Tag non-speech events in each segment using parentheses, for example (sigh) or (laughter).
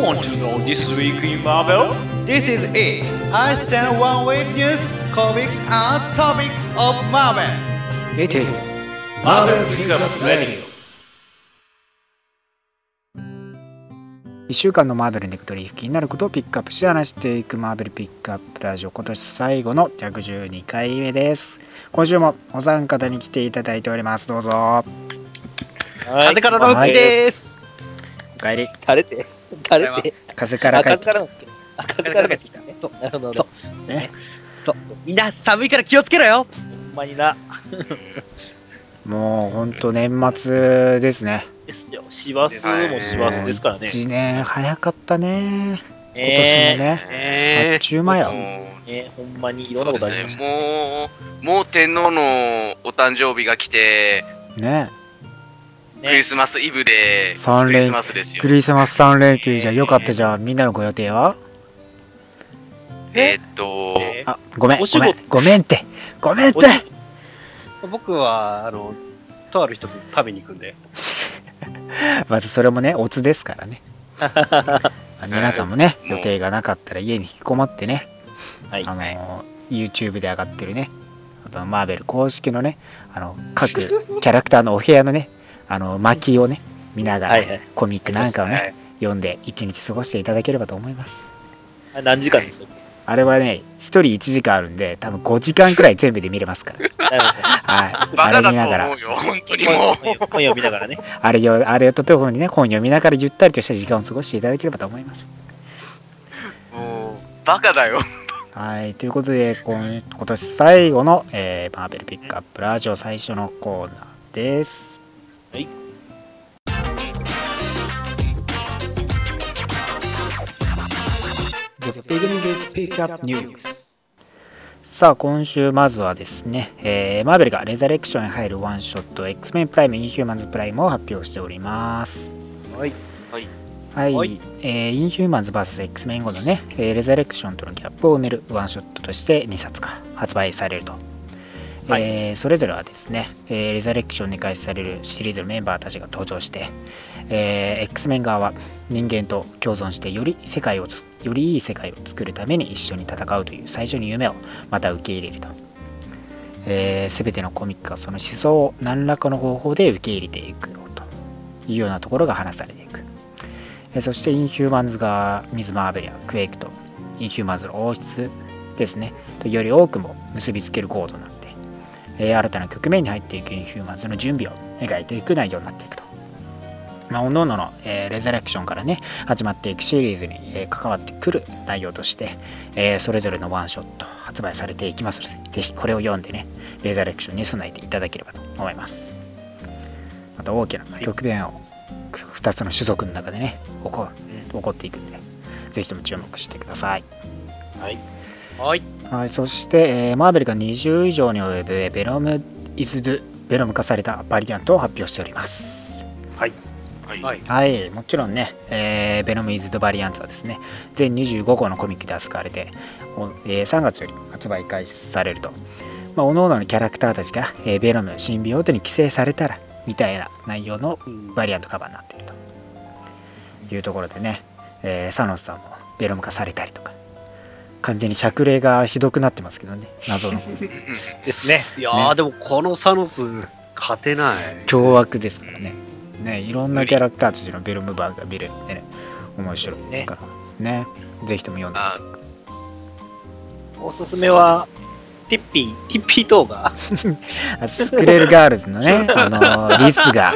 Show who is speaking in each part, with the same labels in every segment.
Speaker 1: want to know this week in Marvel?
Speaker 2: This is it. I send one week news, comics, and topics of Marvel.
Speaker 3: It is
Speaker 1: Marvel Pickup Radio.
Speaker 3: 1週間のマーベルネクトリー気になることをピックアップして話していくマーベルピックアップラジオ今年最後の112回目です今週もお三方に来ていただいておりますどうぞ
Speaker 2: 風からの復帰です。
Speaker 3: お帰り
Speaker 4: 誰って誰ってあ、
Speaker 3: 風から帰って
Speaker 4: 風からのっけあ、風から帰ってきた。ね。
Speaker 2: そう
Speaker 4: なるほど。
Speaker 2: そう。
Speaker 3: ね。
Speaker 2: そう。みんな寒いから気をつけろよ。
Speaker 4: ほんまにな。
Speaker 3: もうほんと年末ですね。
Speaker 4: ですよ。師走も師走ですからね。
Speaker 3: 1年早かったね。今年も
Speaker 4: ね。
Speaker 3: ねあっ
Speaker 5: え
Speaker 3: ちゅう間や
Speaker 5: もう。
Speaker 4: ね、ほんまにいろんなことありました。
Speaker 5: もう、もう天皇のお誕生日が来て、
Speaker 3: ね
Speaker 5: クリスマスイブで、
Speaker 3: 三連
Speaker 5: クリスマスですよ。
Speaker 3: ク。リスマス3連休じゃよかった。じゃんみんなのご予定は？
Speaker 5: えーっと、
Speaker 2: え
Speaker 3: あごめんごめんごめんって。ごめんって。
Speaker 2: 僕は、あの、とある人と食べに行くんで。(laughs)
Speaker 3: まずそれもねオツですからね。(laughs) 皆さんもね予定がなかったら家に引きこもってね。
Speaker 4: はい。
Speaker 3: あの YouTube で上がってるね。あのマーベル公式のねあの各キャラクターのお部屋のねあの巻きをね見ながら
Speaker 4: はいはい。
Speaker 3: コミックなんかをね
Speaker 5: はい
Speaker 3: 読んで一日過ごしていただければと思います
Speaker 4: あ何時間でしたっ
Speaker 3: あれはね1人1時間あるんで多分5時間くらい全部で見れますからはい
Speaker 5: バカだ
Speaker 3: あれ見ながら
Speaker 5: と思うよ、本当に
Speaker 4: ど。
Speaker 5: もう。
Speaker 4: 本読みながらね。
Speaker 3: あれよあれとともにね本読みながらゆったりとした時間を過ごしていただければと思います
Speaker 5: もう、バカだよ。
Speaker 3: はい、ということで、今今年最後の、えーマーベルピックアップラジオ最初のコーナーです。
Speaker 4: はい。
Speaker 3: The beginning is pick up news. さあ、今週まずはですね、えーマーベルがレザレクションに入るワンショット X-Men プライム、インヒューマンズプライムを発表しております。
Speaker 4: はい。
Speaker 3: はい、
Speaker 4: はい
Speaker 3: えーインヒューマンズ VSX-Men 後のね、えーレザレクションとのギャップを埋めるワンショットとして2冊が発売されると。
Speaker 4: はい
Speaker 3: えーそれぞれはですね、えーレザレクションに開始されるシリーズのメンバーたちが登場して、えー X-Men 側は人間と共存してより世界をつよりいい世界を作るために一緒に戦うという最初の夢をまた受け入れると。えー、全てのコミックがその思想を何らかの方法で受け入れていくよというようなところが話されていく。えーそしてインヒューマンズがミズ・マーベルやクエイクとインヒューマンズの王室ですねとより多くも結びつけるコードな、え新たな局面に入っていくインヒューマンズの準備を描いていく内容になっていくと。まあ、各々の、えーレザレクションからね始まっていくシリーズに、えー関わってくる内容として、えーそれぞれのワンショット発売されていきますのでぜひこれを読んでねレザレクションに備えていただければと思いますまた大きな局面を2つの種族の中でね起こ起こっていくんでぜひとも注目してください
Speaker 4: はい。
Speaker 2: はい。
Speaker 3: はい、そして、えーマーベルが20以上に及ぶベロム・イズ・ドゥベロム化されたバリアントを発表しております
Speaker 5: はい。
Speaker 2: はい。
Speaker 3: はい、もちろんね、えーベノム・イズ・ド・バリアンツはですね、全25号のコミックで扱われて、おえー3月より発売開始されると、まあ、各々のキャラクターたちが、えーベノム、シンビオートに寄生されたら、みたいな内容のバリアントカバーになっているというところでね、えーサノスさんもベロム化されたりとか、完全に釈霊がひどくなってますけどね、(laughs) 謎の
Speaker 4: ですね。
Speaker 2: いやー、
Speaker 3: ね
Speaker 2: でもこのサノス、勝てない。
Speaker 3: 凶悪ですからね。ね、いろんなキャラクターたちのベルムバーが見れるんでね、面白いですから。ね、ぜひとも読んで
Speaker 5: あ
Speaker 4: おすすめは、ティッピー、ティッピー動画。(laughs)
Speaker 3: あスクレルガールズのね、(laughs) あのリスが、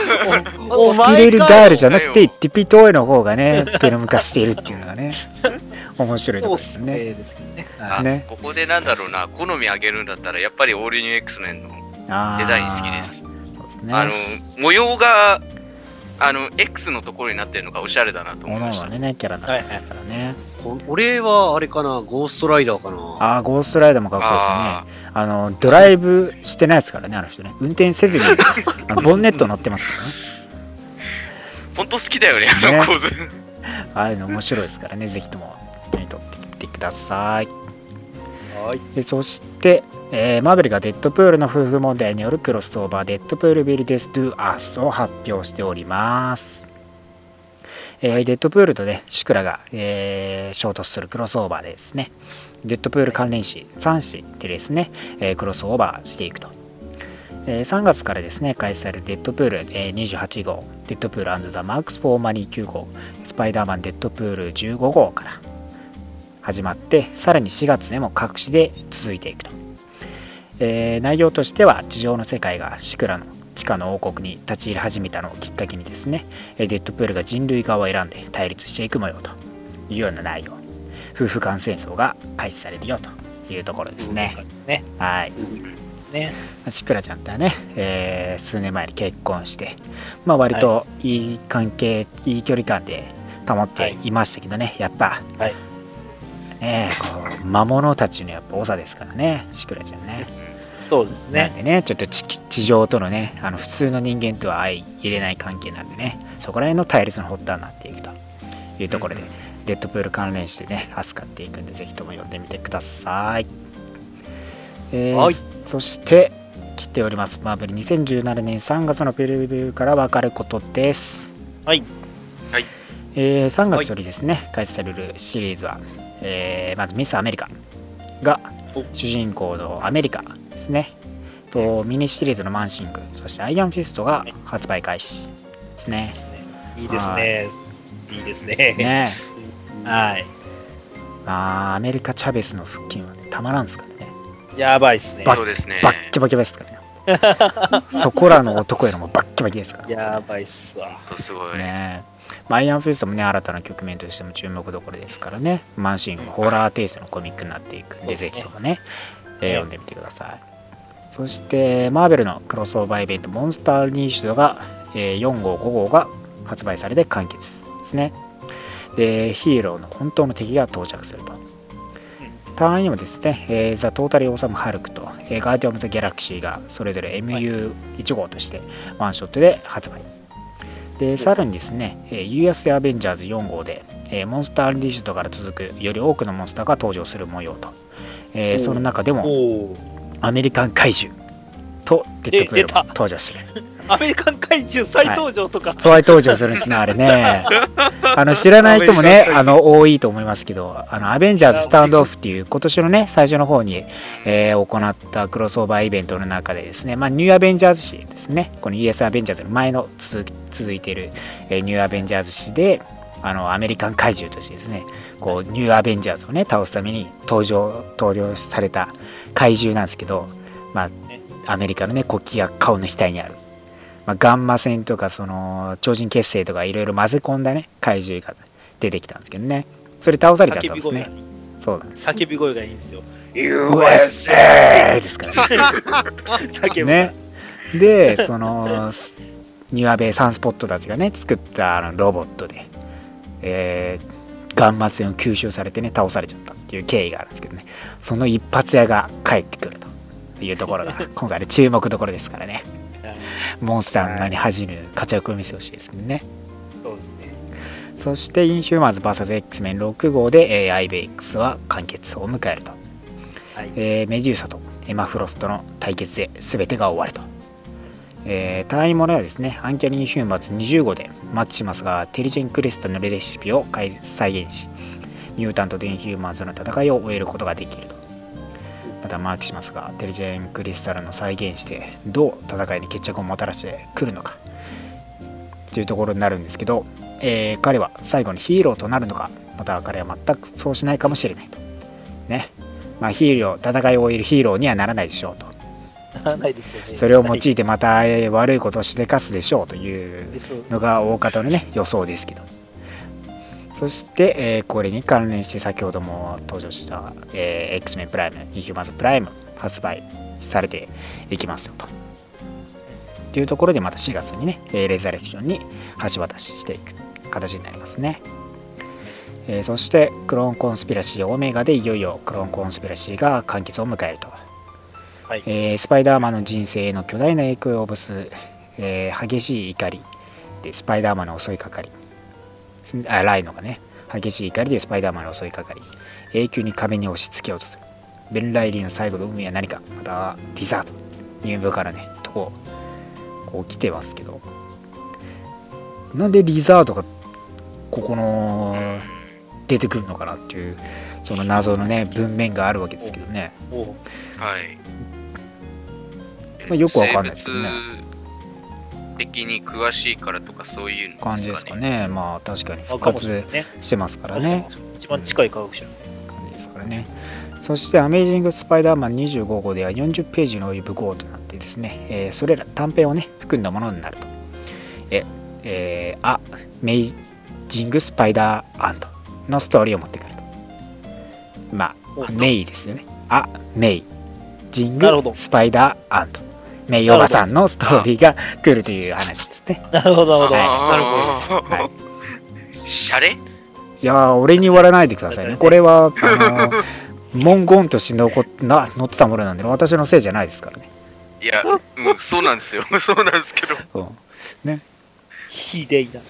Speaker 2: お
Speaker 3: スクレルガールじゃなくて、ティピトーエの方がね、ベルム化しているっていうのがね、面白いところですね。
Speaker 4: ね。
Speaker 5: あ
Speaker 3: ね
Speaker 5: ここでなんだろうな、好み上げるんだったら、やっぱりオールニュー X メンのデザイン好きです。あの
Speaker 3: ね。、
Speaker 5: 模様が、あの、X のところになってるのがおしゃれだなと思
Speaker 3: も
Speaker 5: いました。
Speaker 3: のはね、キャラになってますからね。
Speaker 2: こ俺はあれかな、ゴーストライダーかな。
Speaker 3: ああ、ゴーストライダーもかっこいいですね
Speaker 5: あ。
Speaker 3: あの、ドライブしてないですからね、あの人ね。運転せずに、(laughs) あのボンネット乗ってますからね。
Speaker 5: 本当好きだよね、あ
Speaker 3: ね
Speaker 5: の構図。
Speaker 3: ああいうの面白いですからね、ぜひとも手に取ってみてください。
Speaker 2: はい。
Speaker 3: でそして、えーマーベルがデッドプールの夫婦問題によるクロスオーバーデッドプール Till Death Do Us を発表しております。えーデッドプールとねシュクラが、えー衝突するクロスオーバーでですねデッドプール関連誌3誌でですね、えークロスオーバーしていくと、えー3月からですね開催されるデッドプール、えー28号デッドプール the Mercs for Money 9号スパイダーマンデッドプール15号から始まってさらに4月でも各地で続いていくと、えー内容としては地上の世界がシクラの地下の王国に立ち入り始めたのをきっかけにですねえーデッドプールが人類側を選んで対立していく模様というような内容。夫婦間戦争が開始されるよというところですね。
Speaker 4: ね。
Speaker 3: はい。
Speaker 4: ね。
Speaker 3: シクラちゃんとはね、えー数年前に結婚して、まあ、割とい。い関係、い、い距離感で保っていましたけどね、やっぱ、
Speaker 4: はい
Speaker 3: ねこう魔物たちのやっぱ長ですからねシクラちゃんね。
Speaker 4: そうです
Speaker 3: なん
Speaker 4: ね。
Speaker 3: でねちょっと地地上とのねあの普通の人間とは相入れない関係なんでねそこら辺の対立の発端になっていくというところで、デッドプール関連してね扱っていくんでぜひとも読んでみてください、えー
Speaker 4: はい。
Speaker 3: そして来ております。マーベル2017年3月のプレビューから分かることです。
Speaker 4: はい。
Speaker 3: えー3月よりですね、開始されるシリーズは、えーまずミス・アメリカが
Speaker 4: お
Speaker 3: 主人公のアメリカですねとミニシリーズのマンシングそしてアイアンフィストが発売開始ですね
Speaker 4: いいですね。いいですね。
Speaker 3: ね
Speaker 4: はい。
Speaker 3: まあアメリカ・チャベスの腹筋は、ね、たまらんですからね
Speaker 4: やばいっすね。
Speaker 3: バ
Speaker 5: そうですね。
Speaker 3: バッキバキですからね (laughs) そこらの男よりもバッキバキですから
Speaker 4: やばいっすわ。
Speaker 5: すごい。
Speaker 3: ねまあアイアンフィストもね新たな局面としても注目どころですからね。マンシングもホラーテイストのコミックになっていくんで、
Speaker 4: ね。
Speaker 3: ぜひともね、えー読んでみてください。そしてマーベルのクロスオーバーイベント Monsters Unleashed が、えー4号5号が発売されて完結ですね。でヒーローの本当の敵が到着すると。タイインにもですね、えー The Totally Awesome Hulk と、えー Guardians of the Galaxy がそれぞれ MU1 号としてワンショットで発売でさらにですね、えー US アベンジャーズ4号で、えーモンスター・アンリッシュドから続くより多くのモンスターが登場する模様と、えその中でも。アメリカン怪獣とデッドプールも登場してる
Speaker 4: アメリカン怪獣再登場とか。
Speaker 3: 再登場するんですね、あれね。(laughs) あの知らない人もね、あの多いと思いますけど、あのアベンジャーズスタンドオフっていう今年のね、最初の方に、えー行ったクロスオーバーイベントの中でですね、まあ、ニューアベンジャーズ誌ですね、この US アベンジャーズの前の続き続いている、えーニューアベンジャーズ誌で、あのアメリカン怪獣としてですね、こうニューアベンジャーズをね、倒すために登場、登場された怪獣なんですけど、まあ、アメリカのね、国旗が顔の額にある。まあ、ガンマ線とかその超人結成とかいろいろ混ぜ込んだね怪獣が出てきたんですけどね。それ倒されちゃったんですね。
Speaker 4: 叫び声が。いい。
Speaker 3: そうなんです
Speaker 4: 叫び声がいいんですよ。
Speaker 3: USA ですからね。
Speaker 4: 叫ぶ。
Speaker 3: ね。でそのスニューアベサンスポットたちがね作ったあのロボットで、えーガンマ線を吸収されてね倒されちゃったっていう経緯があるんですけどね。その一発屋が帰ってくるというところが (laughs) 今回の注目どころですからねモンスターの名に恥じぬ活躍を見せてほしいですね。
Speaker 4: そうですね。
Speaker 3: そしてインヒューマンズ VSX メン6号で、えー、アイベックスは完結を迎えると、
Speaker 4: はい。
Speaker 3: えーメジューサとエマ・フロストの対決で全てが終わると、えー単位ものはですね。アンキャリンヒューマンズ20号でマッチしますがテリジェン・クリスタのレシピを再再現しミュータントとインヒューマンズの戦いを終えることができるとまたマークしますがテリジェン・クリスタルの再現してどう戦いに決着をもたらしてくるのか。というところになるんですけど、えー彼は最後にヒーローとなるのか。または彼は全くそうしないかもしれないと。ね。まあヒーロー戦いを終えるヒーローにはならないでしょうと。
Speaker 4: ならないですよね。
Speaker 3: それを用いてまたえー悪いことをしでかすでしょうというのが大方のね予想ですけどそして、えーこれに関連して先ほども登場した、えー X メンプライムインヒューマンズプライム発売されていきますよと。というところでまた4月にねえーレザレクションに橋渡ししていく形になりますね、えーそしてクローンコンスピラシーオメガでいよいよクローンコンスピラシーが完結を迎えると。
Speaker 4: はい。
Speaker 3: えースパイダーマンの人生への巨大な影響を及ぼす、えー激しい怒りでスパイダーマンの襲いかかりすあライノがね激しい怒りでスパイダーマンの襲いかかり永久に壁に押し付けようとする。ベン・ライリーの最後の運命は何か。またはリザード入部からねとここう来てますけど。なんでリザードがここの出てくるのかなっていうその謎のね文面があるわけですけどね、
Speaker 5: はい。
Speaker 3: まあよくわかんないですけどね
Speaker 5: 的に詳しいからとかそういうの
Speaker 3: 感じですか。ね。まあ確かに復活。してますからね。
Speaker 4: 一番近い科学者。
Speaker 3: 感じですからね。そして「アメイジング・スパイダーマン25号」では40ページの及ぶ号となってですね、えーそれら短編をね含んだものになると。ええーあメイジング・スパイダーアンドのストーリーを持ってくると。まあ
Speaker 4: お
Speaker 3: メイですよね。あメイジングスパイダーアンドメイおばさんのストーリーが来るという話ですね (laughs)
Speaker 4: なるほど、なるほど。
Speaker 3: はい
Speaker 4: なるほど。
Speaker 5: ど。
Speaker 3: はい
Speaker 5: シャレ？
Speaker 3: いやー俺に言わないでくださいね。これは、あのー (laughs) 文言として残っな載ってたものなんで、私のせいじゃないですからね。
Speaker 5: いや、うん、そうなんですよ。(laughs) そうなんですけど。
Speaker 3: そう
Speaker 4: ひでいな。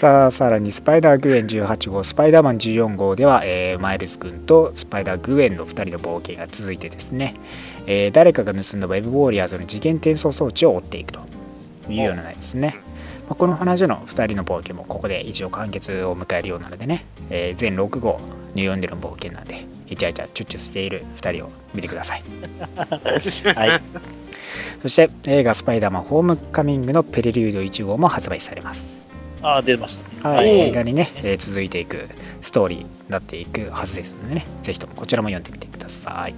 Speaker 3: さあ、さらにスパイダー・グエン18号、スパイダーマン14号では、えーマイルス君とスパイダー・グエンの2人の冒険が続いてですね、えー誰かが盗んだウェブ・ウォーリアーズの次元転送装置を追っていくというような内容ですね。まあ、この話の2人の冒険もここで一応完結を迎えるようなのでね、えー全6号に読んでる冒険なんで、イチャイチャチュッチュしている2人を見てください。(laughs)
Speaker 4: はい。
Speaker 3: そして映画「スパイダーマンホームカミング」のペレリュード1号も発売されます。
Speaker 4: あー、出ましたね。
Speaker 3: はい、映画にね、えー続いていくストーリーになっていくはずですのでね、ぜひともこちらも読んでみてください。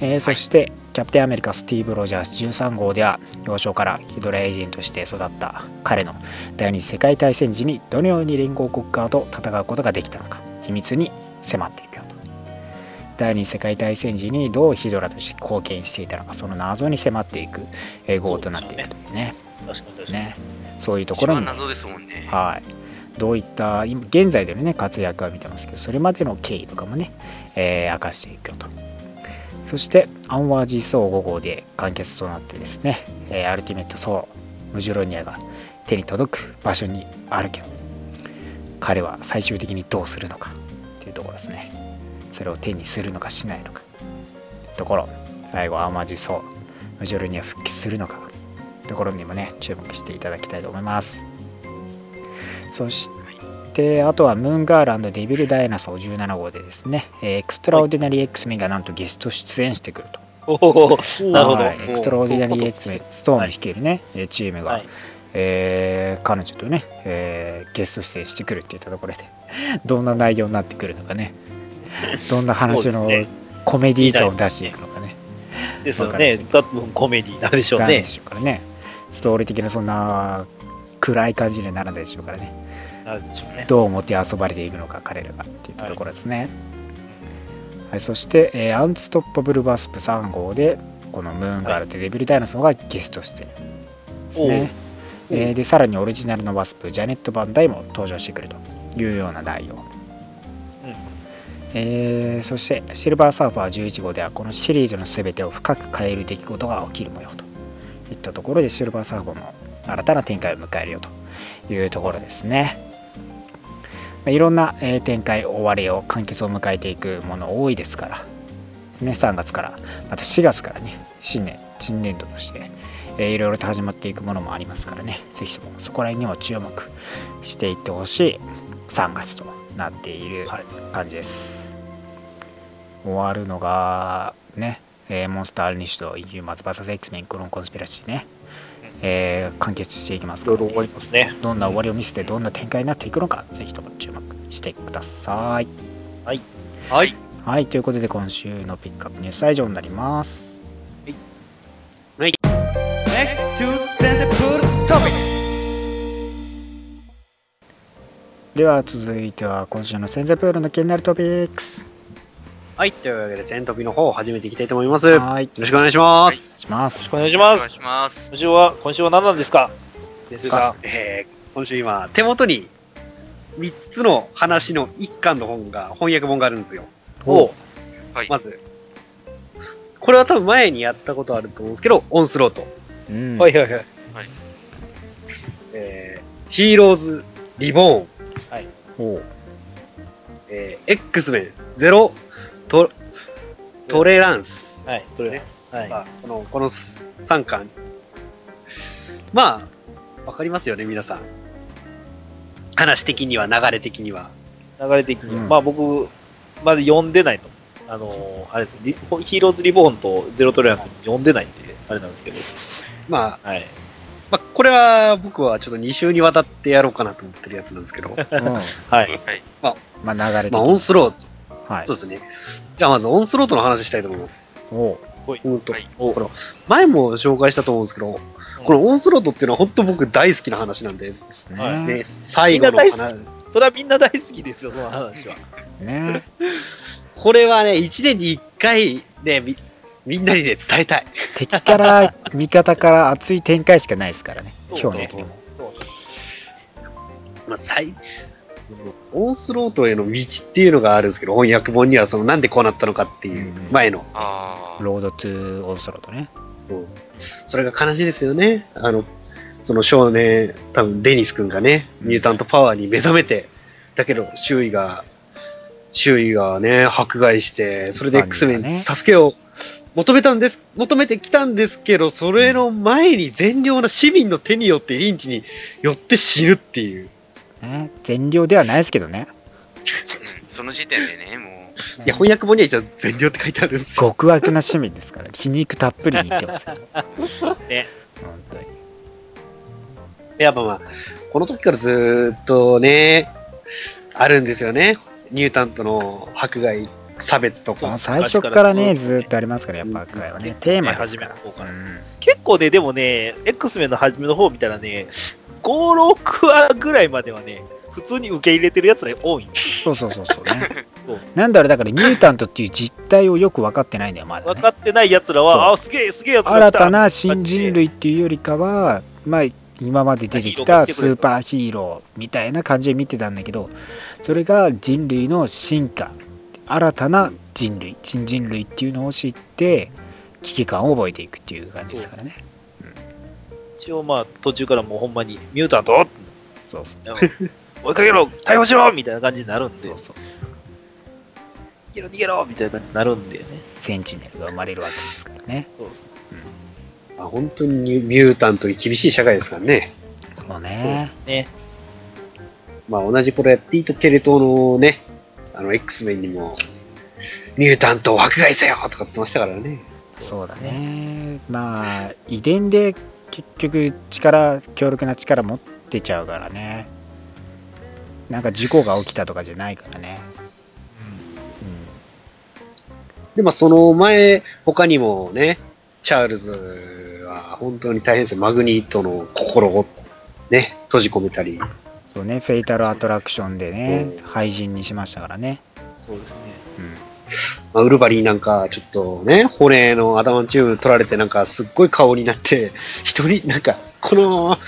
Speaker 3: えーそして、キャプテンアメリカスティーブ・ロジャース13号では、幼少からヒドラエージェントとして育った彼の第二次世界大戦時にどのように連合国側と戦うことができたのか、秘密に迫っていくよと。第二次世界大戦時にどうヒドラとして貢献していたのか、その謎に迫っていく、えー号となっているというね。
Speaker 4: 確かに確かに。
Speaker 3: ねそういうとこ
Speaker 5: 一
Speaker 3: ろにも
Speaker 5: 番謎ですもんね。
Speaker 3: はい、どういった今現在での、ね、活躍は見てますけどそれまでの経緯とかもね、えー明かしていくよとそしてアンワージーソー5号で完結となってですね、えーアルティメットソームジュロニアが手に届く場所にあるけど彼は最終的にどうするのかっていうところですね。それを手にするのかしないのか。ところ最後アンワージーソームジュロニア復帰するのか。ところにもね注目していただきたいと思います。そしてあとは Moon Girl and Devil Dinosaur 17号でですね、えーエクストラオーディナリー X メンがなんとゲスト出演してくると。
Speaker 4: おお、なるほど。
Speaker 3: はいエクストラオーディナリー X メン、ストーム
Speaker 4: はい
Speaker 3: 率いるね、えーチームが、
Speaker 4: はい
Speaker 3: えー彼女とね、えーゲスト出演してくるっていったところで、(laughs) どんな内容になってくるのかね、どんな話のコメディー感を出していくのかね、
Speaker 4: ですよね。多分コメディなんでしょうね
Speaker 3: なんで。しょうからね、ストーリー的なそんな暗い感じにはならないでしょうからね。
Speaker 4: なんでしょうね。
Speaker 3: どう思って遊ばれていくのか彼らがっていったところですね、はいそして、えーアンストッパブルバスプ3号でこのムーンガールとデビルダイナソーがゲスト出演ですね、
Speaker 4: おう。
Speaker 3: えーでさらにオリジナルのバスプジャネット・バンダイも登場してくるというような内容、えーそしてシルバーサーファー11号ではこのシリーズの全てを深く変える出来事が起きる模様といったところでシルバーサーファーも新たな展開を迎えるよというところですね。まいろんな、え展開終わりを完結を迎えていくもの多いですから。ですね3月からまた4月からね新年新年度として、えーいろいろと始まっていくものもありますからね。ぜひともそこら辺にも注目していってほしい3月となっている感じです、終わるのがね、えーモンスター・アルニシュと EU マズバサス X メンクロンコンスピラシーね、えー完結していきますか。ら、ね。どんな終わりを見せてどんな展開になっていくのかぜひとも注目してください。
Speaker 5: はい。
Speaker 3: はい。ということで今週のピックアップニュースは以上になります。
Speaker 2: Next to sensible topic.
Speaker 3: では続いては今週のセンゼプールの気になるトピックス
Speaker 6: はい、というわけで、セントピの方を始めていきたいと思います。よ
Speaker 3: はい
Speaker 6: ろしくお願いします。
Speaker 3: お願いします
Speaker 4: お願いします
Speaker 5: お願い。します。
Speaker 4: 今週は、今週は何なんですか？
Speaker 6: ですが、えー、今週今、手元に3つの話の一巻の本が、翻訳本があるんですよ。
Speaker 4: おう
Speaker 5: はい。
Speaker 6: まず、これは多分前にやったことあると思うんですけど、オンスロート。
Speaker 3: うん
Speaker 4: はいはいはい。
Speaker 6: えー、ヒーローズ・リボーン。
Speaker 3: おう
Speaker 6: えー、X メン、ゼロ、ト、トレランス。
Speaker 4: はい、とりあえず。はい。
Speaker 6: まあこの、この3巻。まあ、わかりますよね、皆さん。話的には、流れ的には。
Speaker 4: 流れ的には。
Speaker 3: うん
Speaker 4: まあ僕、まだ読んでないと。あのーあれですリヒーローズリボーンとゼロトレランス読んでないんで、あれなんですけど。
Speaker 6: まあ、
Speaker 4: はい。
Speaker 6: まあ、これは僕はちょっと2週にわたってやろうかなと思ってるやつなんですけど、(laughs)
Speaker 3: うん
Speaker 4: はい。
Speaker 3: まあ流れ的
Speaker 6: まあ、
Speaker 3: に
Speaker 6: オンスロート。
Speaker 3: はい
Speaker 6: そうですね。じゃあまずオンスロートの話したいと思います。
Speaker 3: おう。
Speaker 6: うんと。
Speaker 5: はい。
Speaker 6: これ前も紹介したと思うんですけど、このオンスロートっていうのは本当僕大好きな話なんで、
Speaker 4: はい
Speaker 3: ね。
Speaker 6: ね、最後の
Speaker 4: みんな大
Speaker 6: 話。
Speaker 4: それはみんな大好きですよ、その話は。
Speaker 3: ね。
Speaker 6: これはね、1年に1回ね、みみんなにね、伝えたい。
Speaker 3: 敵から味方から熱い展開しかないですからね。今日ね。
Speaker 6: まあ、最オンスロートへの道っていうのがあるんですけど、翻訳本にはそのなんでこうなったのかっていう
Speaker 3: うん
Speaker 6: 前の、
Speaker 5: ああ。
Speaker 3: Road to Onslaught ね
Speaker 6: それが悲しいですよね。あの、その少年、多分デニス君がね、ミュータントパワーに目覚めて、だけど周囲が、周囲がね、迫害して、それで X メン助けを求めたんです、求めてきたんですけど、それの前に善良な市民の手によってリンチによって死ぬっていう。
Speaker 3: ね。善良ではないですけどね。
Speaker 5: う (laughs) んその時点でね、も
Speaker 6: いや、翻訳本には一応善良って書いてあるんですよ。
Speaker 3: 極悪な市民ですから。皮肉たっぷりに言ってますよ (laughs)
Speaker 4: ね。
Speaker 3: 本当に。
Speaker 6: やっぱまあ、この時からずーっとね、あるんですよね。ニュータントの迫害、差別とか。
Speaker 3: 最初からねずっとありますからやっぱ赤いはね。テーマです
Speaker 4: 初
Speaker 3: から。
Speaker 4: めの方から。
Speaker 3: うん
Speaker 4: 結構ね、でもね、X メンの初めの方見たらね、5、6話ぐらいまではね、普通に受け入れてるやつら多い。
Speaker 3: そうそうそうそうね。
Speaker 4: そう。
Speaker 3: なんだろうだからミュータントっていう実態をよく分かってないんだよまだね。
Speaker 4: 分かってないやつらは、あ、すげえ、すげえやつ
Speaker 3: 新たな新人類っていうよりかはまあ今まで出てきた。スーパーヒーローみたいな感じで見てたんだけどそれが人類の進化。新たな人類新人類っていうのを知って危機感を覚えていくっていう感じですからね
Speaker 4: 一応まあ、途中からもうほんまに、ミュータント？
Speaker 3: そうそう。
Speaker 4: 追いかけろ！逮捕しろ！みたいな感じになるんで、逃
Speaker 3: そうそう。
Speaker 4: げろ！逃げろ！みたいな感じになるんでね。
Speaker 3: センチネルが生まれるわけですからね。
Speaker 4: そうです
Speaker 6: あ本当にミュータントに厳しい社会ですからね。
Speaker 3: そうね。
Speaker 4: ね。
Speaker 6: まあ同じ頃やっていたテレ東のね、あの X メンにも、ミュータントを迫害せよ！とか言ってましたからね。
Speaker 3: そうだね。まあ遺伝で結局力強力な力持ってちゃうからねなんか事故が起きたとかじゃないからね
Speaker 6: で、まあその前、他にもね、チャールズは本当に大変ですよ。マグニートの心をね、閉じ込めたり。
Speaker 3: そうねフェイタルアトラクションでね
Speaker 6: うん
Speaker 3: 廃人にしましたからね
Speaker 4: そうですね。
Speaker 6: まあ、ウルバリンなんかちょっとね、骨のアダマンチウム取られてなんかすっごい顔になって、(laughs) 一人、なんか、この、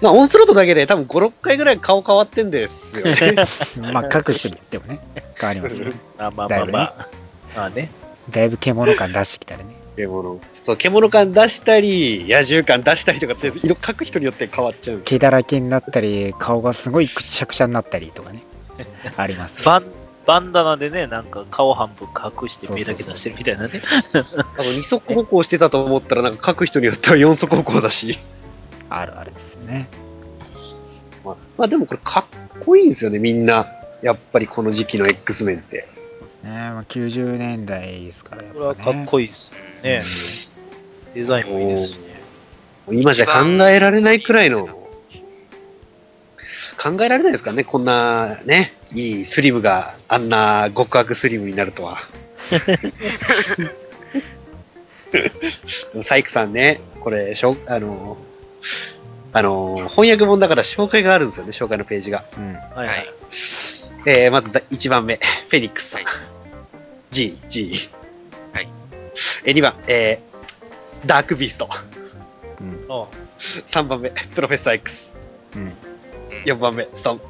Speaker 6: まあオンスロートだけで多分5、6回ぐらい顔変わってんですよね。(laughs)
Speaker 3: まあ各人によってもね変わりますよね
Speaker 4: あまあまあまあ。まあね。
Speaker 3: だいぶ獣感出してきたらね
Speaker 6: 獣。そう、獣感出したり、野獣感出したりとかって、色書く人によって変わっちゃう。
Speaker 3: 毛だらけになったり顔がすごいくちゃくちゃになったりとかねあります
Speaker 4: バンバンダナでね、なんか顔半分隠して目だけ出してるみたいなね。
Speaker 6: 多分二足歩行してたと思ったら、なんか書く人によっては四足歩行だし。
Speaker 3: あるあるですよね
Speaker 6: まあ、まあでもこれかっこいいんですよね、みんな。やっぱりこの時期の X メンって。
Speaker 3: そうですね、まあ、90年代ですからやっ
Speaker 4: これはかっこいいですね。デザインもいいですしね。
Speaker 6: 今じゃ考えられないくらいの、考えられないですからね、こんなね、いいスリムがあんな極悪スリムになるとは。(laughs) サイクさんね、これ、しょあの、あの、翻訳本だから紹介があるんですよね、紹介のページが。
Speaker 3: うん
Speaker 4: はいは
Speaker 5: はいい。
Speaker 6: えー、まずだ1番目、(laughs) フェニックスさん。
Speaker 5: はい
Speaker 6: G、G。
Speaker 5: はい。
Speaker 6: えー、2番、えー、ダークビースト。
Speaker 3: うん
Speaker 4: あ
Speaker 6: 3番目、プロフェッサー X。
Speaker 3: うん
Speaker 6: 4番目、ストーン。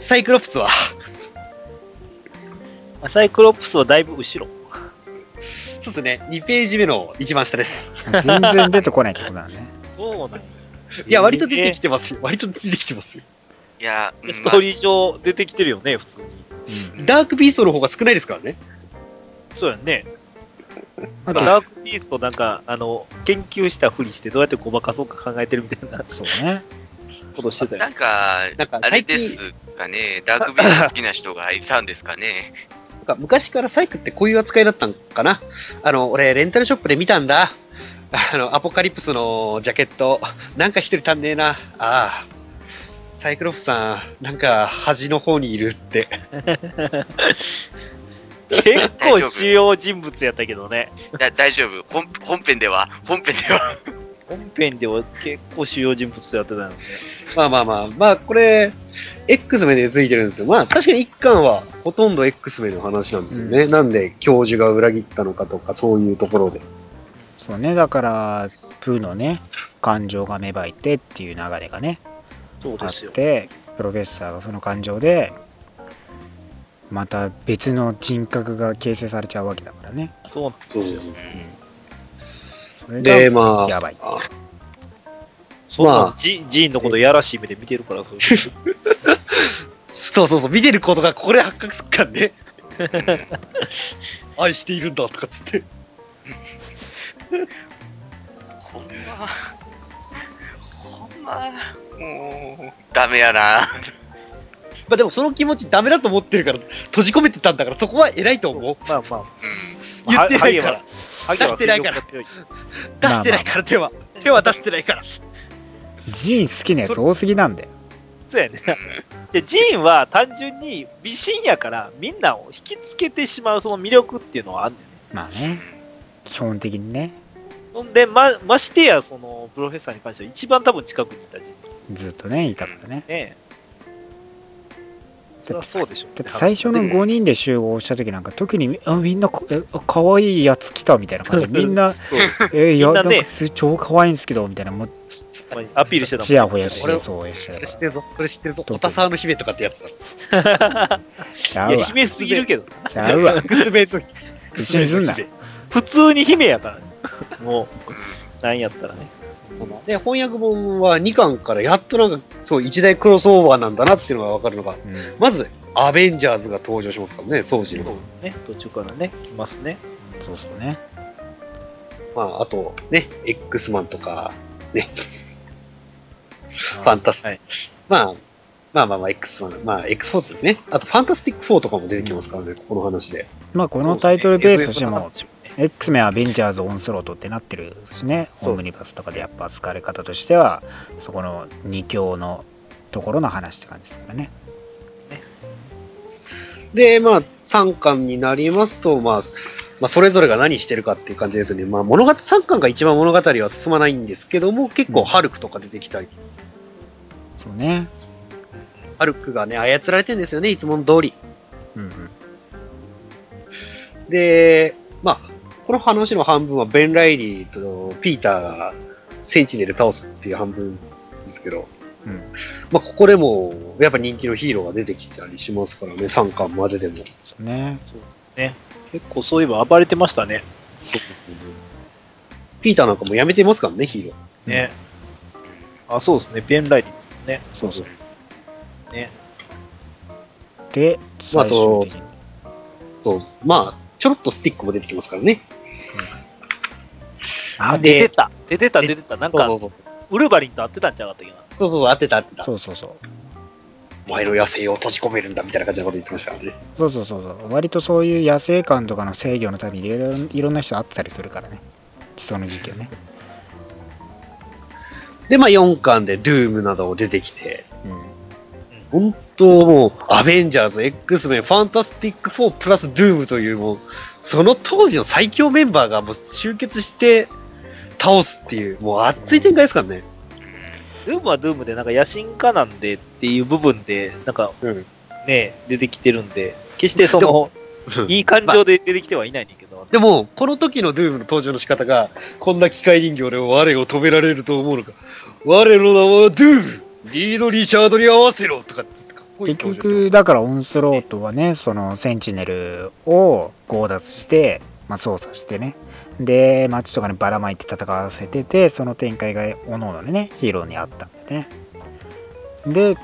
Speaker 6: サイクロプスは、
Speaker 4: あ (laughs) サイクロプスはだいぶ後ろ。
Speaker 6: そうですね、2ページ目の一番下です。
Speaker 3: 全然出てこないってことだね (laughs)
Speaker 4: そうなんや
Speaker 6: いや、割と出てきてますよ。割と出てきてますよ。
Speaker 5: いや、うん
Speaker 4: ストーリー上出てきてるよね、普通に。
Speaker 3: うん
Speaker 6: ダークビーストの方が少ないですからね。
Speaker 4: そうやんね。
Speaker 3: あと
Speaker 4: ダークビーストなんか、あの、研究したふりしてどうやってごまかそうか考えてるみたいな。
Speaker 3: そうね
Speaker 4: ことしてたよ
Speaker 5: なんか、
Speaker 6: なんか
Speaker 5: あれ
Speaker 6: 最近
Speaker 5: ですかね、ダークビート好きな人がいたんですかね。
Speaker 6: なんか昔からサイクってこういう扱いだったんかなあの、俺、レンタルショップで見たんだ。あの、アポカリプスのジャケット。なんか一人足んねえな。ああ。サイクロプスさん、なんか端の方にいるって。(laughs)
Speaker 4: 結構主要人物やったけどね。
Speaker 5: だ大丈夫本。本編では、本編では。
Speaker 4: 本編では結構主要人物やってたのね。
Speaker 6: まあまあまあ、まあこれ、X 面でついてるんですよ。まあ確かに一巻はほとんど X 面の話なんですよね。なんで教授が裏切ったのかとか、そういうところで。
Speaker 3: そうねだからプーのね感情が芽生えてっていう流れがねあっ
Speaker 4: そうですよ。
Speaker 3: てプロフェッサーが負の感情でまた別の人格が形成されちゃうわけだからね
Speaker 4: そうなんですよ。
Speaker 3: それ
Speaker 6: で、
Speaker 3: が
Speaker 6: まあ、
Speaker 3: やばい
Speaker 6: あ
Speaker 4: そう
Speaker 6: まあ
Speaker 4: ジジーンのことやらしい目で見てるから、そういう。
Speaker 6: そうそうそう、見てることがここで発覚すっかんね。(laughs) 愛しているんだとかっつって。
Speaker 5: ほんま、ほんま、もう、ダメやな。
Speaker 6: まあでもその気持ちダメだと思ってるから閉じ込めてたんだからそこは偉いと思う。
Speaker 4: まあまあ。
Speaker 5: うん
Speaker 6: 言ってないから。出してないから出してないから手は。手は出してないから。
Speaker 3: ジーン好きなやつ多すぎなんだよ
Speaker 4: そうやね。で、ジーンは単純に美人やから、みんなを引きつけてしまうその魅力っていうのはあんねん。
Speaker 3: まあね基本的にね
Speaker 4: ほんで、ま、ましてや、その、プロフェッサーに関しては一番多分近くにいた人物
Speaker 3: ずっとねいたからね
Speaker 4: ね。そりゃそうでしょう、
Speaker 3: だって最初の5人で集合した時なんか特にあみんなこえかわいいやつ来たみたいな感じで (laughs) みんなえいやなん
Speaker 4: みんなね
Speaker 3: かつ超かわいいんですけどみたいなもう
Speaker 4: アピールしてたもん
Speaker 3: ちやほやし
Speaker 6: 俺
Speaker 3: てそうやし
Speaker 6: そ
Speaker 3: て
Speaker 6: れ知ってるぞ。それ知ってるぞ。おたさわの姫とかってやつだ。
Speaker 4: いや、
Speaker 3: ちゃうわ
Speaker 4: 姫すぎるけど。
Speaker 3: ちゃうわ
Speaker 6: グスベの姫。
Speaker 3: 一緒にすんな
Speaker 4: 普通に姫やからね。もう、なんやったらね。
Speaker 6: で、翻訳本は2巻からやっとなんか、そう、一大クロスオーバーなんだなっていうのがわかるのが、
Speaker 3: うん
Speaker 6: まず、アベンジャーズが登場しますからね、掃除
Speaker 4: そう
Speaker 6: の。
Speaker 4: ね、途中からね、来ますね。
Speaker 3: そうそうね
Speaker 6: まあ、あと、ね、X マンとか、ね、ファンタスティ
Speaker 4: はい
Speaker 6: まあ、まあまあまあ、X マン、まあ、X フォースですね。あと、ファンタスティック4とかも出てきますからね、ここの話で。
Speaker 3: まあこのタイトルベースとしても X メンアベンジャーズ・オンスロートってなってるしね。オムニバスとかでやっぱ使われ方としてはそこの2強のところの話って感じですからね。
Speaker 6: で、まあ、3巻になりますと、まあ、まあ、それぞれが何してるかっていう感じですね。まあ、物語、3巻が一番物語は進まないんですけども、結構、ハルクとか出てきたり、
Speaker 3: そうね。
Speaker 6: ハルクがね、操られてるんですよね、いつもの通り。
Speaker 3: うんうん。
Speaker 6: で、まあ、この話の半分はベン・ライリーとピーターがセンチネル倒すっていう半分ですけど、
Speaker 3: うん
Speaker 6: まあ、ここでも、やっぱ人気のヒーローが出てきたりしますからね、3巻まででも。
Speaker 3: そうね
Speaker 4: 結構そういえば暴れてましたね。
Speaker 6: ピーターなんかもうやめてますからね、ヒーロー。
Speaker 4: ね。あ、そうですね。ペンライリーですね。
Speaker 3: そうそう
Speaker 4: ね。
Speaker 3: で最
Speaker 6: まああとそうまあ、ちょろっとスティックも出てきますからね。
Speaker 4: あ、
Speaker 6: で
Speaker 4: 出てた。出てた、出てた。なんか
Speaker 6: そうそう、そう。
Speaker 4: ウルヴァリンと会ってたんちゃうかったっけな。
Speaker 6: そうそうそう、当てた当てた。
Speaker 3: そうそうそう
Speaker 6: お前の野生を閉じ込めるんだみたいな感じのこと言ってましたからね。
Speaker 3: そうそうそうそう割とそういう野生感とかの制御のためにいろいろんな人会ってたりするからねその時期はね
Speaker 6: で、まあ4巻でドゥームなども出てきて、
Speaker 3: うん
Speaker 6: 本当もう、アベンジャーズ、X メン、ファンタスティック4プラスドゥームというもう、その当時の最強メンバーがもう集結して倒すっていう、もう熱い展開ですからね。
Speaker 4: ドゥームはドゥームで、なんか野心家なんでっていう部分で、なんか
Speaker 6: うん。
Speaker 4: ね、出てきてるんで、決してそ
Speaker 6: で
Speaker 4: の、いい感情で出てきてはいないねんけど、
Speaker 6: でも、この時のドゥームの登場の仕方が、こんな機械人形で我を止められると思うのか。我の名はドゥームリード・リチャードに合わせろとかって
Speaker 3: 結局だからオンスロートはねそのセンチネルを強奪して、まあ、操作してね。で街とかにばらまいて戦わせててその展開が各々のねヒーローにあったんでね。で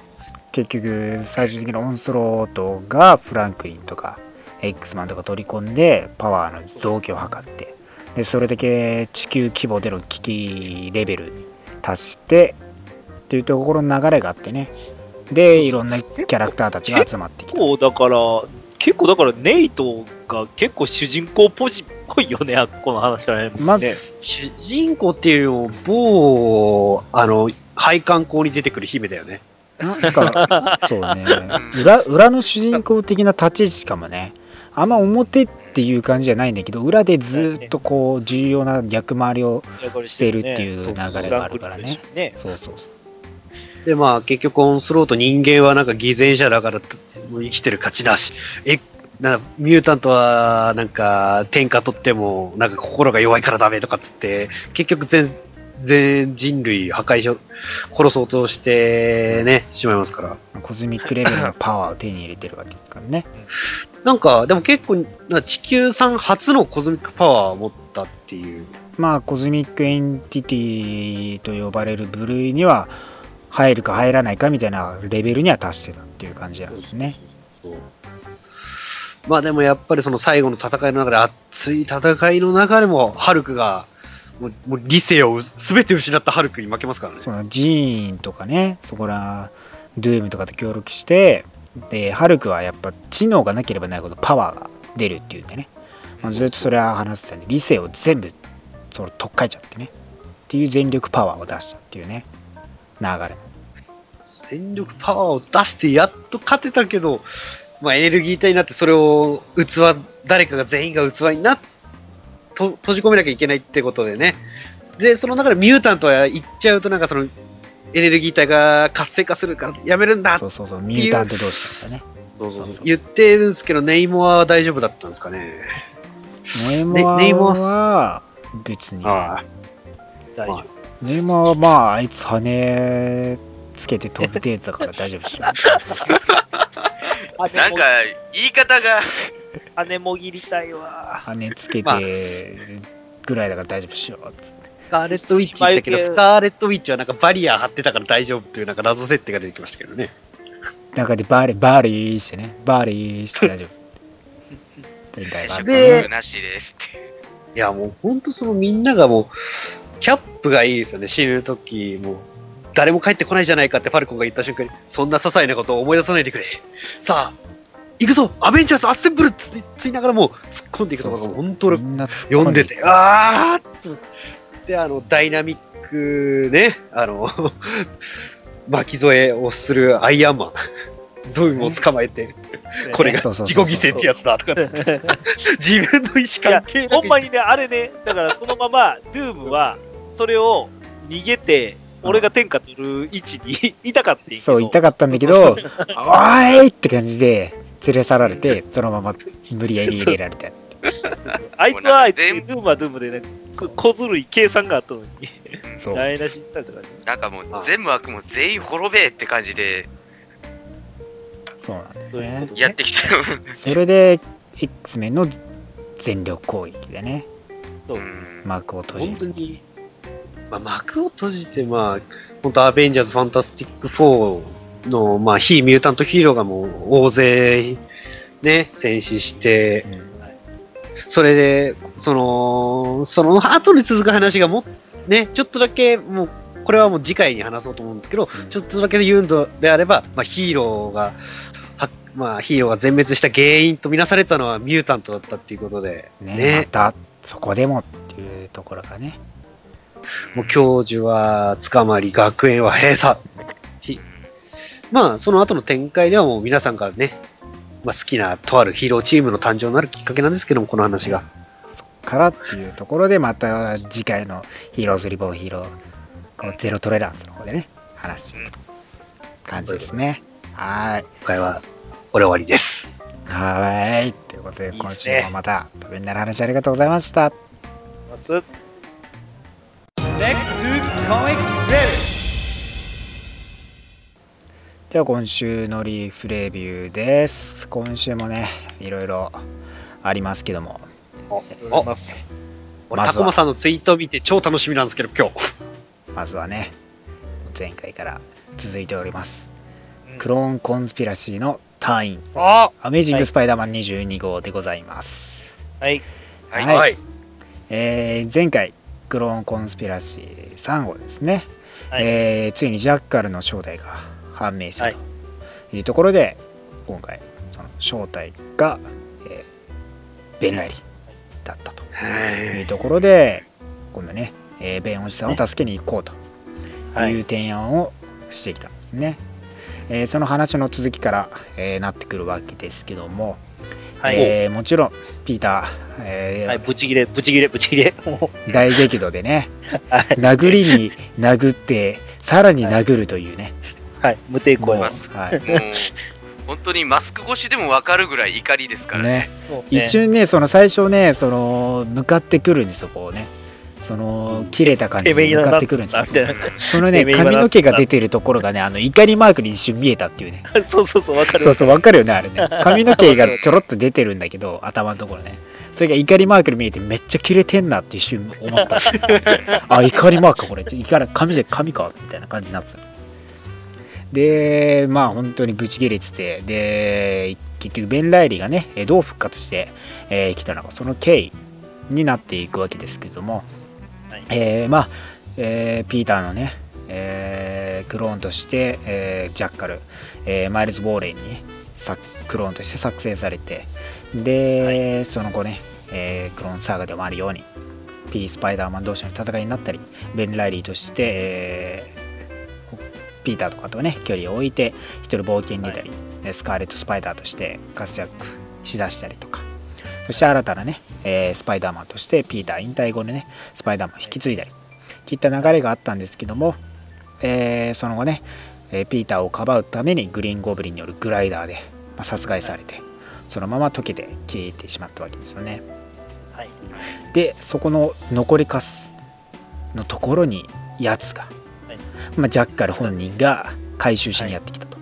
Speaker 3: 結局最終的にオンスロートがフランクリンとか X マンとか取り込んでパワーの増強を図って。でそれだけ地球規模での危機レベルに達してっていうところの流れがあってね。でいろんなキャラクターたちが集まってきた。
Speaker 4: 結構だから、結構だからネイトが結構主人公ポジっぽいよね、この話はね。
Speaker 3: ま
Speaker 4: ね。
Speaker 6: 主人公っていうよりも、某、あの、配管工に出てくる姫だよね。
Speaker 3: なんか (laughs) そうね。裏裏の主人公的な立ち位置かもね。あんま表っていう感じじゃないんだけど裏でずっとこう重要な役回りをしてるっていう流れがあるからね。
Speaker 4: ね。
Speaker 3: そうそうそう
Speaker 6: で、まあ、結局、オンスロート人間はなんか偽善者だから、もう生きてる価値なし。え、なミュータントは、なんか、天下取っても、なんか心が弱いからダメとかっつって、結局全、全人類破壊しよ殺そうとしてね、しまいますから。
Speaker 3: コズミックレベルのパワーを手に入れてるわけですからね
Speaker 6: なんか、でも結構、地球産初のコズミックパワーを持ったっていう。
Speaker 3: まあコズミックエンティティと呼ばれる部類には入るか入らないかみたいなレベルには達してたっていう感じなんですね。
Speaker 6: そうまあでもやっぱりその最後の戦いの中で、熱い戦いの中でも、ハルクが、もうもう理性をすべて失ったハルクに負けますからね。
Speaker 3: そのジーンとかねそこらドゥームとかと協力してでハルクはやっぱ知能がなければないほどパワーが出るっていうんでね、まあ、ずっとそれは話してたんで理性を全部その取っかえちゃってね。っていう全力パワーを出したっていうね流れ。
Speaker 6: 全力パワーを出してやっと勝てたけど、まあエネルギー体になってそれを器、誰かが全員が器になっと閉じ込めなきゃいけないってことでね。で、その中でミュータントは言っちゃうとなんかそのエネルギー体が活性化するからやめるんだ
Speaker 3: そうそうそうミュータント同士だったね。
Speaker 6: そうそう
Speaker 3: そう。
Speaker 6: 言ってるんですけど、ネイモアは大丈夫だったんですかね。
Speaker 3: ネイモアは別に。
Speaker 6: あ。
Speaker 4: 大丈夫。
Speaker 3: ネイモアはまああいつ羽つけて飛ぶ程度だから大丈夫でしょ (laughs)
Speaker 5: なんか、言い方が、
Speaker 4: 羽もぎりたいわ。
Speaker 3: 羽つけ
Speaker 6: まあ
Speaker 3: てぐらいだから大丈夫でしょ
Speaker 6: スカーレットウィッチだけど、スカーレットウィッチはなんかバリア張ってたから大丈夫っていうなんか謎設定が出てきましたけどね。
Speaker 3: 中でバリバリーしてねバリーして大丈夫 (laughs)
Speaker 6: で
Speaker 3: ね
Speaker 5: なしですって。
Speaker 6: いや、もう本当そのみんながもう、キャップがいいですよね、死ぬ時も。う、誰も帰ってこないじゃないかってファルコンが言った瞬間に、そんな些細なことを思い出さないでくれ。さあ、行くぞアベンジャーズアッセンブルっつついながらもう突っ込んでいくところが本当俺
Speaker 3: みんな突っ込で
Speaker 6: 読んでて、あーっと。で、あの、ダイナミックね、あの、(laughs) 巻き添えをするアイアンマン。ドゥームを捕まえて、(laughs) これが自己犠牲ってやつだとかって、(laughs) 自分の意思関係、
Speaker 4: ほんまにね、あれね、だからそのまま、ドゥームは、それを逃げて、俺が天下取る位置に (laughs) いたかって
Speaker 3: そう言いたかったんだけど「(laughs) おーい!」って感じで連れ去られてそのまま無理やり入れられた。(laughs)
Speaker 4: あいつはあいつで、ドゥームはドゥームでね、こ小ずるい計算があったのに、
Speaker 3: そう。
Speaker 4: 台無しにされたからね。
Speaker 5: なんかもう、全部悪も全員滅べって感じで
Speaker 3: そうなんだ
Speaker 4: そういう
Speaker 3: よね
Speaker 4: ことね。
Speaker 5: やってきたよ。
Speaker 3: それで X メンの全力攻撃でね。
Speaker 4: そう。
Speaker 5: うん。
Speaker 3: 幕を閉じる。
Speaker 6: 本当に、まあ、幕を閉じて、まあ、本当アベンジャーズ・ファンタスティック4の、まあ、非ミュータントヒーローがもう大勢、ね、戦死して、
Speaker 3: うん
Speaker 6: それで、その、その後に続く話がも、ね、ちょっとだけ、もう、これはもう次回に話そうと思うんですけど、
Speaker 3: うん。
Speaker 6: ちょっとだけ言うんであれば、まあ、ヒーローが、はまあ、ヒーローが全滅した原因とみなされたのはミュータントだったっていうことで、
Speaker 3: ね。またそこでもっていうところがね
Speaker 6: もう教授は捕まり、学園は閉鎖。ひまあ、その後の展開ではもう皆さんがね、まあ、好きなとあるヒーローチームの誕生になるきっかけなんですけども、この話が。
Speaker 3: からっていうところでまた次回のヒーローズリボンヒーローこのゼロトレランスの方でね話していくと感じですねはい
Speaker 6: 今回は、これ終わりです。
Speaker 3: はーいということで
Speaker 4: いいっ
Speaker 3: 今週もまたためになる話ありがとうございましたでは今週のリーフレビューです今週もねいろいろありますけども
Speaker 6: お
Speaker 4: ます。
Speaker 6: 俺、
Speaker 3: まずは
Speaker 6: タコマさんのツイートを見て超楽しみなんですけど、今日。
Speaker 3: まずはね前回から続いております
Speaker 4: うん
Speaker 3: クローンコンスピラシーの隊員
Speaker 6: あ
Speaker 3: アメージングスパイダーマン22号でございます、
Speaker 4: はい。
Speaker 5: はい。
Speaker 3: はい
Speaker 6: はい。
Speaker 3: えー前回クローンコンスピラシー3号ですね、
Speaker 4: はい。
Speaker 3: えーついにジャッカルの正体が判明した
Speaker 4: はい。
Speaker 3: というところで、今回その正体が、えーベン・ライリーだったとい。うところで今度ね、えーベンおじさんを助けに行こうと
Speaker 4: はい。
Speaker 3: いう提案をしてきたんですね。えーその話の続きから、えーなってくるわけですけども、
Speaker 4: はい。
Speaker 3: えーもちろんピーター、えー
Speaker 4: はい、ブチギレ、ブチギレ、ブチギレ。も
Speaker 3: 大激怒でね
Speaker 4: う (laughs) はい。
Speaker 3: 殴りに殴ってさらに殴るというね、
Speaker 4: はい。無抵抗
Speaker 3: もう
Speaker 4: は。
Speaker 3: はい
Speaker 5: もう、本当にマスク越しでも分かるぐらい怒りですからね。
Speaker 3: ね一瞬ねその最初ねその向かってくるんですよこうねその切れた感じ
Speaker 4: に
Speaker 3: 向かってくるんですよ。そのね髪の毛が出てるところがねあの怒りマークに一瞬見えたっていうね。
Speaker 4: そうそうそう、わかる。
Speaker 3: そうそうわかるよねあれね。(laughs) 髪の毛がちょろっと出てるんだけど頭のところね。それが怒りマークに見えてめっちゃ切れてんなって一瞬思った。(laughs) あ怒りマークかこれ。怒り髪じゃ髪かみたいな感じになってたでまあ本当にブチ切れててで結局ベン・ライリーがねえーどう復活して、えー来たのかその経緯になっていくわけですけども、
Speaker 4: はい
Speaker 3: えーまあ、えーピーターのね、えークローンとして、えージャッカル、えーマイルズ・ボーレンにさクローンとして作成されてで、その後ね、えークローンサーガでもあるように P スパイダーマン同士の戦いになったりベン・ライリーとして、えーピーターとかとね距離を置いて一人冒険に出たり、スカーレット・スパイダーとして活躍しだしたりとかそして新たなね、えースパイダーマンとしてピーター引退後にねスパイダーマンを引き継いだりといった流れがあったんですけども、えーその後ね、えーピーターをかばうためにグリーンゴブリンによるグライダーで、まあ、殺害されてそのまま溶けて消えてしまったわけですよね。
Speaker 4: はい。
Speaker 3: でそこの残りカスのところにやつが、
Speaker 4: はい。
Speaker 3: まあ、ジャッカル本人が回収しにやってきたと、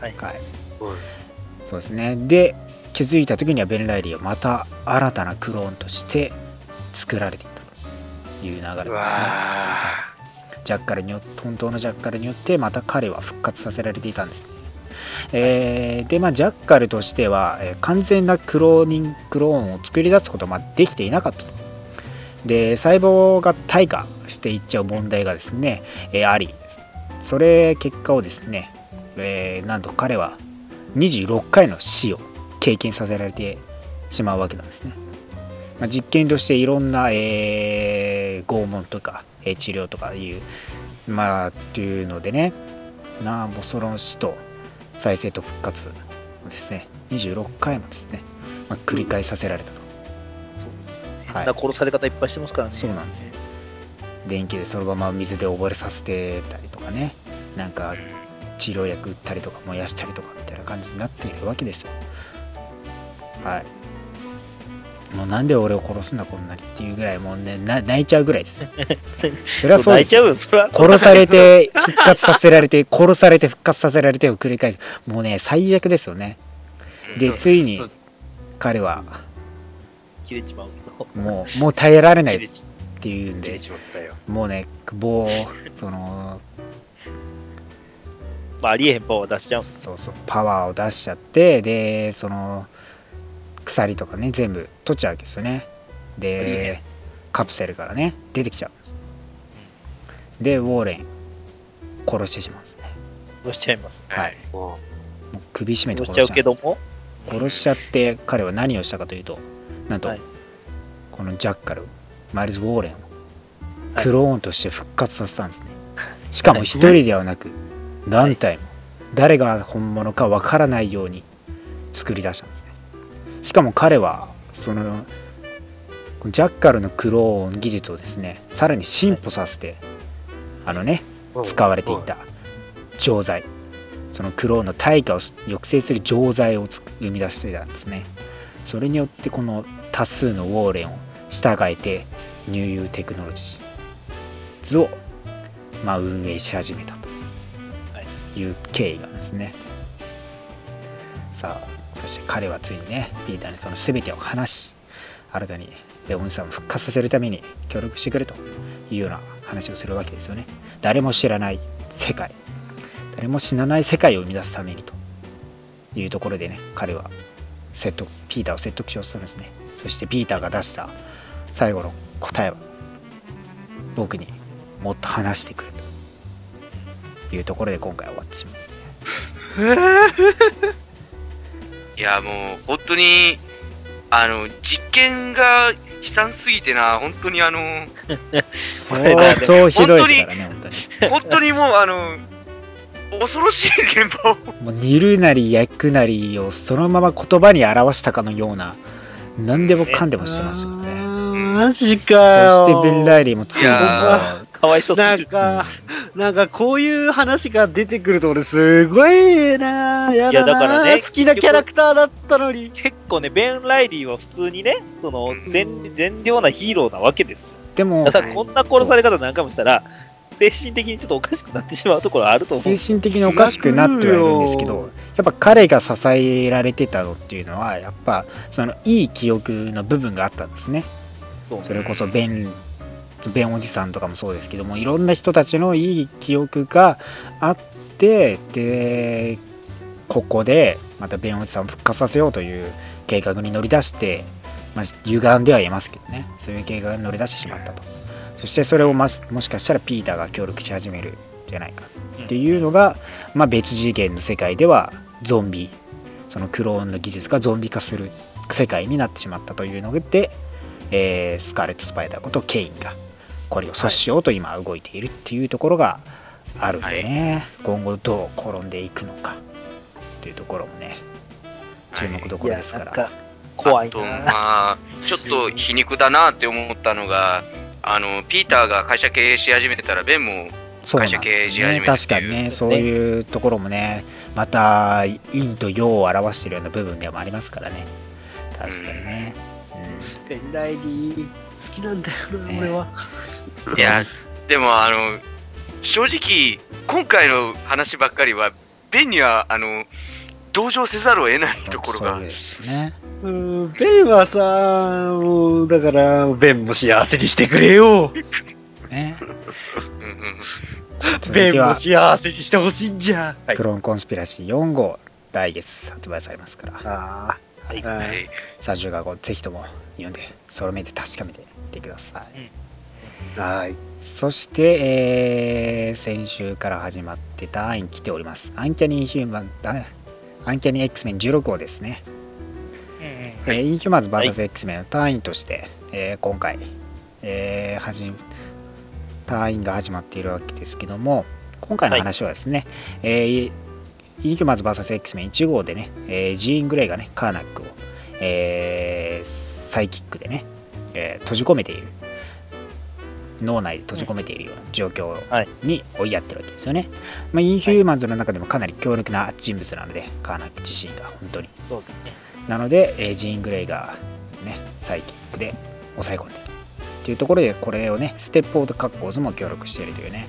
Speaker 4: はい。
Speaker 3: はい。
Speaker 6: うん
Speaker 3: そうですね。で気づいた時にはベン・ライリーはまた新たなクローンとして作られていたという流れですね。ジャッカルによ本当のジャッカルによってまた彼は復活させられていたんですね、えーでまあジャッカルとしては、えー完全なクローニングクローンを作り出すことはまあできていなかったと。で細胞が退化していっちゃう問題がですね、えーあり。それ結果をですね、えーなんと彼は26回の死を経験させられてしまうわけなんですね、まあ、実験としていろんな、えー拷問とか、えー治療とかいうまあっていうのでね。なあもうその死と再生と復活をですね。26回もですね、まあ、繰り返させられたと、
Speaker 4: そうですよね。
Speaker 3: はい。
Speaker 4: 殺され方いっぱいしてますからね。
Speaker 3: そうなんですよ。電気でそのまま水で溺れさせてたりとかね。なんか治療薬打ったりとか燃やしたりとかみたいな感じになっているわけですよはい。もうなんで俺を殺すんだこんなにっていうぐらいもうねな泣いちゃうぐらいです (laughs) それはそうです。
Speaker 4: 泣いちゃうよ、それは。
Speaker 3: 殺されて (laughs) 復活させられて殺されて復活させられてを繰り返す。もうね最悪ですよね。でついに彼は
Speaker 4: 切れちまう。
Speaker 3: もうもう耐えられないっ
Speaker 4: 切れち
Speaker 3: ていう (laughs) んで。
Speaker 6: 切れちまったよ。
Speaker 3: もうね棒をその
Speaker 4: まあ、ありえへんパワー出しちゃう。
Speaker 3: そうそうパワーを出しちゃってでその鎖とかね全部取っちゃうわけですよね。でカプセルからね出てきちゃうんです。でウォーレン殺してしまうんですね。
Speaker 4: 殺しちゃいます。
Speaker 3: はい。
Speaker 6: も
Speaker 3: もう首絞めて
Speaker 4: 殺しちゃうけども、
Speaker 3: 殺しちゃって彼は何をしたかというとなんと、
Speaker 4: はい。
Speaker 3: このジャッカルマイルズ・ウォーレンを
Speaker 4: はい。
Speaker 3: クローンとして復活させたんですね、しかも一人ではなく何体も誰が本物かわからないように作り出したんですねしかも彼はそのジャッカルのクローン技術をですねさらに進歩させてあのね
Speaker 6: う
Speaker 3: 使われていた錠剤。そのクローンの退化を抑制する錠剤を生み出していたんですね。それによってこの多数のウォーレンを従えてニューユーテクノロジーズを、まあ、運営し始めたという経緯がですね。さあそして彼はついにねピーターにその全てを話し新たにレオンさんを復活させるために協力してくれというような話をするわけですよね。誰も知らない世界誰も死なない世界を生み出すためにというところでね彼は説得ピーターを説得しようとするんですね。そしてピーターが出した最後の答えは僕にもっと話してくれというところで今回終わってしまう。
Speaker 5: いや、もう、本当に、あの、実験が悲惨すぎてな、本当にあの、
Speaker 3: 相当ひどいですからね、本当に。
Speaker 5: 本当にもう、あの、恐ろしい現場を。
Speaker 3: もう煮るなり焼くなりをそのまま言葉に表したかのような、何でもかんでもしてますよね。
Speaker 6: マジ
Speaker 3: そ
Speaker 6: かよ。
Speaker 3: してベン・ライリーもついに
Speaker 4: かわいそうす
Speaker 6: なん。か、なんかこういう話が出てくると俺すごいなやだな
Speaker 4: だからね
Speaker 6: 好きなキャラクターだったのに。
Speaker 4: 結構ね、ベン・ライリーは普通にね、その全全量なヒーローなわけですよ。
Speaker 3: でも
Speaker 4: た、だこんな殺され方なんかもしたら、精神的にちょっとおかしくなってしまうところあると思う
Speaker 3: 精。神的におかしくなってはいるんですけどやっぱ彼が支えられてたのっていうのはやっぱそのいい記憶の部分があったんですね
Speaker 4: そ
Speaker 3: れこそベンベンおじさんとかもそうですけどもいろんな人たちのいい記憶があってでここでまたベンおじさんを復活させようという計画に乗り出して、まあ、歪んではいますけどね。そういう計画に乗り出してしまったと。そしてそれをもしかしたらピーターが協力し始めるじゃないか。っていうのが、まあ、別次元の世界ではゾンビそのクローンの技術がゾンビ化する世界になってしまったというので、えースカーレット・スパイダーことケインがこれを阻止しようと今動いているっていうところがあるんでね、今後どう転んでいくのか。っていうところもね注目どころですから、
Speaker 4: いやなんか怖いな。
Speaker 5: まあ、ちょっと皮肉だなって思ったのが、あの、ピーターが会社経営し始めたら、ベンも、会社経営し始めるっていう。
Speaker 3: 確かにねそういうところもねまた陰と陽を表しているような部分でもありますからね。確かにね、
Speaker 6: ベンライリー好きなんだよな、
Speaker 3: ね
Speaker 6: 俺は。
Speaker 5: いや、(laughs) でも、あの、正直、今回の話ばっかりは、ベンには、あの、同情せざるを得ない
Speaker 3: うん、
Speaker 5: ところが。
Speaker 3: そう、ですよね。
Speaker 6: うん、ベンはさ、もう、だから、ベンも幸せにしてくれよ。
Speaker 3: ね。
Speaker 6: ベンも幸せにしてほしいんじゃ。はい。
Speaker 3: ク。ローンコンスピラシー4号来月発売されますから。
Speaker 6: あ
Speaker 4: はい。
Speaker 6: あ、は。
Speaker 5: はい。い
Speaker 3: 30号ぜひとも読んでその目で確かめててください。
Speaker 6: はい。
Speaker 3: そして、えー先週から始まってたアン来ております。アンキャニーヒューマンあアンキャニー X メン16号ですね、えーインヒューマンズ VSX メンの隊員として、えー今回、えー始め隊員が始まっているわけですけども今回の話はですね、えーインヒューマンズ VSX メン1号でね、えージーン・グレイがねカーナックを、えーサイキックでね、えー閉じ込めている。脳内で閉じ込めているような状況
Speaker 4: はい。
Speaker 3: に追いやってるわけですよね、まあ、インヒューマンズの中でもかなり強力な人物なのでカーナック自身が本当に。
Speaker 4: そうね。
Speaker 3: なので、えージーン・グレイが、ね、サイキックで抑え込んでいるというところでこれをねステップオートカッコーズも協力しているというね。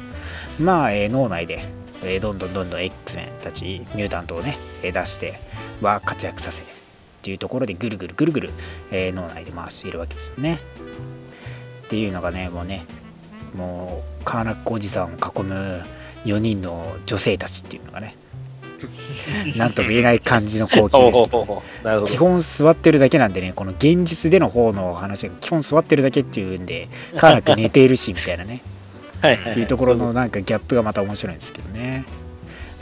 Speaker 3: まあ、えー脳内で、えーどんどんどんどん X メンたちミュータントをねえー出しては活躍させっていうところでぐるぐるぐるぐる、えー脳内で回しているわけですよね。っていうのがねもうねもうカーナックおじさんを囲む4人の女性たちっていうのがね (laughs) なんとも言えない感じの光景ですけど
Speaker 4: ほうほうほうなるほど。
Speaker 3: 基。本座ってるだけなんでねこの現実での方の話が基本座ってるだけっていうんでカーナック寝ているしみたいなね。(laughs)
Speaker 4: はいい
Speaker 3: うところのなんかギャップがまた面白いんですけどね。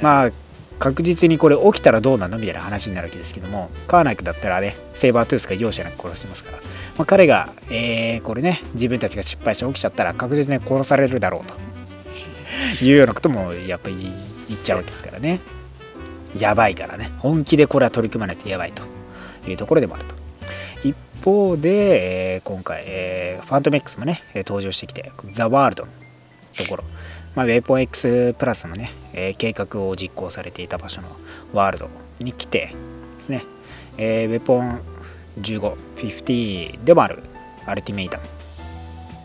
Speaker 3: まあ確実にこれ起きたらどうなの？みたいな話になるわけですけどもカーナックだったらねセーバートゥースが容赦なく殺してますから、まあ、彼が、えーこれね自分たちが失敗して起きちゃったら確実に殺されるだろうと。いうようなこともやっぱり言っちゃうわけですからね。やばいからね。本気でこれは取り組まないとやばいと。いうところでもあると。一方で、えー今回、えーファントム X もね登場してきてザ・ワールドのところ、まあ、ウェポン X プラスのね、えー計画を実行されていた場所のワールドに来てですね、えーウェポン15、50でもあるアルティメイタム、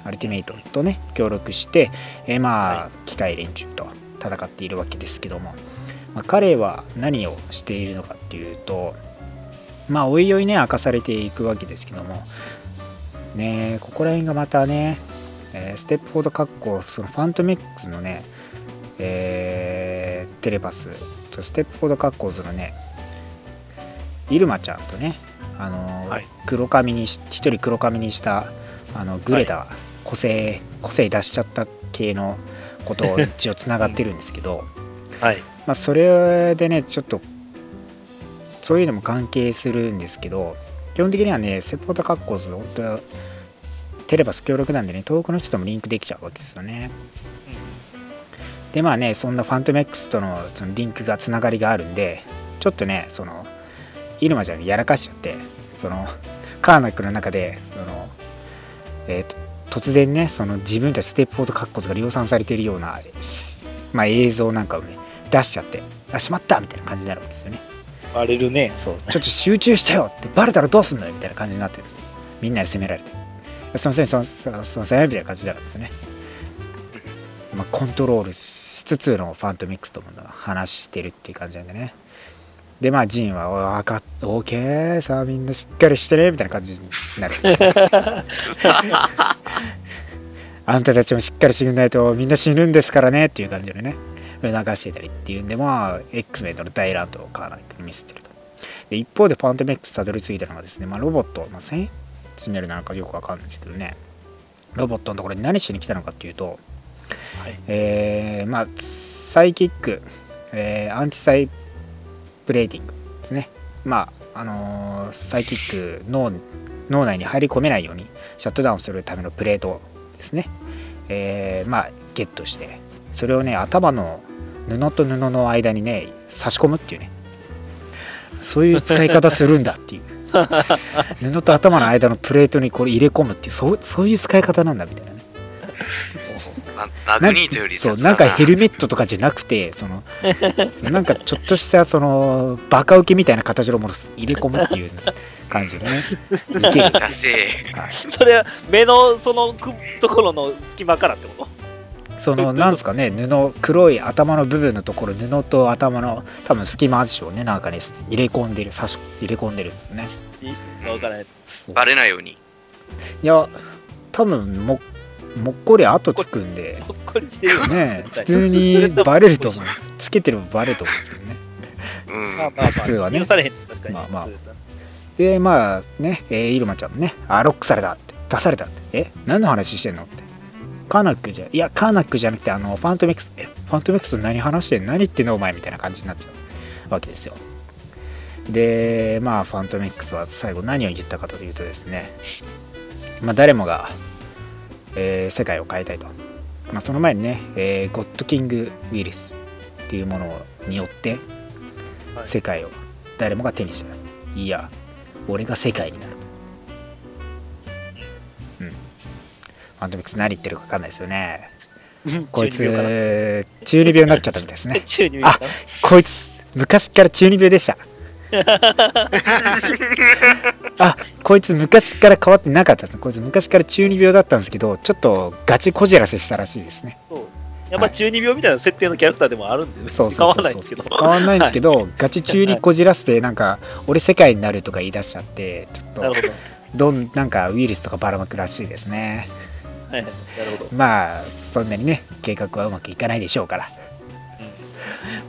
Speaker 3: アルティメイトとね、協力して、えーまあ、機械連中と戦っているわけですけども、まあ、彼は何をしているのかっていうと、まあ、おいおいね、明かされていくわけですけども、ね、ここら辺がまたね、えーステップフォード格好そのファントメックスのね、えーテレパス。とステップフォード格好するねイルマちゃんとね、あのー
Speaker 4: はい。
Speaker 3: 黒髪にし一人黒髪にしたあのグレタ、個性個性出しちゃった系のことを一応つながってるんですけど、(laughs)
Speaker 4: はい。
Speaker 3: まあ、それでねちょっとそういうのも関係するんですけど基本的にはねセポートカッコーズ本当テレバス協力なんでね遠くの人ともリンクできちゃうわけですよね。でまあねそんなファントム X とのそのリンクがつながりがあるんでちょっとねそのイルマちゃんがやらかしちゃってそのカーナックの中でその、えーと突然ねその自分たちステップフォートカッコが量産されているような、まあ、映像なんかをね出しちゃってあしまったみたいな感じになるわけですよね。
Speaker 4: バレるね。
Speaker 3: そう。ちょっと集中したよってバレたらどうすんのよみたいな感じになってる。みんなに責められてすいませんすいませんすいませんみたいな感じになるんですよね、まあ、コントロールしつつのファントミックスとも話してるっていう感じなんでね。でまあジンは「お分かっオーケーさあみんなしっかりしてね」みたいな感じになる。(laughs) あんたたちもしっかり死ぬないとみんな死ぬんですからねっていう感じでね。促してたりっていうんでまあ X メンとの大乱闘をかなり見せてると。で一方でファントム X たどり着いたのがですね、まあ、ロボット、まあ、センチネルなのかよくわかんないですけどね。ロボットのところに何しに来たのかっていうと、
Speaker 4: はい。
Speaker 3: えーまあサイキック、えーアンチサイプレーティングですね。まああのーサイキック脳脳内に入り込めないようにシャットダウンするためのプレートですね、えーまあゲットしてそれをね頭の布と布の間にね差し込むっていうね。そういう使い方するんだっていう布と頭の間のプレートにこれ入れ込むっていうそうそういう使い方なんだみたいなね。
Speaker 5: ママグニートより
Speaker 3: そうなんかヘルメットとかじゃなくてそのなんかちょっとしたそのバカウケみたいな形のものを入れ込むっていう感じでね。(laughs) いける、い。
Speaker 4: それは目のそのくところの隙間からってこと？
Speaker 3: そのなんですかね布黒い頭の部分のところ布と頭の多分隙間でしょうねなんかね入れ込んでる差し入れ込んでるんですよね。
Speaker 4: いいわからない。
Speaker 5: ーバレないように。
Speaker 3: いや多分ももっこり後つくんで。
Speaker 4: ほっこりしてるよ。
Speaker 3: ね (laughs) 普通にバレると思う。つけてればバレると思うんですけどね。
Speaker 5: うん。
Speaker 4: まあまあまあ、
Speaker 3: 普通はね。
Speaker 4: 許されへん確かに。
Speaker 3: まあまあ。でまあね、えー、イルマちゃんもねあロックされたって。出されたって。え何の話してんのってカーナックじゃいやカーナックじゃなくてあのファントミックスえファントミックスと何話してんの？何言ってんのお前みたいな感じになっちゃうわけですよ。でまあファントミックスは最後何を言ったかというとですね。まあ誰もが、えー世界を変えたいと、まあ、その前にね、えーゴッドキングウイルスっていうものによって
Speaker 4: はい。
Speaker 3: 世界を誰もが手にした。いや俺が世界になるァントミックス何言ってるか分かんないですよね。こいつ
Speaker 4: 中二病
Speaker 3: になっちゃったみたいですね。(laughs)
Speaker 4: 中二病かな
Speaker 3: こいつ昔から中二病でした。(laughs) あこいつ昔から変わってなかった。こいつ昔から中二病だったんですけどちょっとガチこじらせしたらしいですね。
Speaker 4: そう。やっぱ中二病みたいな設定のキャラクターでもあるんでね、
Speaker 3: そうそうそう
Speaker 4: 変わらないんですけど。
Speaker 3: 変わんないんですけど、ガチ中にこじらせてなんか俺世界になるとか言い出しちゃってちょっと。
Speaker 4: ど。
Speaker 3: んなんかウイルスとかばらまくらしいですね
Speaker 4: はい。はい、なるほど。
Speaker 3: まあそんなにね計画はうまくいかないでしょうから。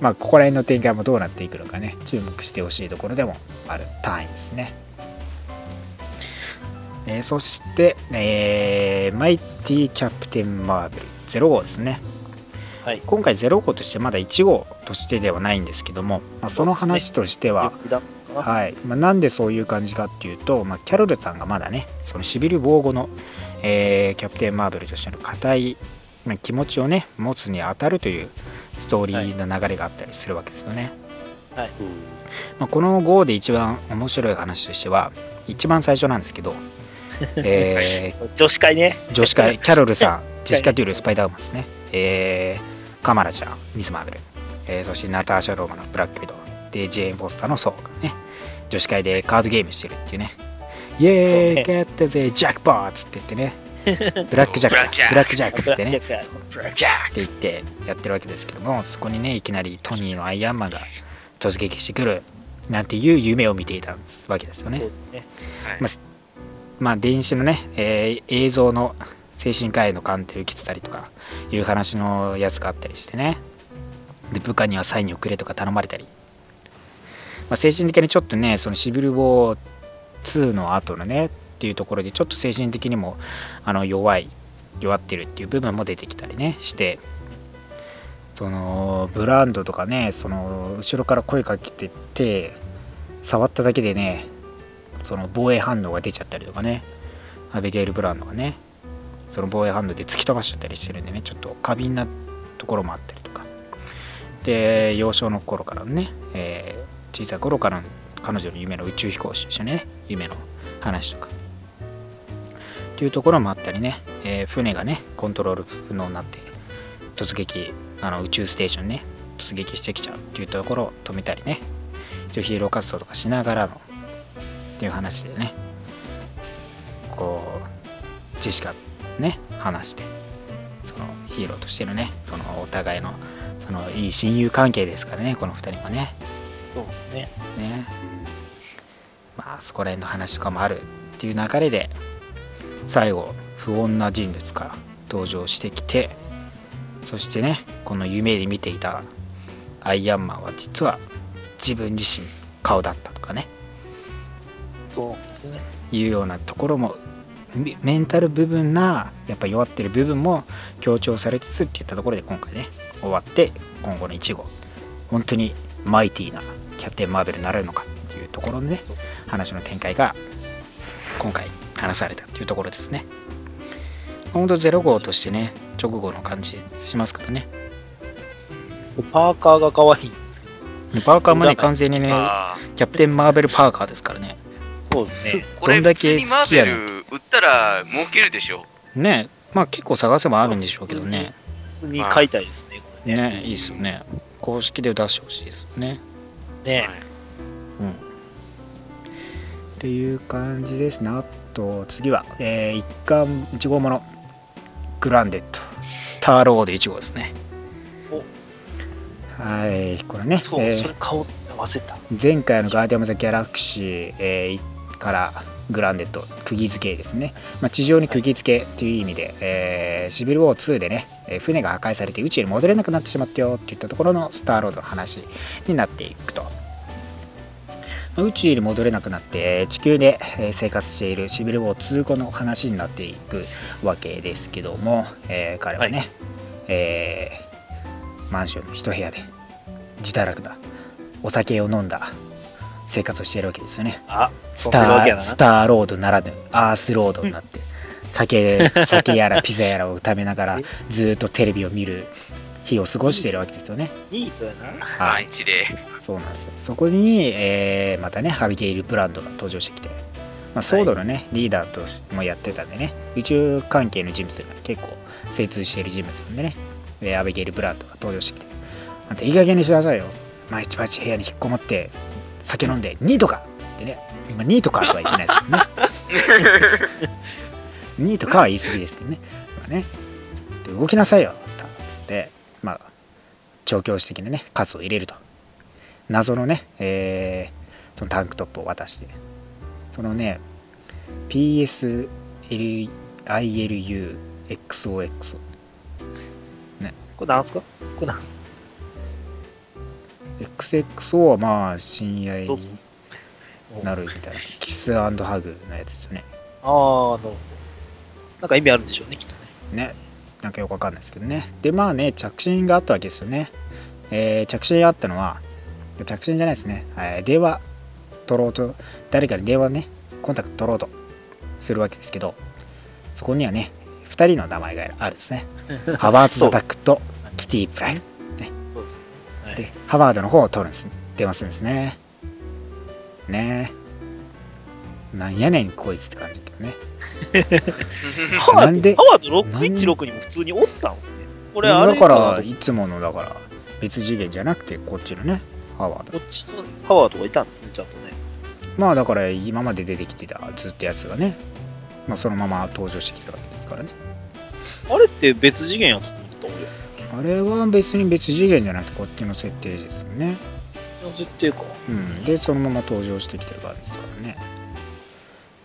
Speaker 3: まあここら辺の展開もどうなっていくのかね注目してほしいところでもある単位ですね。えーそして、えーマイティキャプテンマーベル0号ですね。
Speaker 4: はい。
Speaker 3: 今回0号としてまだ1号としてではないんですけども、まあ、その話としては、はい。まあ、なんでそういう感じかっていうと、まあ、キャロルさんがまだねそのシビル防護の、えーキャプテン・マーベルとしての固い、まあ気持ちをね持つに当たるというストーリーの流れがあったりするわけですよね、
Speaker 4: はい。
Speaker 3: まあ、この号で一番面白い話としては一番最初なんですけど、(laughs) えー
Speaker 4: 女子会ね。
Speaker 3: 女子会キャロルさん
Speaker 4: 会。
Speaker 3: ジェシカ・デュールスパイダーマンですね、えーカマラちゃんミス・マーベル、えーそしてナターシャ・ローマのブラック・ビドウ。でジェーン・ポスターのソーがね。女子会でカードゲームしてるっていうねイエーイ、
Speaker 4: ね。
Speaker 3: ゲットぜジャックポ (laughs) ッツって言ってね。ブラックジャックだブラックジャックってね。
Speaker 4: ブラッ
Speaker 3: クジャック。って言ってやってるわけですけどもそこにねいきなりトニーのアイアンマンが突撃してくるなんていう夢を見ていたわけですよね。
Speaker 4: そうですね。
Speaker 3: ままあ、電子のね、えー映像の精神科医の鑑定を受けてたりとかいう話のやつがあったりしてね。で部下にはサインをくれとか頼まれたり、まあ、精神的にちょっとねそのシビル・ウォー2の後のねっていうところでちょっと精神的にもあの弱い弱ってるっていう部分も出てきたりねして。そのブランドとかねその後ろから声かけてって触っただけでねその防衛反応が出ちゃったりとかね。アビゲイルブランドがね。その防衛反応で突き飛ばしちゃったりしてるんでねちょっと過敏なところもあったりとか。で幼少の頃からのね、えー小さい頃からの彼女の夢の宇宙飛行士でしたね夢の話とか。っていうところもあったりね、えー船がねコントロール不能になって突撃あの宇宙ステーションね突撃してきちゃうっていうところを止めたりねヒーロー活動とかしながらのっていう話でねこうジェシカね話してそのヒーローとしてのねそのお互いのそのいい親友関係ですからねこの2人もね。
Speaker 4: そうですね。
Speaker 3: ねまあそこら辺の話とかもあるっていう流れで最後不穏な人物が登場してきてそしてねこの夢で見ていたアイアンマンは実は自分自身顔だったとかね
Speaker 4: そうですね。
Speaker 3: いうようなところもメメンタル部分なやっぱ弱ってる部分も強調されつつっていったところで今回ね終わって今後の1号本当にマイティーなキャプテン・マーベルになれるのかっていうところのね話の展開が今回話されたっていうところですね。本当ゼロ号としてね直後の感じしますからね。
Speaker 4: パーカーが可愛いんですけ
Speaker 3: パーカーもね完全にね
Speaker 5: あ
Speaker 3: キャプテン・マーベル・パーカーですからね。
Speaker 4: ど。そうですね。
Speaker 5: ーこれ
Speaker 3: どんだけ好きやねん。
Speaker 5: 売ったら儲けるでしょ。
Speaker 3: ね。まあ結構探せばあるんでしょうけどね。
Speaker 4: 普通に買いたいですね。これね。
Speaker 3: ねいいですよね。公式で出してほしいですよね
Speaker 4: ね。
Speaker 3: うん。っていう感じですね。あと次は、えー、一貫1号もの。グランデッド。スターロード1号ですね。はいこれね。
Speaker 4: そう、
Speaker 3: えー
Speaker 4: それ買おうって忘れた。
Speaker 3: 前回のガーディアム・ザ・ギャラクシー、えーからグランデッド釘付けですね、まあ、地上に釘付けという意味で、えーシビル・ウォー2でね、えー船が破壊されて宇宙に戻れなくなってしまったよっていったところのスターロードの話になっていくと。まあ宇宙に戻れなくなってえー地球でえー生活しているシビル・ウォー2後の話になっていくわけですけども、えー彼はね、
Speaker 4: は
Speaker 3: えーマンションの一部屋で自堕落だ。お酒を飲んだ生活をしているわけですよね
Speaker 4: あ、
Speaker 3: スタ。ースターロードならぬアースロードになって酒 (laughs) 酒やらピザやらを食べながら
Speaker 4: え？
Speaker 3: ずーっとテレビを見る日を過ごしているわけですよね。
Speaker 4: ニートやな。
Speaker 3: はい、
Speaker 5: 毎日で
Speaker 3: そうなんですよ。そこに、えーまたね、ハビゲイル・ブランドが登場してきて、まあ、ソードのね、リーダーとしてもやってたんでね、宇宙関係の人物が結構精通している人物なんでね、えーアビゲイル・ブランドが登場してきて、あんたいい加減にしなさいよ。毎日毎日部屋に引っこもって、酒飲んで、ニートか。ってね、今、ニートかとは言ってないですけどね。ニートかは言い過ぎですけどね。まあね。で動きなさいよ、つって、まあ、調教師的なね、数を入れると。謎のね、えーそのタンクトップを渡して、そのね、PSILUXOX、
Speaker 4: これなんすか？これなん
Speaker 3: XXO はまあ、親愛になるみたいな、キスハグのやつですよね。
Speaker 4: あー、なるほど。なんか意味あるんでしょうね、きっとね。
Speaker 3: ね、なんかよくわかんないですけどね。で、まあね、着信があったわけですよね。えー着信があったのは、着信じゃないですね。はい電話取ろうと、誰かに電話ね、コンタクト取ろうとするわけですけど、そこにはね、2人の名前があるんですね。(laughs) ハワード・ザ・ダックとキティ・プライム。
Speaker 4: で
Speaker 3: ハワードの方を取るんです。電話するんですね。ねえ。なんやねん、こいつって感じだけどね。
Speaker 4: ハワー
Speaker 3: なんで
Speaker 4: ドハワード616にも普通におったんですね。これあれ
Speaker 3: だから、いつもの、だから、別次元じゃなくて、こっちのね、ハワード。
Speaker 4: こっちのハワードがいたんですね、ちゃんとね。
Speaker 3: まあ、だから、今まで出てきてたずっとやつがね、まあ、そのまま登場してきたわけですからね。
Speaker 4: あれって別次元やってた俺。
Speaker 3: あれは別に別次元じゃなくて、こっちの設定ですよね。
Speaker 4: 絶対か。
Speaker 3: うん。で、そのまま登場してきてるからですからね。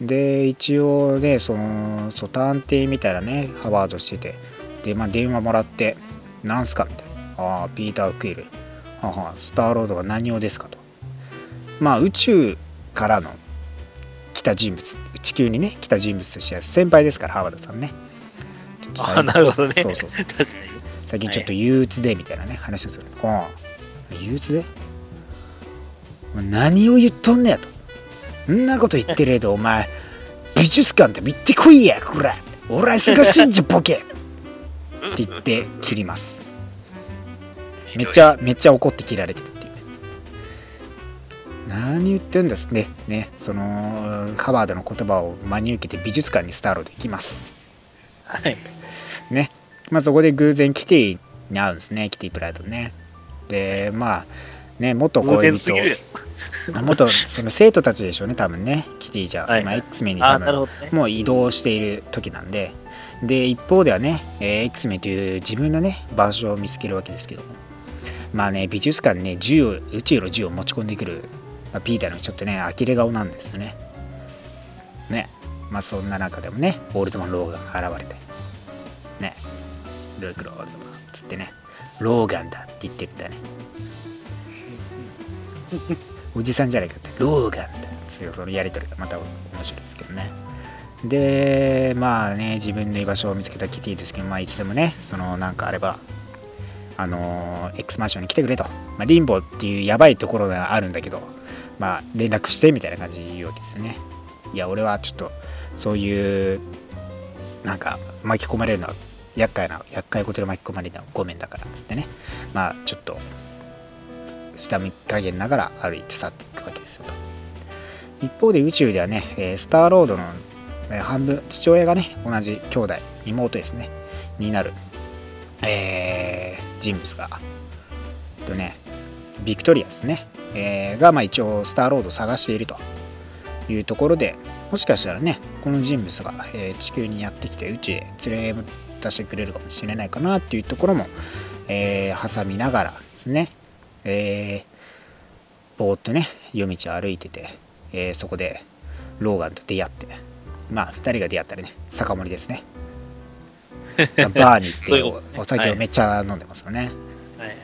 Speaker 3: で、一応ね、その、そう探偵みたいなね、ハワードしてて、で、まあ、電話もらって、なんすかみたいな。ああ、ピーター・クイル。ははスターロードが何をですかと。まあ、宇宙からの来た人物、地球にね、来た人物としては先輩ですから、ハワードさんね。
Speaker 4: あ、なるほどね。
Speaker 3: そうそうそう
Speaker 4: 確かに。
Speaker 3: 最近ちょっと憂鬱でみたいなね話をする。こう。憂鬱で？何を言っとんねやと。そんなこと言ってるけどお前美術館でも行ってこいやこら。俺は忙しいんじゃボケ。って言って切ります。めっちゃめっちゃ怒って切られてるっていう。ね何言ってんです。ねね。そのハワードの言葉を真に受けて美術館にスターロード行きます。
Speaker 4: はい。
Speaker 3: ねまあそこで偶然キティに会うんですね。キティプライドね。でまあね元
Speaker 4: 偶
Speaker 3: 恋人元その生徒たちでしょうね。多分ね。キティじゃ、
Speaker 4: はい。
Speaker 3: まあ、X メンに多分。
Speaker 4: ね。
Speaker 3: もう移動している時なんで。で一方ではね、えー X メンという自分のね場所を見つけるわけですけども。まあね美術館にね銃を宇宙の銃を持ち込んでくる、まあ、ピーターのちょっとね呆れ顔なんですね。ね。まあそんな中でもねオールドマン・ローガンが現れて。ねルーク・ロールドつってねローガンだって言ってるんだね。おじさんじゃないかってローガンだっていうそのやりとりがまた面白いですけどね。でまあね自分の居場所を見つけたキティですけどまあいつでもねそのなんかあればあのー X マンションに来てくれと、まあ、リンボっていうやばいところがあるんだけどまあ連絡してみたいな感じで言うわけですね。いや俺はちょっとそういうなんか巻き込まれるのは厄介な厄介事で巻き込まれるのごめんだからってねまあちょっと下見加減ながら歩いて去っていくわけですよと。一方で宇宙ではね、えスターロードの半分父親がね同じ兄弟妹ですねになる、えー人物がとねビクトリアですね、えーがまあ一応スターロードを探していると。いうところでもしかしたらねこの人物が、えー地球にやってきて宇宙へ連れ出してくれるかもしれないかなっていうところも、えー挟みながらですね、えーぼーっとね夜道を歩いてて、えーそこでローガンと出会ってまあ2人が出会ったらね酒盛りですね。(laughs) バーに行ってお酒をめっちゃ飲んでますよね、
Speaker 4: はい。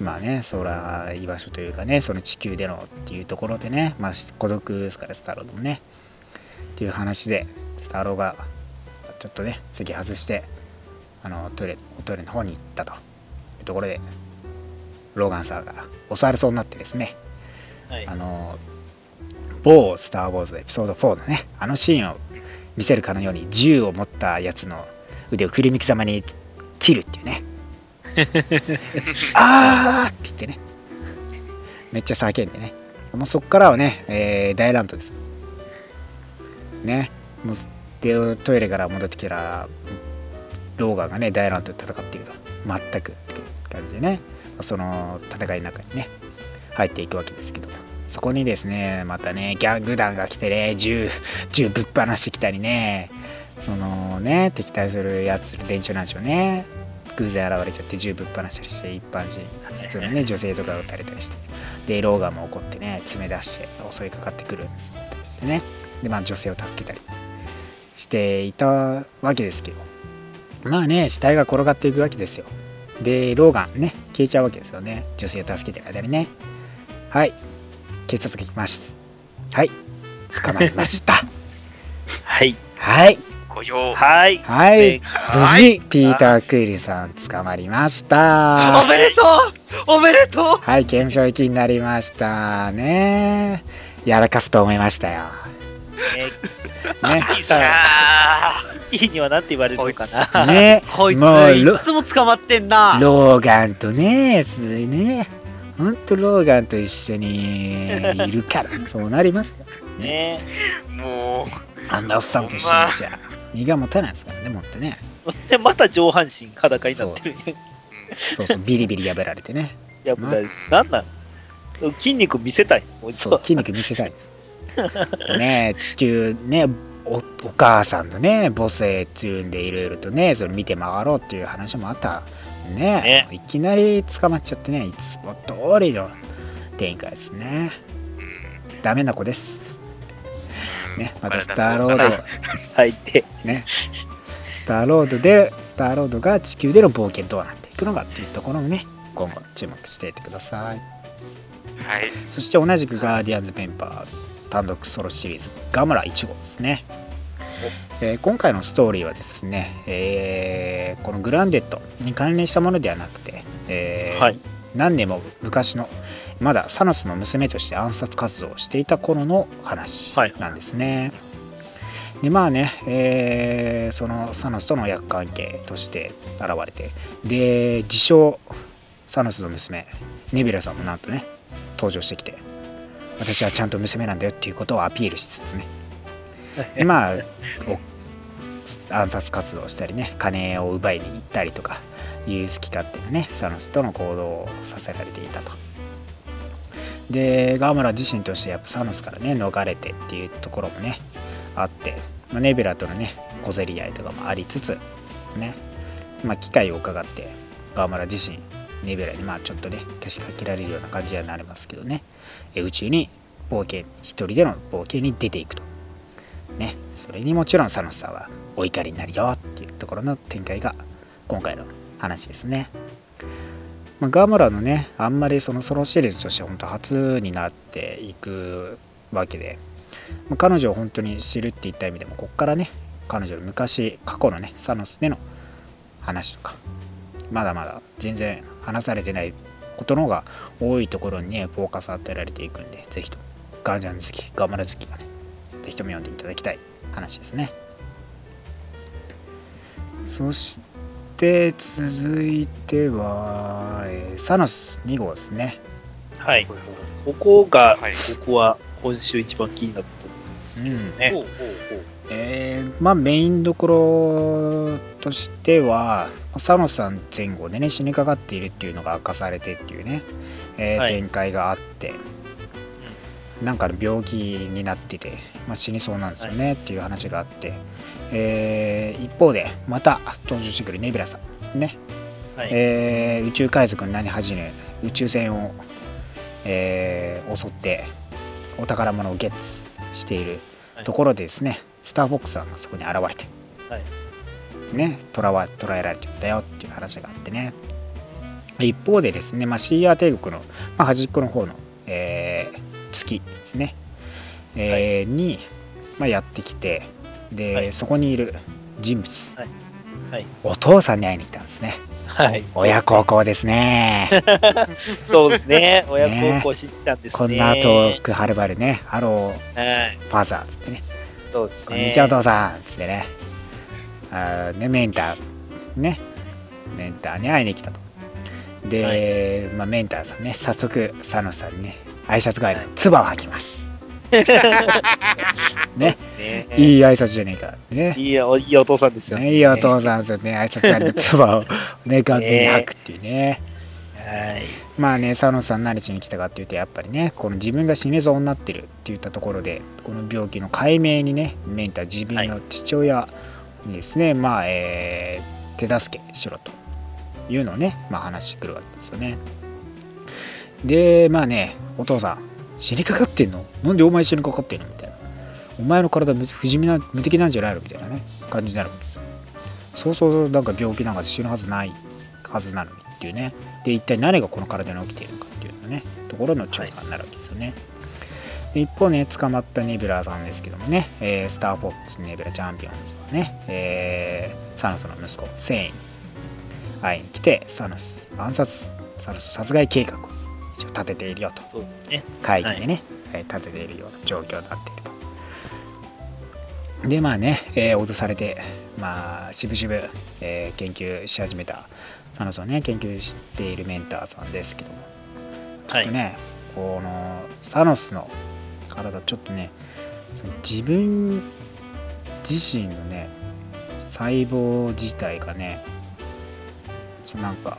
Speaker 3: まあね、そら居場所というかね、その地球でのっていうところでね、まあ孤独ですから、スタローでもね。っていう話で、スタローがちょっとね、席外して、あのトイレ、おトイレの方に行ったというところで、ローガンさんが襲われそうになってですね、
Speaker 4: はい
Speaker 3: あ。の、某スター・ウォーズエピソード4のね、あのシーンを見せるかのように、銃を持ったやつの腕を振り向きざまに切るっていうね。(laughs) あーって言ってね。めっちゃ叫んでね。もうそっからはね、えー大乱闘です。ね。もうでトイレから戻ってきたら、ローガンがね、大乱闘で戦っていると。全くって感じでね、その戦いの中にね、入っていくわけですけど、そこにですね、またね、ギャング団が来てね、銃、銃ぶっ放してきたりね、そのね、敵対するやつ、連中なんでしょうね。偶然現れちゃって銃ぶっ放したりして、一般人、そのね、(laughs) 女性とか撃たれたりして、で、ローガンも怒ってね、詰め出して襲いかかってくるでね、で、まあ女性を助けたりしていたわけですけど、まあね、死体が転がっていくわけですよ。で、ローガンね、消えちゃうわけですよね。女性を助けてる間にね。はい、警察が来ます。はい、捕まりました。(laughs)
Speaker 4: はい。
Speaker 3: はい、
Speaker 5: ご用。
Speaker 4: はい。
Speaker 3: はい
Speaker 4: で、
Speaker 3: 無事、ピーター・クイリさん捕まりました。
Speaker 2: おめでとうおめでとう
Speaker 3: はい、刑務所行きになりましたね。やらかすと思いましたよ。
Speaker 4: ね、
Speaker 3: ね。
Speaker 4: いいさ
Speaker 5: あ
Speaker 4: ん、いいにはなんて言われるのかな。
Speaker 3: ね。
Speaker 2: こいつ
Speaker 3: もうロ
Speaker 2: いつも捕まってんな
Speaker 3: ローガンとね、すね。ほんとローガンと一緒にいるから、(laughs) そうなりますよ。
Speaker 4: ね
Speaker 5: ーも
Speaker 3: あんなおっさんと一緒にじゃ、身が持たないですからね、もってね。
Speaker 4: で、また上半身裸になってる。
Speaker 3: そうそう、ビリビリ破られてね。
Speaker 4: やっぱり、なん？なん筋肉見せたい。
Speaker 3: そう、筋肉見せたい。(laughs) ね地球ねお、お母さんのね、母性っていうんでいろいろとね、それ見て回ろうっていう話もあった。ね
Speaker 4: ね
Speaker 3: いきなり捕まっちゃってね、いつも通りの展開ですね。ダメな子です。ね、またスターロード、
Speaker 4: はい。で、
Speaker 3: ね、スターロードで、スターロードが地球での冒険どうなっていくのかっていうところもね、今後注目していてください。
Speaker 5: はい。
Speaker 3: そして同じくガーディアンズメンバー単独ソロシリーズガムラ1号ですね。えー今回のストーリーはですね、えーこのグランデッドに関連したものではなくて、えー
Speaker 4: はい
Speaker 3: 何年も昔のまだサノスの娘として暗殺活動をしていた頃の話
Speaker 4: はい
Speaker 3: なんですね。でまあね、えーそのサノスとの役関係として現れてで自称サノスの娘ネビュラさんもなんとね登場してきて私はちゃんと娘なんだよっていうことをアピールしつつね。でまあお暗殺活動をしたりね金を奪いに行ったりとかいう好き勝手なねサノスとの行動をさせられていたと。でガーマラ自身としてやっぱサノスからね逃れてっていうところもねあって、まあ、ネビュラとのね小競り合いとかもありつつねまあ機会を伺ってガーマラ自身ネビュラにまあちょっとねけしかけられるような感じにはなりますけどね。え宇宙に冒険一人での冒険に出ていくと。ねそれにもちろんサノスさんはお怒りになるよっていうところの展開が今回の話ですね、まあ、ガーモラのねあんまりそのソロシリーズとして本当初になっていくわけで、まあ彼女を本当に知るっていった意味でもここからね彼女の昔過去のねサノスでの話とかまだまだ全然話されてないことの方が多いところにねフォーカス当てられていくんでぜひとガージャン好きガーマラ好きがねぜひとも読んでいただきたい話ですねそして続いては、えーサノス2号ですね
Speaker 4: はい。ここが、
Speaker 5: はい
Speaker 4: 僕は今週一番気になったところですけどね。
Speaker 6: ほうほうほう
Speaker 3: えーまあメインどころとしてはサさん前後でね死にかかっているっていうのが明かされてっていうね、えー
Speaker 4: はい。
Speaker 3: 展開があってなんかの病気になってて、まあ、死にそうなんですよねっていう話があって、えー一方でまた登場してくるネビュラさんですね、
Speaker 4: はい。
Speaker 3: えー宇宙海賊になり始め宇宙船を、えー襲ってお宝物をゲッツしている
Speaker 4: はい。
Speaker 3: ところでですね、スターフォックスさんがそこに現れて、
Speaker 4: はい
Speaker 3: ね捕らわ捕らえられちゃったよっていう話があってね。一方でですね、まあ、シーアー帝国の、まあ、端っこの方の、えー月ですね、えーに、まあ、やってきてで、
Speaker 4: はい。
Speaker 3: そこにいる人物、
Speaker 4: はい。はい。
Speaker 3: お父さんに会いに来たんですね。
Speaker 4: はい。
Speaker 3: 親孝行ですね。(laughs)
Speaker 4: そうですね。親孝行してきたんですね。
Speaker 3: こんな遠くはるばるねハロー
Speaker 4: はい。
Speaker 3: ファーザーってね。
Speaker 4: そうですね。
Speaker 3: こんにちはお父さん。つってねあーねメンターね。メンターに会いに来たと。で、まあ、メンターさんね早速サノスさんにね挨拶代わりに唾を吐きます、(laughs) ね。
Speaker 4: ね。
Speaker 3: いい挨拶じゃねえか。ね。
Speaker 4: いいおいいお父さんですよ。
Speaker 3: ねいいお父さんとね挨拶代わりに唾をね顔面に吐くっていうね。
Speaker 4: はい。
Speaker 3: まあね、サノスさん何しに来たかっていうと、やっぱりね、この自分が死ねそうになってるっていったところで、この病気の解明にね、メンター自分の父親にですね、まあ、えー手助けしろというのをね、まあ話してくるわけですよね。で、まあね、お父さん、死にかかってんの？なんでお前死にかかってんの？みたいな。お前の体無不死身な無敵なんじゃないの？みたいなね、感じになるんですよ。そうそうなんか病気なんかで死ぬはずないはずなのにっていうね。で一体何がこの体に起きているのかっていうのねところの調査になるわけですよね、で一方ね捕まったネビュラさんですけどもね、えースターフォックスネビュラチャンピオンズね、えーサノスの息子セイン。に会いに来てサノス暗殺サノス殺害計画を一応立てているよと。
Speaker 4: ね。
Speaker 3: 会議でね、えー立てているような状況になっていると。でまあね、えー脅されてまあしぶしぶ、えー研究し始めたサノスをね研究しているメンターさんですけども。ちょっとね、このサノスの体ちょっとね自分自身のね細胞自体がねそうなんか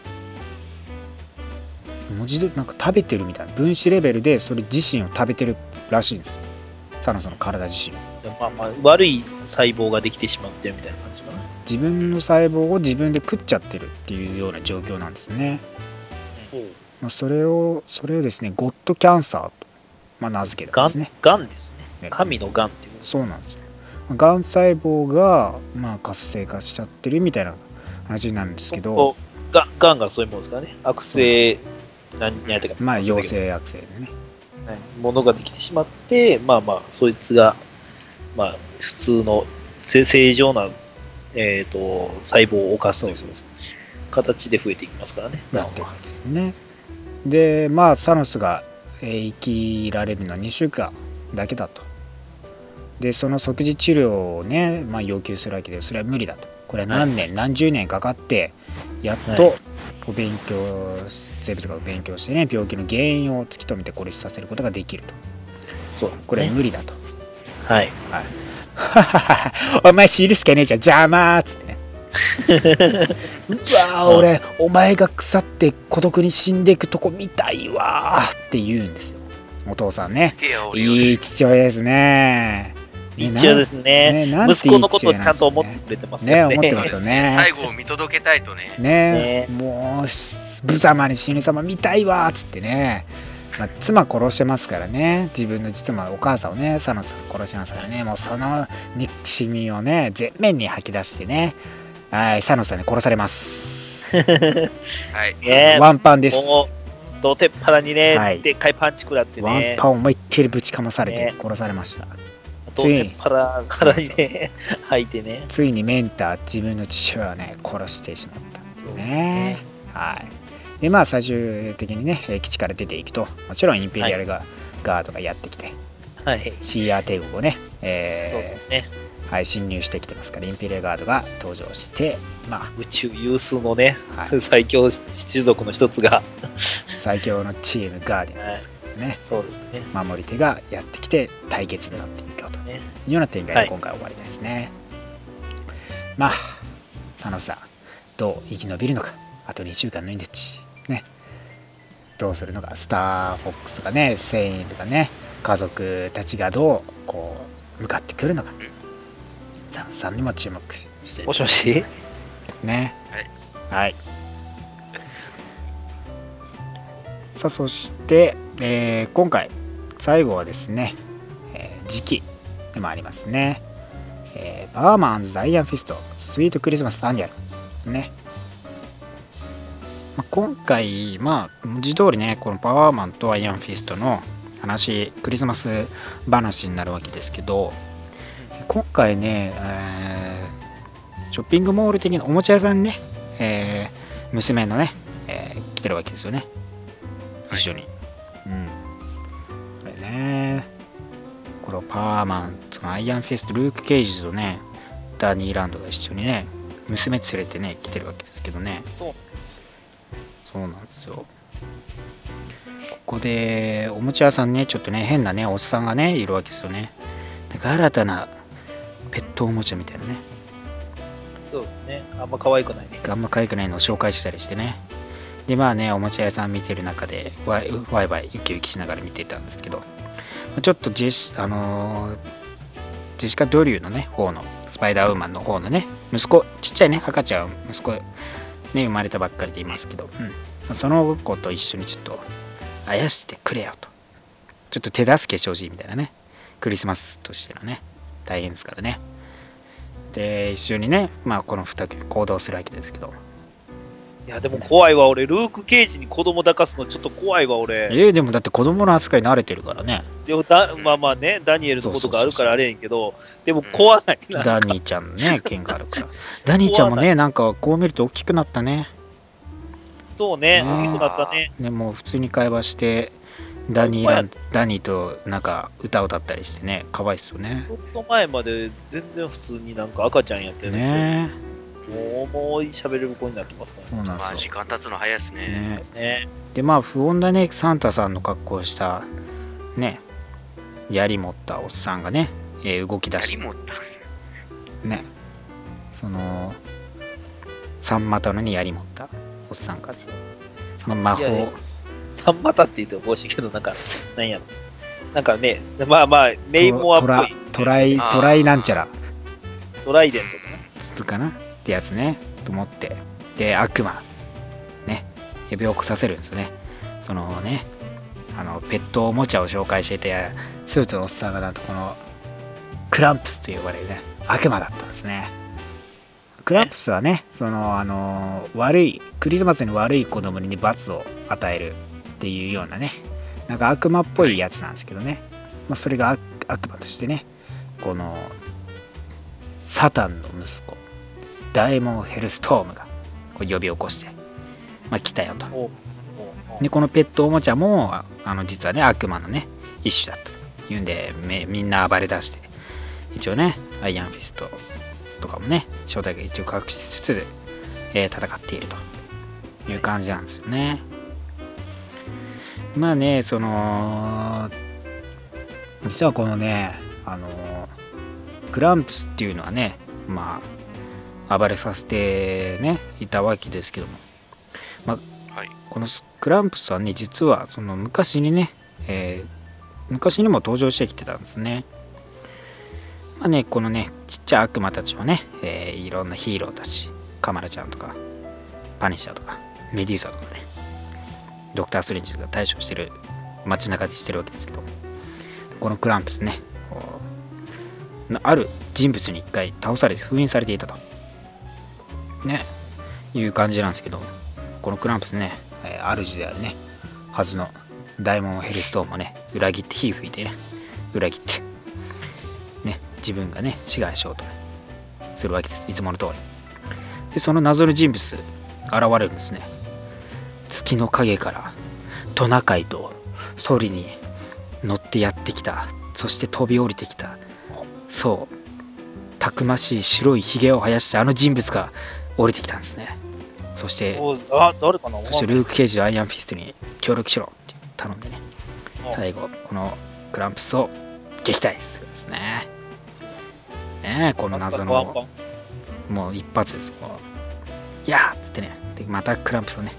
Speaker 3: 文字でなんか食べてるみたいな分子レベルでそれ自身を食べてるらしいんですよ。サノスの体自身。
Speaker 4: まあまあ、悪い細胞ができてしまってるみたいな感じかな。
Speaker 3: 自分の細胞を自分で食っちゃってるっていうような状況なんですね、まあ、それをそれをですねゴッドキャンサーと、まあ、名付けた
Speaker 4: がん
Speaker 3: んですね、
Speaker 4: がんですね。
Speaker 3: ね
Speaker 4: 神のがんっていう
Speaker 3: そうなんですよがん細胞が、まあ、活性化しちゃってるみたいな話になるんですけど
Speaker 4: ががんがそういうものですからね。悪性、何何やったか。
Speaker 3: まあ陽性悪性でね
Speaker 4: はいものができてしまって、まあまあ、そいつが、まあ、普通のせ正常な、えっ、と、細胞を犯すという形で増えていきますからね。
Speaker 3: なるんですね。で、まあ、サノスが、えー生きられるのは2週間だけだと。で、その即時治療をね、まあ、要求するわけで、それは無理だと。これは何年、何十年かかって、やっ
Speaker 4: は
Speaker 3: とお勉強、生物学を勉強してね、病気の原因を突き止めて殺しさせることができると。
Speaker 4: そう、
Speaker 3: これは
Speaker 4: ね
Speaker 3: 無理だと。
Speaker 4: はい。(laughs)
Speaker 3: お前死ぬしかねえじゃん、邪魔ーっつってね。(laughs) うわー、俺、お前が腐って孤独に死んでいくとこ見たいわーって言うんですよ。お父さんね。いい父親ですね。
Speaker 4: 一応ですね。息子のことをちゃんと思ってくれてます
Speaker 3: ね、
Speaker 4: よね。
Speaker 3: 思ってますよね。(laughs)
Speaker 5: 最。後を見届けたいとね。
Speaker 3: ね。もう、無様に死ぬ様見たいわーっつってね。まあ、妻殺してますからね。自分の実はお母さんをねサノさん殺しますからね。もうその憎しみをね全面に吐き出してね。はいサノさんに殺されます。(laughs)
Speaker 5: はい。
Speaker 4: ね。
Speaker 3: ワンパンです。
Speaker 4: どてっぱらにね、
Speaker 3: はい。
Speaker 4: でっかいパンチ食らって
Speaker 3: ワン
Speaker 4: ね
Speaker 3: パ、ン思いっきりぶちかまされて
Speaker 4: ね。
Speaker 3: 殺されました、
Speaker 4: どてっぱらからにね、吐いてね。
Speaker 3: ついにメンター自分の父親をね殺してしまったっていうねはいでまあ最終的にねえー基地から出ていくともちろんインペリアルが、ガードがやってきて
Speaker 4: はい。
Speaker 3: シーアー帝国をね、
Speaker 4: そう
Speaker 3: え
Speaker 4: ですね。
Speaker 3: はい、侵入してきてますからインペリアルガードが登場してまあ
Speaker 4: 宇宙有数のね、
Speaker 3: はい、
Speaker 4: 最強種族の一つが、
Speaker 3: 最強のチームガーディ
Speaker 4: はい、
Speaker 3: アンね
Speaker 4: そうですね。
Speaker 3: 守り手がやってきて対決になっていくよと
Speaker 4: ね
Speaker 3: いうような展開今回終わりですね、まあ楽しさどう生き延びるのか。あと2週間の命。ね。どうするのか。スターフォックスとかねセインとかね家族たちがどうこう向かってくるのか。サムさんにも注目して
Speaker 4: もしもし？
Speaker 3: ね。はい、さあそして、えー今回最後はですね、えー時期でもありますね、えーパワーマンズ・ザイアンフィストスイートクリスマス・アンニャル。ね、まあ、今回まあ文字通りねこのパワーマンとアイアンフィストの話クリスマス話になるわけですけど今回ね、えーショッピングモール的なおもちゃ屋さんにね、えー娘のね、えー来てるわけですよね。一緒に、うん。これね。これをパワーマンそのアイアンフィストルーク・ケイジとねダニーランドが一緒にね娘連れてね来てるわけですけどね。
Speaker 4: そう
Speaker 3: そうなんですよ。ここでおもちゃ屋さんねちょっとね変なねおっさんがねいるわけですよね。なんか新たなペットおもちゃみたいなね。
Speaker 4: そうですね。あんま可愛くない。ね。
Speaker 3: あんま可愛くないのを紹介したりしてね。でまあねおもちゃ屋さん見てる中でワイワイワイウキウキしながら見てたんですけどちょっとジェシ,、あのージェシカ・ドリューのね方のスパイダーウーマンの方のね息子ちっちゃいね赤ちゃん息子ね生まれたばっかりでいますけど、うん、その子と一緒にちょっとあやしてくれよと。ちょっと手助けしてほしいみたいなね。クリスマスとしてのね大変ですからね。で一緒にねまあこの2人行動するわけですけど。
Speaker 4: いや、でも怖いわ、俺。ルーク・ケイジに子供抱かすのちょっと怖いわ、俺。
Speaker 3: えー、でもだって子供の扱い慣れてるからね。
Speaker 4: でもだまあまあね、ダニエルのことがあるからあれやんけど、でも怖ないな。
Speaker 3: ダニーちゃんのね剣があるから。(laughs) ダニーちゃんもねなんかこう見ると大きくなったね。
Speaker 4: そうね、
Speaker 3: ね
Speaker 4: 大きくなったね。
Speaker 3: ねもう普通に会話してダニーダニーとなんか歌を歌ったりしてね可愛いっすよね。
Speaker 4: ちょっと前まで全然普通になんか赤ちゃんやってる。
Speaker 3: ね。
Speaker 4: もう、もう喋れる子になってますか
Speaker 3: そうなん
Speaker 5: まあ
Speaker 3: ですよ、
Speaker 5: 時間経つの早いですね。
Speaker 3: ね、
Speaker 4: らね。
Speaker 3: でまあ不穏なねサンタさんの格好をしたね槍持ったおっさんがね、えー動き出して
Speaker 5: 槍持った？
Speaker 3: ねその三股のに槍持ったおっさんが、まあ、魔
Speaker 4: いやいや
Speaker 3: 法
Speaker 4: 三股って言っても帽子けど、なんか、なんやろ。なんかね、まあまあ、ネイモアっぽい、
Speaker 3: トライ
Speaker 5: あー
Speaker 3: トライなんちゃら
Speaker 4: トライデントかな。
Speaker 3: つかなってやつねと思って。で悪魔。ね。呼び起こさせるんですよね。そのねあのペットおもちゃを紹介しててスーツのおっさんがなんとこのクランプスと呼ばれるね悪魔だったんですね。クランプスはねそのあの悪いクリスマスに悪い子供に罰を与えるっていうようなねなんか悪魔っぽいやつなんですけどね、まあ、それが悪魔としてねこのサタンの息子。ダイモン・ヘルストームがこう呼び起こして、まあ、来たよと。でこのペットおもちゃもああの実はね悪魔のね一種だというんでめみんな暴れ出して一応ねアイアンフィストとかもね正体が一応隠しつつ、えー戦っているという感じなんですよね。まあねその実はこのねあのクランプスっていうのはねまあ暴れさせてねいたわけですけども。
Speaker 5: はい。
Speaker 3: このスクランプスはね実はその昔にね、えー昔にも登場してきてたんですね。まあねこのねちっちゃい悪魔たちはね、えーいろんなヒーローたちカマラちゃんとかパニッシャーとかメデューサとかねドクター・ストレンジが対処してる街中でしてるわけですけどこのクランプスねこうなある人物に一回倒されて封印されていたとねいう感じなんですけどこのクランプスね、えー主であるねはずのダイモンヘルストーンもね裏切って火吹いてね裏切ってね自分がね志願しようとするわけです。いつもの通り。でその謎の人物現れるんですね。月の影からトナカイとソリに乗ってやってきた。そして飛び降りてきた。そう。たくましい白いひげを生やしたあの人物が降りてきたんですね。そして
Speaker 4: おあ、誰かな？
Speaker 3: そしてルーク・ケイジはアイアンフィストに協力しろって頼んでね
Speaker 4: うん。
Speaker 3: 最後このクランプスを撃退するんですね。ねえこの謎のもう一発ですこういやーっつってね。でまたクランプスをね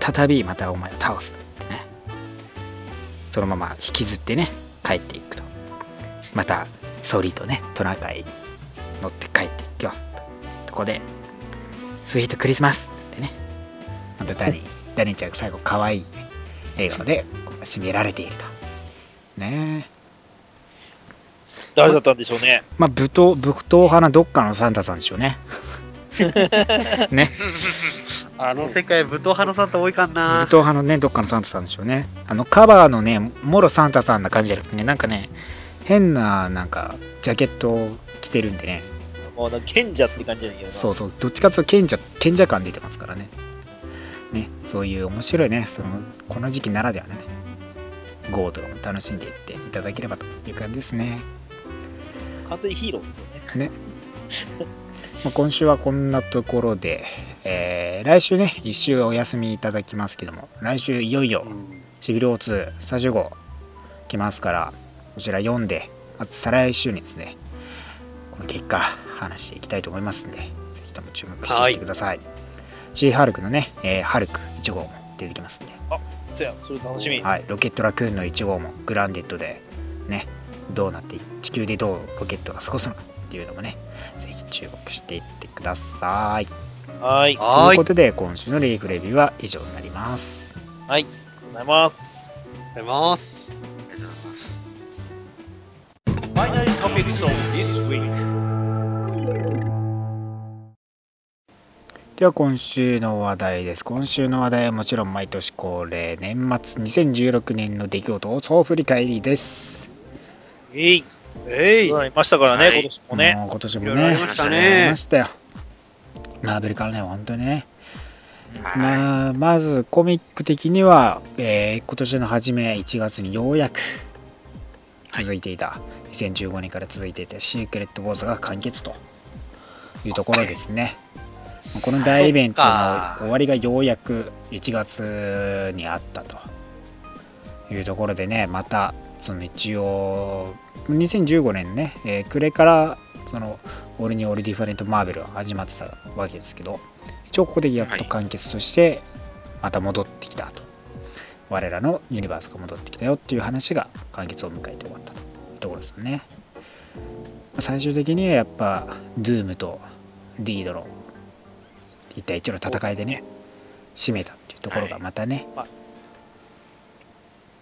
Speaker 3: 再びまたお前を倒すってね。そのまま引きずってね帰っていくと。またソリとねトナカイ乗って帰っていくよ。とこでスイートクリスマス。ってね。またダニーダニーちゃんが最後可愛い笑顔で締められていると。ね。え
Speaker 4: 誰だったんでしょうね。
Speaker 3: まあ武闘武闘派などっかのサンタさんでしょうね。(laughs) ね。
Speaker 6: あの世界、武闘派のさんと多いかん
Speaker 3: 武
Speaker 6: な。
Speaker 3: 闘派のねどっかのサンタさんでしょうね。あのカバーのねもろサンタさんな感じじゃなくてねなんかね変ななんかジャケットを着てるんでね
Speaker 4: もう賢者って感じじゃないけどな。
Speaker 3: そうそうどっちかというと賢者賢者感出てますからねねそういう面白いねそのこの時期ならではのねゴーとかも楽しんでいっていただければという感じですね
Speaker 4: 完全にヒーローですよね。(laughs)
Speaker 3: まあ今週はこんなところで、えー来週ね1週お休みいただきますけども来週いよいよシビル O2 最終号来ますからこちら読んであと再来週にですねこの結果話していきたいと思いますんでぜひとも注目していってください、シーハルクのね、えーハルク1号も出てきますんで
Speaker 4: そや、それ楽しみ。
Speaker 3: はい、ロケットラクーンの1号もグランデッドでねどうなって地球でどうロケットが過ごすのかっていうのもねぜひ注目していってください
Speaker 4: はい。ありがと
Speaker 6: い。
Speaker 3: ということで今週のリーフレビューは以上になります
Speaker 4: ございます。
Speaker 6: ありがとうございます。
Speaker 1: Finally topics of this week.
Speaker 3: では今週の話題です今週の話題はもちろん毎年恒例年末2016年の出来事を総振り返りです
Speaker 4: えい。
Speaker 6: えい
Speaker 4: そう。なりましたからね、
Speaker 5: はい
Speaker 4: 今年もね。
Speaker 3: もう今年も
Speaker 6: いろいろあり
Speaker 3: ね
Speaker 6: ました
Speaker 3: あり
Speaker 6: ね
Speaker 3: ま。したよマーベルからね本当にね
Speaker 5: はい。
Speaker 3: まあ、まずコミック的には、えー今年の初め1月にようやく続いていた、2015年から続いていたシークレット・ウォーズが完結というところですね。この大イベントの終わりがようやく1月にあったというところでね、またその一応2015年ね、えー暮れからそのオールニオールディファレントマーベルは始まってたわけですけど、一応ここでやっと完結としてまた戻ってきたと、我らのユニバースが戻ってきたよっていう話が完結を迎えて終わったというところですよね。最終的にはやっぱドゥームとリードの一対一の戦いでね締めたっていうところがまたね、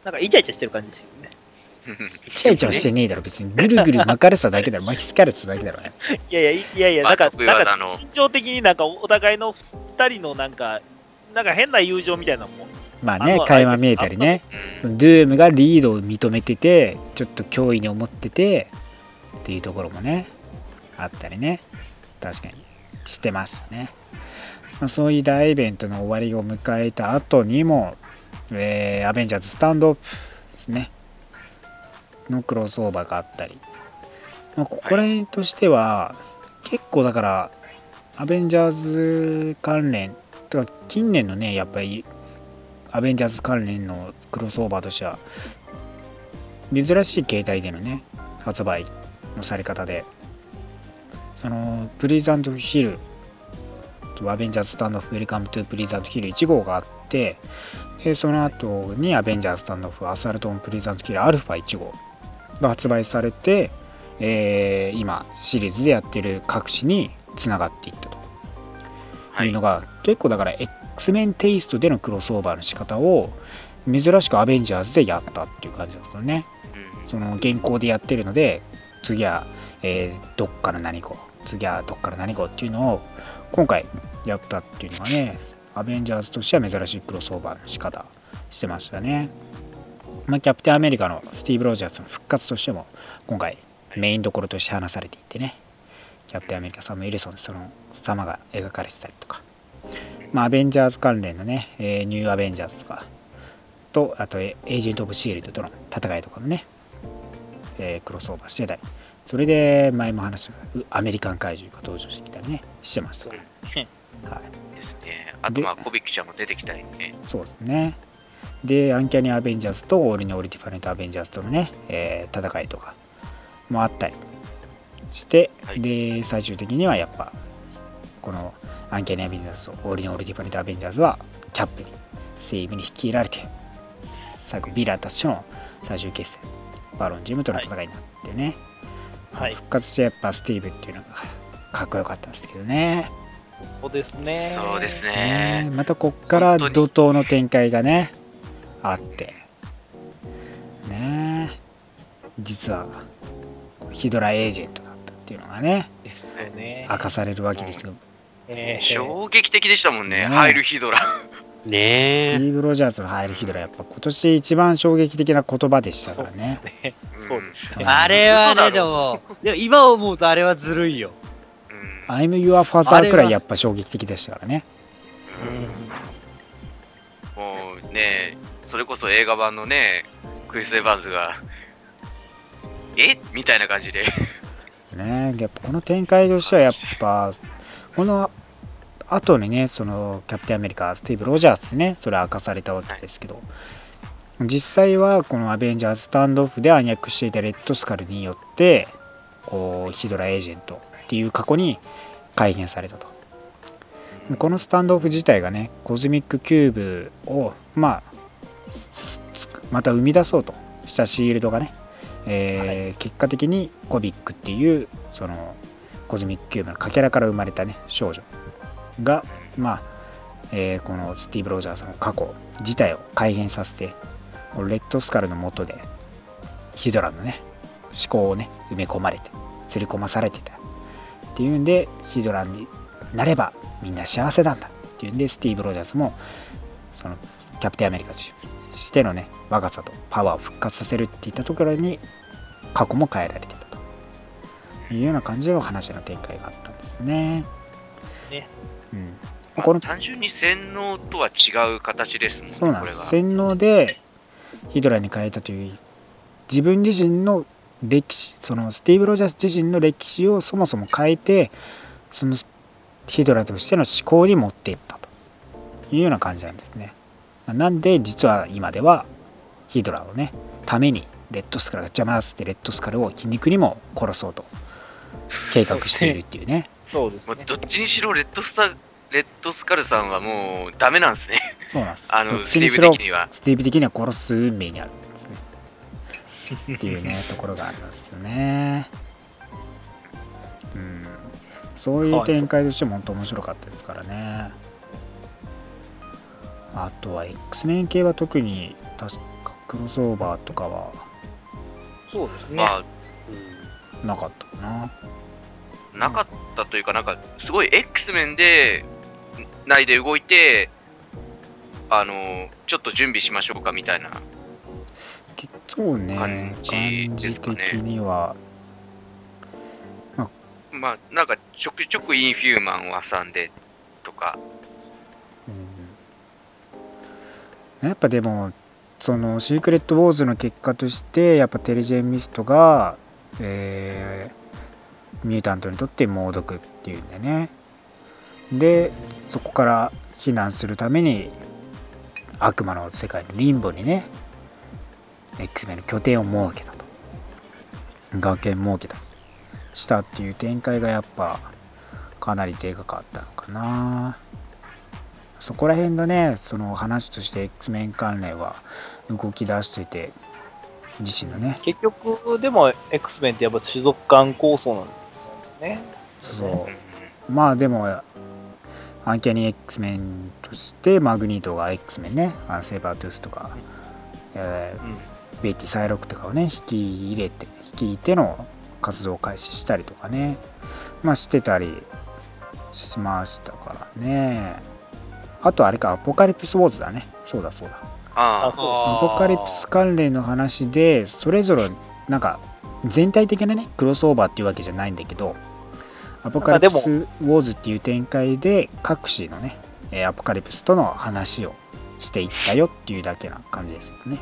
Speaker 4: なんかイチャイチャしてる感じですよね。(laughs)
Speaker 3: イチャイチャはしてねえだろ別に。ぐるぐる巻かれてただけだろ。(laughs) 巻きつかれてただけだろ
Speaker 4: いやいや、いやいや、
Speaker 5: まあ
Speaker 4: なんか、なんか
Speaker 5: の
Speaker 4: 心情的になんかお互いの二人のなんか、なんか変な友情みたいなもん。
Speaker 3: まあね垣間見えたりね。
Speaker 5: うん。
Speaker 3: ドゥームがリードを認めててちょっと脅威に思っててっていうところもねあったりね。確かに。してましたね、まあ、そういう大イベントの終わりを迎えた後にも、えーアベンジャーズスタンドオフですね。のクロスオーバーがあったり、まあ、ここら辺としては、結構だからアベンジャーズ関連とか近年のねやっぱりアベンジャーズ関連のクロスオーバーとしては珍しい形態でのね発売のされ方でそのプリザントヒルアベンジャーズスタンドオフウェルカムトゥプリザントヒル1号があってでその後にアベンジャーズスタンドオフアサルトオンプリザントヒルアルファ1号が発売されて、えー今シリーズでやってる各種につながっていったと。
Speaker 5: はい。
Speaker 3: いうのが、結構だから X メンテイストでのクロスオーバーの仕方を珍しくアベンジャーズでやったっていう感じですよね。
Speaker 5: うん。
Speaker 3: その現行でやってるので次は、えーどっから何号次はどっから何号っていうのを今回やったっていうのがねアベンジャーズとしては珍しいクロスオーバーの仕方してましたね、まあ、キャプテンアメリカのスティーブ・ロージャーズの復活としても今回メインどころとして話されていてね。キャプテンアメリカサム・エリソンその様が描かれてたりとか、まあ、アベンジャーズ関連のね、えーニューアベンジャーズとかとあとエージェント・オブ・シールドとの戦いとかのねえークロスオーバーしてたり。それで前も話したアメリカン怪獣が登場してきたりね。してました (laughs) はい、
Speaker 5: ですね。あと、まあ、コビックちゃんも出てきたりね。
Speaker 3: そうですねでアンキャニィ・アベンジャーズとオールニューオール・ディファレント・アベンジャーズとのね、えー戦いとかもあったりして、
Speaker 5: はい
Speaker 3: で最終的にはやっぱこのアンキャニィ・アベンジャーズとオールニューオール・ディファレント・アベンジャーズはキャップにスティーブに率いられて最後ヴィランたちとの最終決戦バロンジムとの戦いになってね、
Speaker 4: はい。
Speaker 3: 復活してやっぱスティーブっていうのがかっこよかったんですけどね。
Speaker 4: そうですね。
Speaker 5: そうです
Speaker 3: ね。
Speaker 5: ね。
Speaker 3: またこっから怒涛の展開がねあって。ね実はヒドラエージェントだったっていうのがね
Speaker 4: ですよね。
Speaker 3: 明かされるわけですよ。
Speaker 4: え。ー。
Speaker 5: 衝撃的でしたもんね、
Speaker 3: ね
Speaker 5: ハイルヒドラ。
Speaker 3: ステ
Speaker 6: ね
Speaker 3: ィーブ・ロジャーズの入るヒドラやっぱ今年一番衝撃的な言葉でしたからね。
Speaker 4: ねそうでね。
Speaker 6: あれはね、でも、でも今思うとあれはずるいよ。
Speaker 5: うん。
Speaker 3: I'm your father くらいやっぱ衝撃的でしたからね
Speaker 5: もうね、それこそ映画版のね、クリス・エヴァンズが、え？みたいな感じで。
Speaker 3: ねやっぱこの展開としてはやっぱこの後にねそのキャプテンアメリカスティーブ・ロジャースでねそれ明かされたわけですけど、実際はこのアベンジャーズスタンドオフで暗躍していたレッドスカルによってこうヒドラエージェントっていう過去に改変されたと。このスタンドオフ自体がねコズミックキューブをまあまた生み出そうと。したシールドがねえー結果的にコビックっていうそのコズミックキューブのかけらから生まれたね少女がまあ、えーこのスティーブ・ロジャースの過去自体を改変させてこのレッドスカルの下でヒドラのね思考をね埋め込まれて刷り込まされてたっていうんでヒドラになればみんな幸せなんだっていうんでスティーブ・ロジャースもそのキャプテンアメリカとしてのね若さとパワーを復活させるっていったところに過去も変えられてたというような感じの話の展開があったんですね。
Speaker 4: ね
Speaker 3: うん、
Speaker 5: まあ
Speaker 3: この
Speaker 5: 単純に洗脳とは違う形ですもんね、
Speaker 3: そうなん。です洗脳でヒドラに変えたという自分自身の歴史そのスティーブ・ロジャース自身の歴史をそもそも変えてそのヒドラとしての思考に持っていったというような感じなんですね。まあなんで実は今ではヒドラをねためにレッドスカルが邪魔だっつってレッドスカルを皮肉にも殺そうと計画しているっていうね。(laughs)
Speaker 4: そうですね。
Speaker 5: もうどっちにしろレッドスタレッドスカルさんはもうダメなんですね。
Speaker 3: そうなんです。
Speaker 5: あ
Speaker 3: どっ
Speaker 5: の、スティー
Speaker 3: ちにしろ
Speaker 5: ブ的には。
Speaker 3: スティーブ的には殺す運命にあるんですね。っていうね、ところがありますよね。うん。そういう展開としても本当面白かったですからね。あとは X メン系は特に確かクロスオーバーとかは
Speaker 4: そうですね。
Speaker 5: ま
Speaker 3: なかったかな。
Speaker 5: あ、なかったというか、なんか、すごい X 面で、内で動いて、あの、ちょっと準備しましょうかみたいな。
Speaker 3: そうね、
Speaker 5: 感じですかね。
Speaker 3: 的には、
Speaker 5: まあ、なんかちょくちょくインフューマンを挟んでとか、
Speaker 3: うん、やっぱでもそのシークレット・ウォーズの結果としてやっぱテレジェン・ミストが、えーミュータントにとって猛毒っていうんだよね。でそこから避難するために悪魔の世界のリンボにね X メンの拠点を設けたと。学園設けた。したっていう展開がやっぱかなりでかかったのかな。そこら辺のねその話として X メン関連は動き出してて自身のね。
Speaker 4: 結局、でも X メンってやっぱ種族間構想なんですよね。
Speaker 3: そ
Speaker 5: う。
Speaker 3: まあでもアンキャニ X メンとしてマグニートが X メンね。あのセーバートゥースとか、えー
Speaker 4: うん
Speaker 3: ベイティサイロックとかをね引き入れて引き入れての活動を開始したりとかねまあしてたりしましたからね。あとあれかアポカリプスウォーズだね。そうだそうだ。
Speaker 5: あ
Speaker 4: あそう
Speaker 3: アポカリプス関連の話でそれぞれなんか全体的なねクロスオーバーっていうわけじゃないんだけどアポカリプスウォーズっていう展開で各種のねえーアポカリプスとの話をしていったよっていうだけな感じですよね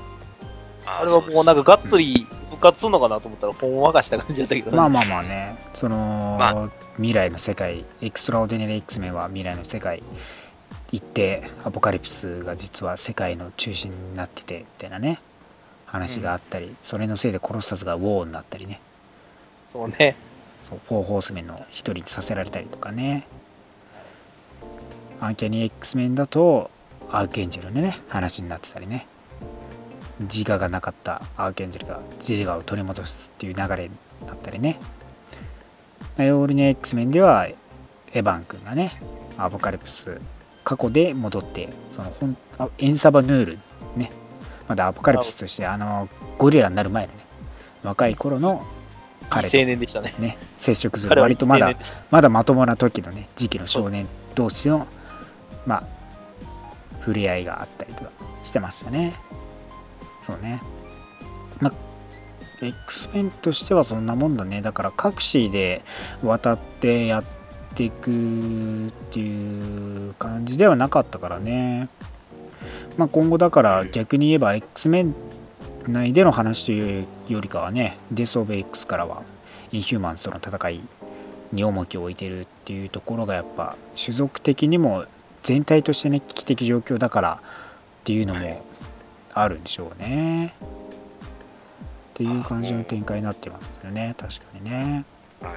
Speaker 5: あ
Speaker 4: あれはもうなんかがっつり復活するのかなと思ったら、ほんわかした感じだったけどね。
Speaker 3: まあまあまあね。その、
Speaker 5: ま
Speaker 3: 未来の世界エクストラオーディナリー X メンは未来の世界行ってアポカリプスが実は世界の中心になっててみたいなね。話があったり、それのせいでコロッサスがウォーになったりね。
Speaker 4: そうね。
Speaker 3: そうフォーホースメンの一人にさせられたりとかね。アンキャニィ X メンだとアークエンジェルのね話になってたりね自我がなかったアークエンジェルが自我を取り戻すっていう流れになったりね。オールニャ X メンではエヴァン君がねアポカリプス過去で戻ってそのほんあエンサバヌールねまだアポカリプスとしてあのゴリラになる前のね若い頃の彼と
Speaker 4: 青年でしたね。
Speaker 3: ね、接触する。割とまだまだまともな時のね時期の少年同士のまあ触れ合いがあったりとかしてますよねそうね。まあ X メンとしてはそんなもんだね。だから各紙で渡ってやっていくっていう感じではなかったからね。まあ今後だから逆に言えば X メン内での話というよりかはねデス・オブ X からはインヒューマンズとの戦いに重きを置いてるっていうところがやっぱ種族的にも全体としてね危機的状況だからっていうのもあるんでしょうね。っていう感じの展開になってますよね確かにね。
Speaker 5: こ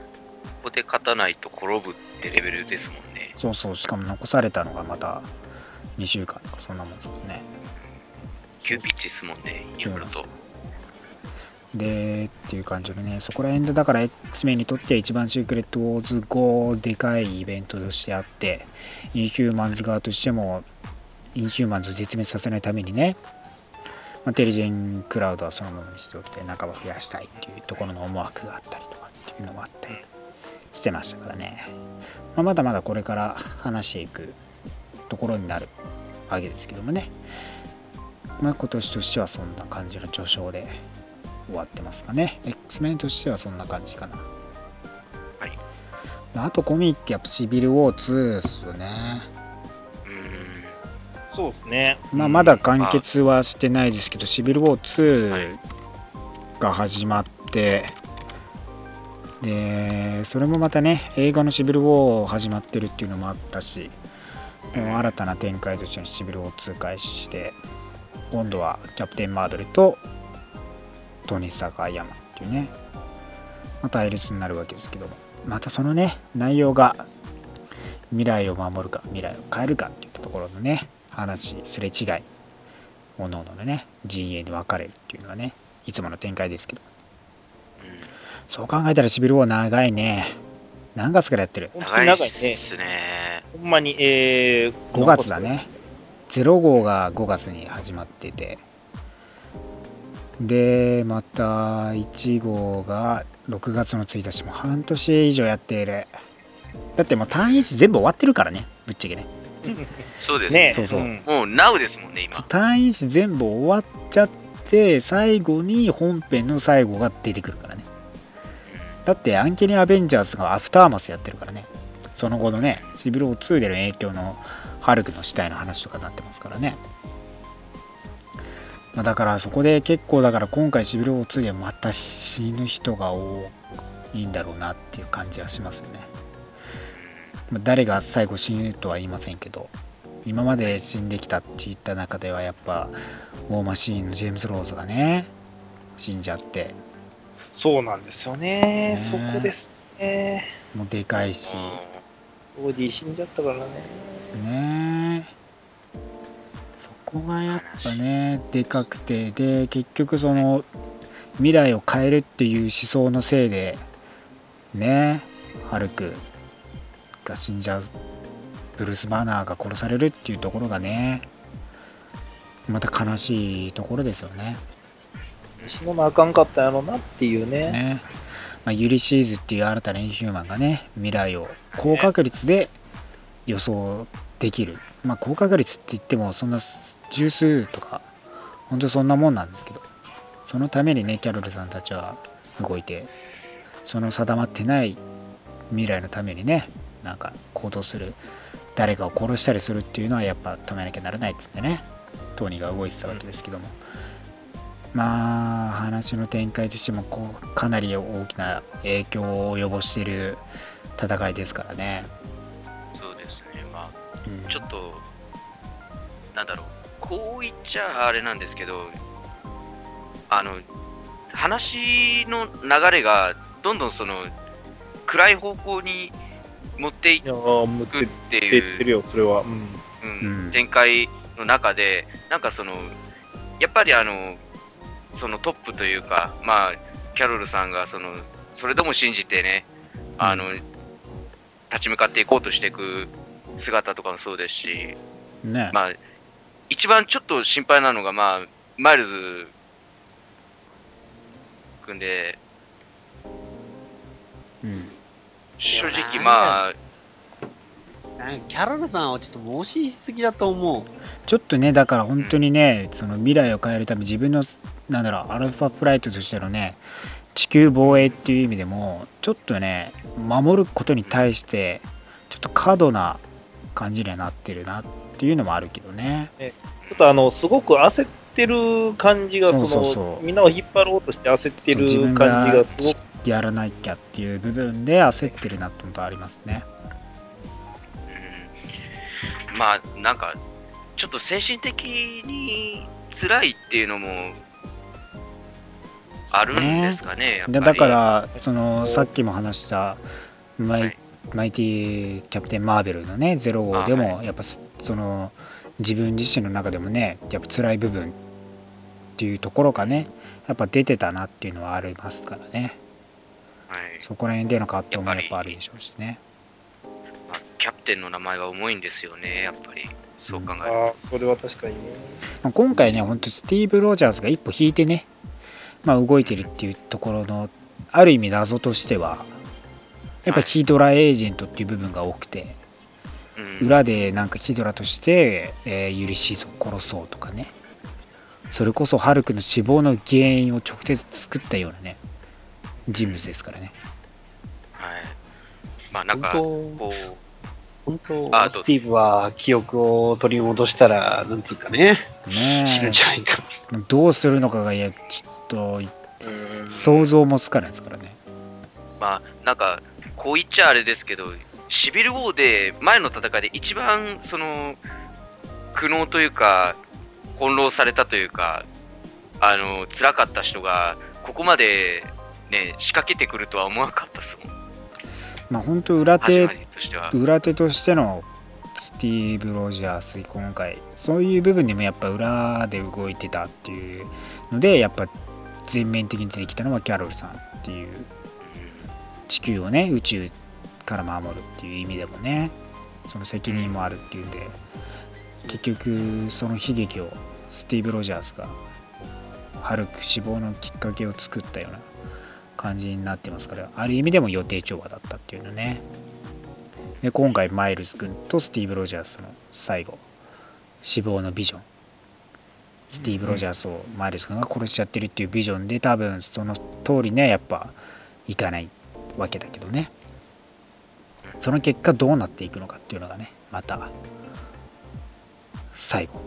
Speaker 5: こで勝たないと転ぶってレベルですもんね。
Speaker 3: そうそうしかも残されたのがまた2週間とかそんなもんですもんね。
Speaker 5: 急ピッチですもんね、いろいろと。
Speaker 3: でっていう感じでねそこら辺でだから X メンにとっては一番シークレットウォーズ後でかいイベントとしてあってインヒューマンズ側としてもインヒューマンズを絶滅させないためにね、まあ、テリジェンクラウドはそのままにしておきたい仲間を増やしたいっていうところの思惑があったりとかっていうのもあったりしてましたからね、まあ、まだまだこれから話していくところになるわけですけどもね。まあ今年としてはそんな感じの序章で終わってますかね。X メンとしてはそんな感じかな。
Speaker 5: はい。
Speaker 3: あとコミックやっぱシビルウォー2ですよね。
Speaker 4: そうですね。
Speaker 3: まあまだ完結はしてないですけどシビルウォー
Speaker 5: はい
Speaker 3: 2が始まってでそれもまたね映画のシビルウォー始まってるっていうのもあったしもう新たな展開としてのシビルウォー2開始して今度はキャプテン・マードレとトニー・スターク・アイアンマンっていうね、まあ、対立になるわけですけどもまたそのね内容が未来を守るか未来を変えるかっていったところのね話すれ違い。各々のね陣営に分かれるっていうのがねいつもの展開ですけど。そう考えたらシビルウォー長いね。何月からやってる？
Speaker 4: 本当に長いね。
Speaker 5: 長いっ。すね。
Speaker 4: ほんまに、えー、
Speaker 3: 5月だね。0号が5月に始まってて。でまた1号が6月の1日。も半年以上やっている。だってもう単位誌全部終わってるからねぶっちゃけね
Speaker 5: そうです。
Speaker 4: ね。
Speaker 3: そうそう。
Speaker 4: うん。
Speaker 5: もう NOW ですもんね、今。
Speaker 3: 単位誌全部終わっちゃって最後に本編の最後が出てくるからね。だってアンケニー・アベンジャーズがアフターマスやってるからね。その後のねシビル王2での影響のハルクの死体の話とかになってますからね。まあだからそこで結構だから今回シビル王2でまた死ぬ人が多いんだろうなっていう感じはしますよね。まあ誰が最後死ぬとは言いませんけど今まで死んできたって言った中ではやっぱウォーマシーンのジェームズ・ローズがね死んじゃって
Speaker 4: そうなんですよね。
Speaker 3: ね
Speaker 4: そこですね。
Speaker 3: もうでかいし
Speaker 4: オーディ死んじゃったからね。
Speaker 3: ねえそこがやっぱねでかくてで結局その未来を変えるっていう思想のせいでねハルクが死んじゃうブルース・バーナーが殺されるっていうところがねまた悲しいところですよね。
Speaker 4: 死のなあかんかったやろなっていうね。
Speaker 3: ねまあ、ユリシーズっていう新たなインヒューマンがね未来を高確率で予想できる、まあ、高確率って言ってもそんな十数とか本当そんなもんなんですけどそのためにねキャロルさんたちは動いてその定まってない未来のためにねなんか行動する誰かを殺したりするっていうのはやっぱ止めなきゃならないっつってね。トニーが動いてたわけですけども、まあ話の展開としてもこうかなり大きな影響を及ぼしている戦いですからね、
Speaker 5: そうですね。まあ、
Speaker 3: うん。
Speaker 5: ちょっと、なんだろう、こう言っちゃあれなんですけど、あの、話の流れがどんどんその、暗い方向に持っていくっ
Speaker 4: 出
Speaker 5: て
Speaker 4: て
Speaker 5: いう、
Speaker 4: るよ、それは。うん。
Speaker 5: うん
Speaker 3: うん
Speaker 5: 展開の中で、なんかその、やっぱりあの、そのトップというか、まあ、キャロルさんがその、それでも信じてね、あの、立ち向かっていこうとしていく姿とかもそうですし、
Speaker 3: ね、
Speaker 5: まあ、一番ちょっと心配なのが、まあ、マイルズ君で、正直まあ、
Speaker 6: キャロルさんはちょっと盲信しすぎだと思う。
Speaker 3: ちょっとねだから本当にね、その未来を変えるため自分のなんだろうアルファプライトとしてのね地球防衛っていう意味でもちょっとね守ることに対してちょっと過度な感じにはなってるなっていうのもあるけどね
Speaker 4: ちょっとあの、すごく焦ってる感じが、その、
Speaker 3: そうそうそう
Speaker 4: みんなを引っ張ろうとして焦ってる感じがすごく、
Speaker 3: やらなきゃっていう部分で焦ってるなってことはありますね。
Speaker 5: うん。まあ、なんか、ちょっと精神的に辛いっていうのもあるんですかね、やっぱり。
Speaker 3: でだからそのさっきも話したマイ,、
Speaker 5: はい。
Speaker 3: マイティキャプテン・マーベルのねゼロ号で
Speaker 5: あ
Speaker 3: もやっぱそその自分自身の中でもねやっぱ辛い部分っていうところがねやっぱ出てたなっていうのはありますからね。
Speaker 5: はい
Speaker 3: そこら辺での葛藤もや
Speaker 5: やっぱ
Speaker 3: あるでしょうしね。
Speaker 5: まあ、キャプテンの名前は重いんですよね、やっぱり。そう考えると。
Speaker 4: ああ、それは確かにね。
Speaker 3: まあ今回ねほんとスティーブ・ロジャースが一歩引いてね、まあ、動いてるっていうところのある意味謎としてはやっぱヒドラエージェントっていう部分が多くて
Speaker 5: うん。
Speaker 3: 裏でなんかヒドラとして、えーユリシーズを殺そうとかね。それこそハルクの死亡の原因を直接作ったようなね人物ですからね。
Speaker 5: はい。まあ、なんか、
Speaker 6: 本
Speaker 5: こ
Speaker 6: 本当スティーブは記憶を取り戻したら、なんつうかね、
Speaker 3: ね
Speaker 6: 死ぬんじゃないか。
Speaker 3: えどうするのかがいやちょっと
Speaker 4: うん。
Speaker 3: 想像もつかないですからね。
Speaker 5: う、まあ、なんか、こう言っちゃあれですけど、シビル・ウォーで、前の戦いで一番、その、苦悩というか、翻弄されたというか、あの、辛かった人が、ここまで、ね、仕掛けてくるとは思わなかったですもん。
Speaker 3: まあ本当裏手
Speaker 5: 始まりとしては。
Speaker 3: 裏手としてのスティーブ・ロジャース今回そういう部分でもやっぱ裏で動いてたっていうのでやっぱ全面的に出てきたのはキャロルさんっていう地球をね宇宙から守るっていう意味でもねその責任もあるっていうんで結局その悲劇をスティーブ・ロジャースがハルク死亡のきっかけを作ったような感じになってますからある意味でも予定調和だったっていうのね。で今回マイルズ君とスティーブ・ロジャースの最後死亡のビジョン。スティーブ・ロジャースをマイルズ君が殺しちゃってるっていうビジョンで多分その通りねやっぱいかないわけだけどね。その結果どうなっていくのかっていうのがねまた最後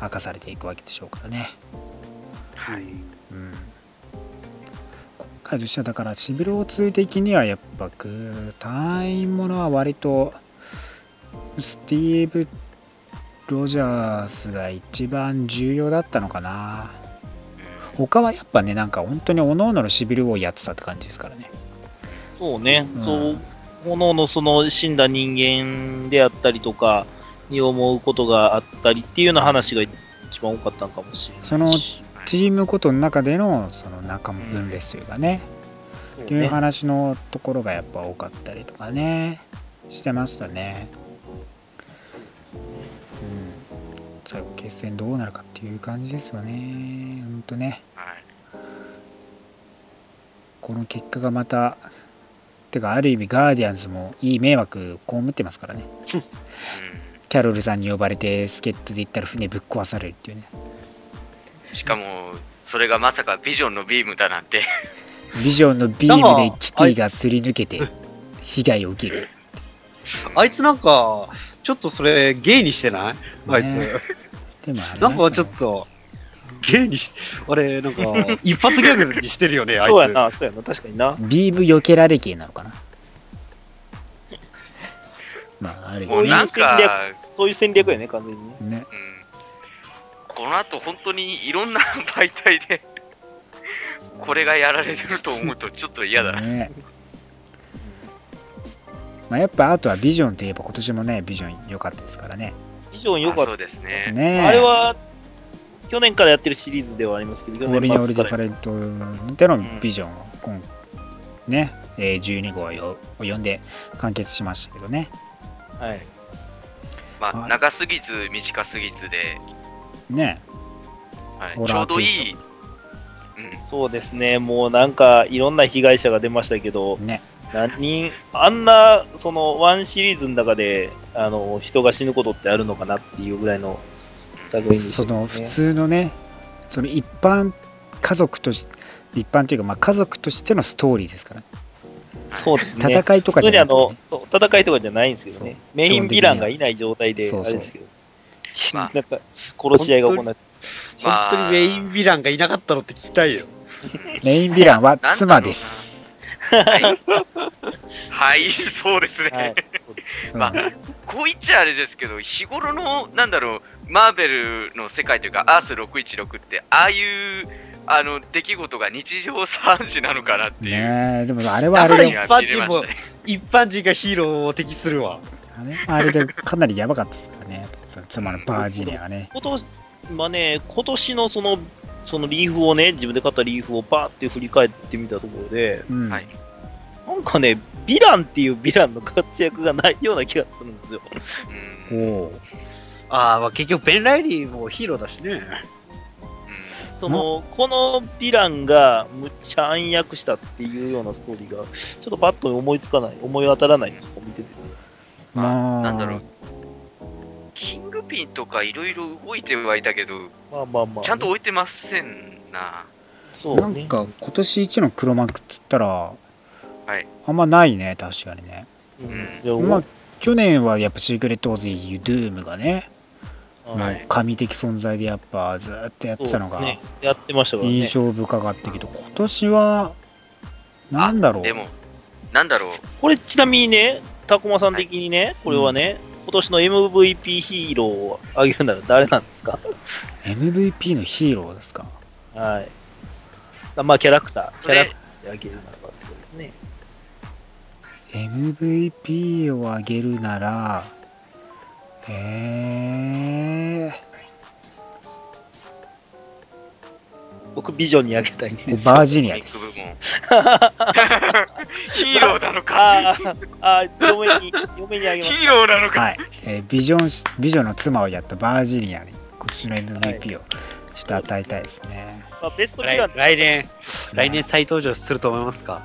Speaker 3: 明かされていくわけでしょうからね。
Speaker 4: はい。
Speaker 3: うん今回としてはだからシビルオ2的にはやっぱ具体ものは割とスティーブ・ロジャースが一番重要だったのかな。他はやっぱねなんか本当に各々のシビルをやってたって感じですからね。
Speaker 4: そうね、
Speaker 3: うん。
Speaker 4: そう、もののその死んだ人間であったりとかに思うことがあったりっていうような話が一番多かったのかもしれないし。
Speaker 3: そのチームごとの中でのその仲間分裂というかね、っていう話のところがやっぱ多かったりとかねしてましたね。うん。最後決戦どうなるかっていう感じですよね。ほんとね。
Speaker 5: はい。
Speaker 3: この結果がまたてかある意味ガーディアンズもいい迷惑被ってますからね。
Speaker 5: うん。
Speaker 3: キャロルさんに呼ばれて助っ人で行ったら船ぶっ壊されるっていうね
Speaker 5: しかも、それがまさかビジョンのビームだなんて。
Speaker 3: ビジョンのビームでキティがすり抜けて被害を受ける
Speaker 6: あいつなんか、ちょっとそれ、ゲイにしてない？あいつ。
Speaker 3: ねでもあれ
Speaker 6: なんかちょっと、ゲイにし、あれ、なんか、一発ギャグにしてるよね、あいつ。
Speaker 4: そうやな、そうやな、確かにな。
Speaker 3: ビーム避けられ系なのかな？(laughs) まあある
Speaker 5: もうなんか、
Speaker 4: そういう戦略やね、完全にね。
Speaker 3: ね
Speaker 5: うん、この後本当にいろんな (laughs) 媒体でこれがやられてると思うとちょっと嫌だ。
Speaker 3: ねまあ、やっぱあとはビジョンといえば今年もねビジョン良かったですからね
Speaker 4: 非常に良かっ
Speaker 5: あそうですね。
Speaker 3: ね
Speaker 4: た。あれは、去年からやってるシリーズではありますけど、去
Speaker 3: オリニオリ
Speaker 4: 年末から
Speaker 3: デファレントでのビジョンを今ね、えー12号をよ読んで完結しましたけどね
Speaker 4: はい。
Speaker 5: まあ、
Speaker 3: はい
Speaker 5: 長すぎず短すぎずで、
Speaker 3: ね。
Speaker 5: はい。ちょうどいい。うん、
Speaker 4: そうですね、もうなんかいろんな被害者が出ましたけど、
Speaker 3: ね。
Speaker 4: 何人、あんな、その、ワンシリーズの中で、あの、人が死ぬことってあるのかなっていうぐらいの作品ね。
Speaker 3: その普通のねその一般家族とし一般というかまあ家族としてのストーリーですから。
Speaker 4: そうですね。
Speaker 3: 戦いとか
Speaker 4: 普通にあ
Speaker 3: じゃなくてね。
Speaker 4: の、そう戦いとかじゃないんですけどね。
Speaker 3: そう。
Speaker 4: メインヴィランがいない状態で、
Speaker 3: そうそう
Speaker 4: あれですけど。
Speaker 5: まあ
Speaker 4: なんか、殺し合いが行われて
Speaker 5: まあ
Speaker 6: 本当にメインヴィランがいなかったのって聞きたいよ。(laughs)
Speaker 3: メインヴィランは妻です、
Speaker 5: はい、(laughs) はい、そうですね。
Speaker 4: はい。
Speaker 3: う (laughs) ん
Speaker 5: まあこう言っちゃあれですけど、日頃の、なんだろう、マーベルの世界というか、アース616って、ああいうあの出来事が日常茶飯事なのかなっていう。
Speaker 3: ねえでもあれはあれで
Speaker 5: 中には見れましたね
Speaker 6: 一般人がヒーローを敵するわ。
Speaker 3: あれあれでかなりやばかったですその妻のバージニアがね。
Speaker 4: 今年、まあね、今年のその、そのリーフをね、自分で買ったリーフをパーって振り返ってみたところで、
Speaker 3: うん、
Speaker 5: はい。
Speaker 4: なんかね、ヴィランっていうヴィランの活躍がないような気がするんですよ。
Speaker 5: う
Speaker 6: ああ、まあ結局ベン・ライリーもヒーローだしね。
Speaker 4: その、このヴィランがむっちゃ暗躍したっていうようなストーリーが、ちょっとパッと思いつかない、思い当たらないんですよ、見てて。
Speaker 3: まあ
Speaker 5: なんだろうキングピンとかいろいろ動いてはいたけど、
Speaker 4: まあまあまあ。
Speaker 5: ちゃんと置いてませんな。
Speaker 4: そうね。
Speaker 3: なんか今年一の黒幕っつったら、
Speaker 5: はい。
Speaker 3: あんまないね確かにね。
Speaker 4: うん。
Speaker 3: まあ去年はやっぱシークレット・ウォーズ、ドゥームがね、
Speaker 4: はい
Speaker 3: もう神的存在でやっぱずーっとやってたのが
Speaker 4: ね。やってましたからね。
Speaker 3: 印象深かったけど、今年はなんだろう。
Speaker 5: でも、なんだろう、
Speaker 4: これちなみにね、タコマさん的にね、これはね、今年の MVP ヒーローをあげるなら誰なんですか
Speaker 3: ？MVP のヒーローですか？
Speaker 4: はい。まあ、キャラクター、キャラクターであげるならばってことですね。
Speaker 3: MVP をあげるならえ
Speaker 4: 僕、ビジョンにあげたいん
Speaker 3: ー、
Speaker 4: です。
Speaker 3: バージニアです。(laughs)
Speaker 5: ヒーローなのか、
Speaker 4: あーあー、嫁に、嫁にあげます。
Speaker 5: ヒーローなのか。
Speaker 3: はい、えービジョンビジョンの妻をやったバージニアに今年の MVP をちょっと与えたいですね、
Speaker 4: まあ、ベスト
Speaker 6: 来年、来年再登場すると思いますか？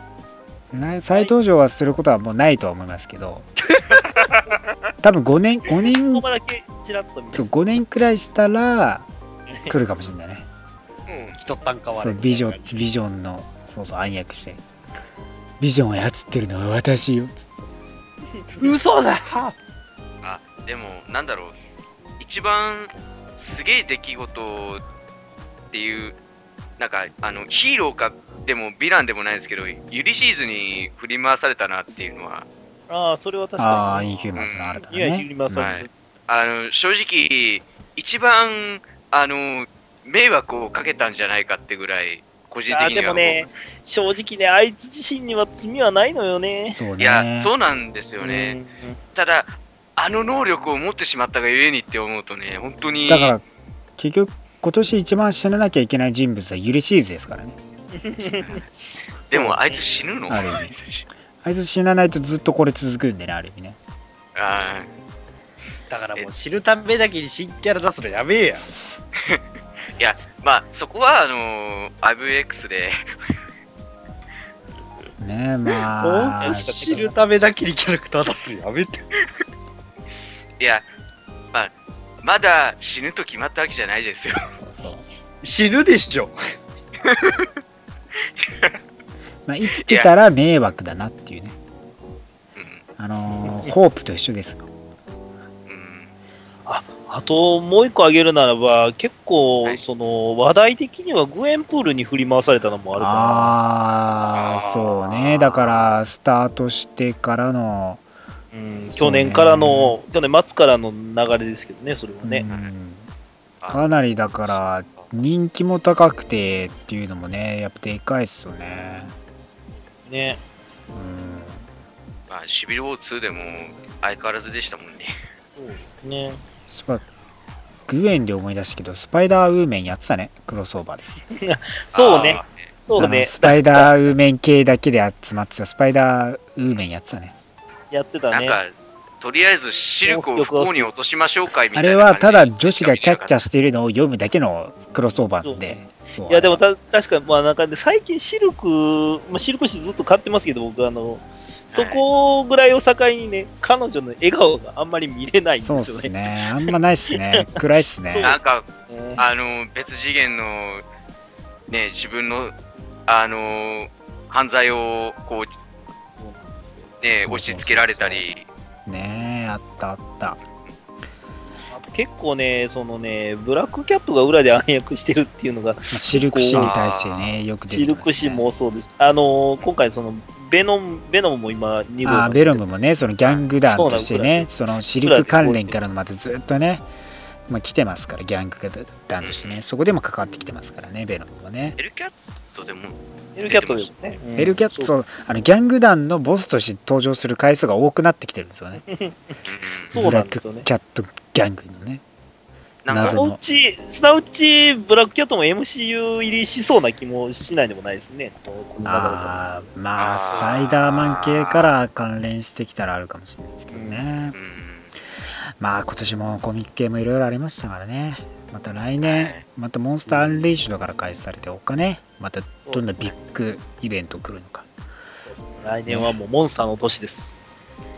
Speaker 3: ね再登場はすることはもうないとは思いますけど。(laughs) 多分5年5年そう5年くらいしたら来るかもしれないね
Speaker 5: うん
Speaker 6: 一旦変わる。
Speaker 3: そうビジョンビジョンのそうそう暗躍してビジョンを操ってるのは私よ
Speaker 6: 嘘だ
Speaker 5: あ、でも、なんだろう。一番すげえ出来事っていう、なんか、あの、ヒーローか、でも、ヴィランでもないですけど、ユリシーズに振り回されたなっていうのは、
Speaker 4: ああ、それは確
Speaker 3: あ
Speaker 4: か
Speaker 3: あインヒューマンズの新た
Speaker 4: に。いや、
Speaker 3: なね
Speaker 4: ヒルマさん、
Speaker 5: はいあの、正直、一番、あの、迷惑をかけたんじゃないかってぐらい、個人
Speaker 4: あ
Speaker 5: 的には
Speaker 4: でもね、正直ね、あいつ自身には罪はないのよね。
Speaker 3: そうね。
Speaker 5: いや、そうなんですよね。
Speaker 4: うん。
Speaker 5: ただ、あの能力を持ってしまったがゆえにって思うとね、本当に、
Speaker 3: だから結局今年一番死ななきゃいけない人物はユリシーズですからね。(laughs)
Speaker 5: でもあいつ死ぬの？
Speaker 3: ある意味。(laughs) あいつ死なないとずっとこれ続くんでねある意味ね。
Speaker 5: あ
Speaker 6: だからもう死ぬためだけに新キャラ出すのやめえや。(laughs)
Speaker 5: ーいや、まあ、そこは、あのー IVX で、
Speaker 3: ねまあ。
Speaker 6: 死ぬためだけにキャラクター出すのやめて。
Speaker 5: いや、まあ、まだ死ぬと決まったわけじゃないですよ。
Speaker 3: そうそう。
Speaker 6: 死ぬでしょ。(laughs)
Speaker 3: まあ、生きてたら迷惑だなっていうね。
Speaker 5: うん。
Speaker 3: あのーホープと一緒ですよ。
Speaker 5: うん。
Speaker 4: あともう一個挙げるならば、結構、
Speaker 5: はい。
Speaker 4: その話題的にはグエンプールに振り回されたのもあるか
Speaker 3: ああ
Speaker 5: あー。
Speaker 3: そうね。だからスタートしてからの
Speaker 4: ら、うん、去年からの、去年末からの流れですけどね、それはね。
Speaker 3: うん。
Speaker 5: あ
Speaker 3: かなりだから人気も高くてっていうのもねやっぱでかいっすよね。
Speaker 4: ね。
Speaker 3: うん。
Speaker 5: まあ、シビルウォー2でも相変わらずでしたもんね。
Speaker 4: ね
Speaker 3: そういえばグエンで思い出したけどスパイダーウーメンやってたね。クロスオーバーで。(laughs)
Speaker 4: そうね、そうね。
Speaker 3: スパイダーウーメン系だけで集まってた。スパイダーウーメンやってたね。
Speaker 4: やってたね。
Speaker 5: なんか、とりあえずシルクを不幸に落としましょうかいみた
Speaker 3: あ
Speaker 5: いな
Speaker 3: れはただ女子がキャッキャしているのを読むだけのクロスオーバーで。そう。
Speaker 4: いや、でもた確かに、まあ、なんかね、最近シルク、まあ、シルク誌ずっと買ってますけど、僕、あの、そこぐらいを境にね、彼女の笑顔があんまり見れないん
Speaker 3: そうっ
Speaker 4: ですよね。
Speaker 3: すね。あんまないっすね。暗いっすね。(laughs)
Speaker 5: なんか、
Speaker 4: ね。
Speaker 5: あの、別次元の、ね、自分の、あの、犯罪を、こう、ね、押し付けられたり、
Speaker 3: ねえあったあった。
Speaker 4: あと結構ね、そのね、ブラックキャットが裏で暗躍してるっていうのが、
Speaker 3: まあシルク氏に対してねよく出て
Speaker 4: シルク誌もそうです。あのー今回、その、ベノム、ベノムも今、2号
Speaker 3: あーベロムもねそのギャング団としてねそのシルク関連からのまたずっとね、まあ、来てますからギャング団としてね。そこでも関わってきてますからねベロムもね。
Speaker 5: エルキャットでも、
Speaker 4: エルキャットですね。うん。
Speaker 3: エルキャットそう。あのギャング団のボスとして登場する回数が多くなってきてるんですよね。
Speaker 5: う (laughs) ん
Speaker 4: そうなんですよね。
Speaker 3: ブラックキャットギャングのね
Speaker 5: なんか
Speaker 4: うち、そのうち、ブラックキャットも MCU 入りしそうな気もしないでもないですね。
Speaker 3: ああまあスパイダーマン系から関連してきたらあるかもしれないですけどね、
Speaker 5: うん。
Speaker 3: まあ今年もコミック系もいろいろありましたからね。また来年、
Speaker 5: はい。
Speaker 3: またモンスターアンレイシュドから開始されておかね。またどんなビッグイベント来るのか。
Speaker 4: 来年はもうモンスターの年です。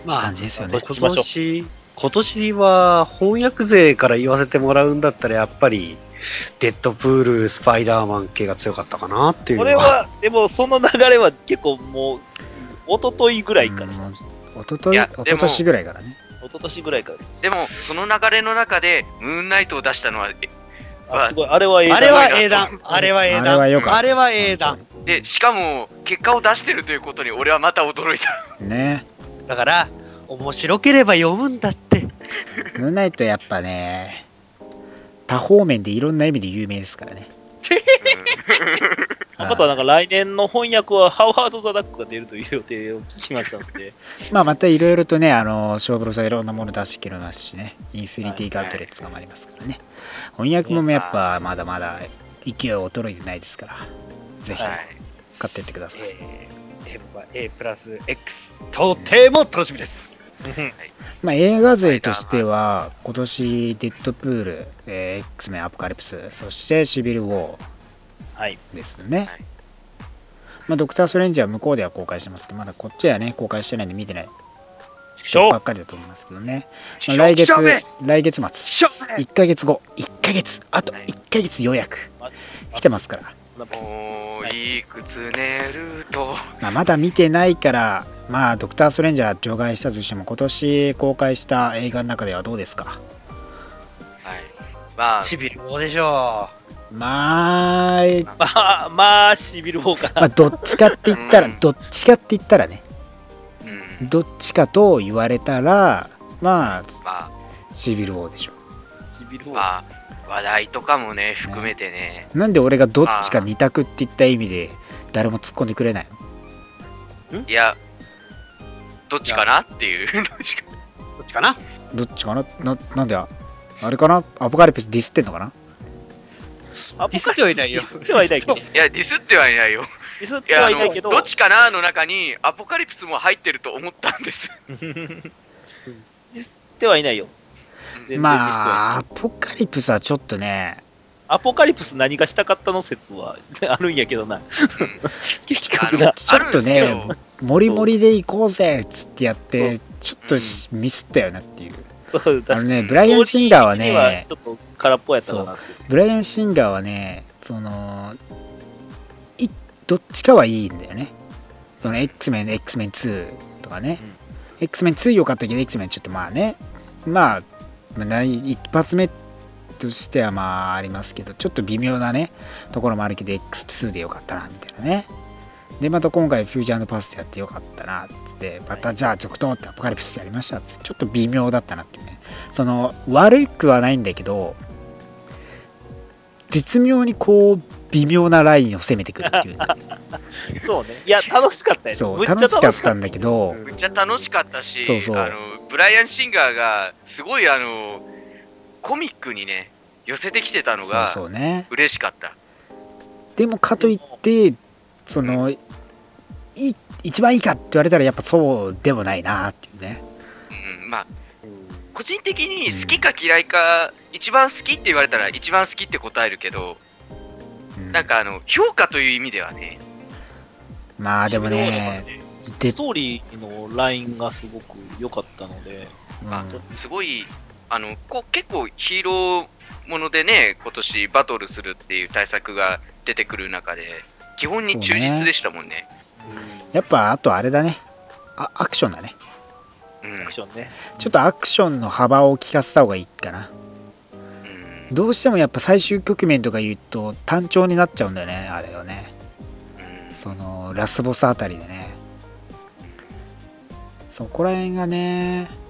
Speaker 6: まあ
Speaker 3: 感じですよね。
Speaker 6: 今年、今年は翻訳勢から言わせてもらうんだったら、やっぱり、デッドプール、スパイダーマン系が強かったかなっていうの
Speaker 4: これは、でもその流れは結構もう、一昨日ぐらいから、
Speaker 3: うん。おととい
Speaker 5: いや
Speaker 3: おととしぐらいからね。
Speaker 4: 一昨年ぐらいから。
Speaker 5: でも、その流れの中で、ムーンナイトを出したのは、え
Speaker 4: あすごい、あれはええ
Speaker 6: あれは英断、あれは英断、あれは英断。
Speaker 5: で、しかも、結果を出してるということに、俺はまた驚いた。
Speaker 3: ね。
Speaker 6: だから、面白ければ読むんだって。
Speaker 3: ムーンナイトやっぱね多方面でいろんな意味で有名ですからね (laughs)
Speaker 4: あまたなんか来年の翻訳はハワード・ザ・ダックが出るという予定を聞きましたので、(laughs)
Speaker 3: まあまたいろいろとね、あの、小プロさんいろんなもの出してくれますしね、インフィニティガントレットとかもありますからね。翻訳もやっぱまだまだ勢い衰えてないですから、ぜひ
Speaker 5: はい。
Speaker 3: 買ってってください。
Speaker 6: えー、M は A プラス X、とても楽しみです。
Speaker 3: まあ映画勢としては、今年、デッドプール、えー X メンアポカリプス、そしてシビル・ウォ
Speaker 4: はい。
Speaker 3: ーですね。
Speaker 5: はい。
Speaker 3: まあドクター・ストレンジは向こうでは公開してますけど、まだこっちはね、公開してないんで見てないばっかりだと思いますけどね。まあ来月来月末、
Speaker 6: しょめ
Speaker 3: 1ヶ月後、1ヶ月、あと1ヶ月予約、来てますから、
Speaker 5: もういくつ寝ると。
Speaker 3: まあ、まだ見てないからまあドクター・ストレンジャー除外したとしても今年公開した映画の中ではどうですか？
Speaker 5: はい。まあ
Speaker 6: シビル王でしょ
Speaker 3: まあ、え
Speaker 4: まあ、まあ、シビルウォーか。
Speaker 3: まあ、どっちかって言ったら
Speaker 5: うん。
Speaker 3: どっちかって言ったらね。
Speaker 5: うん。
Speaker 3: どっちかと言われたらまあ
Speaker 5: ま
Speaker 3: シビル王でしょ
Speaker 4: シビルウォー
Speaker 5: あまあ話題とかもね含めてね。
Speaker 3: なんで俺がどっちか二択って言った意味で誰も突っ込んでくれないの？
Speaker 5: いやどっちかなっていう。どっちか。
Speaker 6: う。どっちかな？
Speaker 3: どっちかな？ななんでああれかな？アポカリプスディスってんのかな？
Speaker 4: ア
Speaker 6: ディスってはいないよ。
Speaker 4: ディスってはいないけど、デ
Speaker 5: いやディスってはいないよ。
Speaker 4: ィスって
Speaker 5: いやあ
Speaker 4: はいないけど、
Speaker 5: のどっちかなの中にアポカリプスも入ってると思ったんです。
Speaker 4: ディスってはいないよ。
Speaker 3: まあアポカリプスはちょっとね
Speaker 4: アポカリプス何がしたかったの説は (laughs) あるんやけどな。結
Speaker 5: あ
Speaker 4: 局な、
Speaker 3: ちょっとね
Speaker 5: あるんです
Speaker 3: モリモリで行こうぜっつってやってちょっとしミスったよなっていう。あのねブライアン・シンガーはね
Speaker 4: ちょっと空っぽやったかな。
Speaker 3: ブライアン・シンガーはねそのいどっちかはいいんだよね。その X メン X メン2とかね、X メン2良かったけど X メンちょっとまあね。まあまあない一発目としてはまあありますけどちょっと微妙なねところもあるけど X2 でよかったなみたいなね。でまた今回フュージャーパスでやってよかったなっつってまたじゃあ続投ってアポカリプスやりましたってちょっと微妙だったなって。いうねその悪くはないんだけど絶妙にこう微妙なラインを攻めてくるっていうね、(laughs)
Speaker 4: そうね。いや、楽しかったよ。
Speaker 3: そう
Speaker 4: むっちゃ
Speaker 3: 楽しかった。んだけど。
Speaker 5: めっちゃ楽しかったし
Speaker 3: そうそう。
Speaker 5: あのブライアン・シンガーがすごいあのコミックにね寄せてきてたの
Speaker 3: そう
Speaker 5: が
Speaker 3: そうね。
Speaker 5: 嬉しかった。
Speaker 3: でもかといってそのい一番いいかって言われたらやっぱそうでもないなっていうね。
Speaker 5: うんまあ個人的に好きか嫌いか、一番好きって言われたら一番好きって答えるけど、
Speaker 3: うん。
Speaker 5: なんかあの評価という意味ではね、
Speaker 3: まあでもねで
Speaker 4: ストーリーのラインがすごく良かったので、
Speaker 5: あ
Speaker 3: うん。
Speaker 5: すごいあのこ結構ヒーローものでね、今年バトルするっていう対策が出てくる中で、基本に忠実でしたもんね。
Speaker 3: やっぱあとあれだね。あアクションだね。
Speaker 5: うん。
Speaker 4: アクションね。
Speaker 3: ちょっとアクションの幅を利かせた方がいいかな。
Speaker 5: うん。
Speaker 3: どうしてもやっぱ最終局面とか言うと単調になっちゃうんだよねあれはね。
Speaker 5: うん。
Speaker 3: そのラスボスあたりでね。そこら辺がね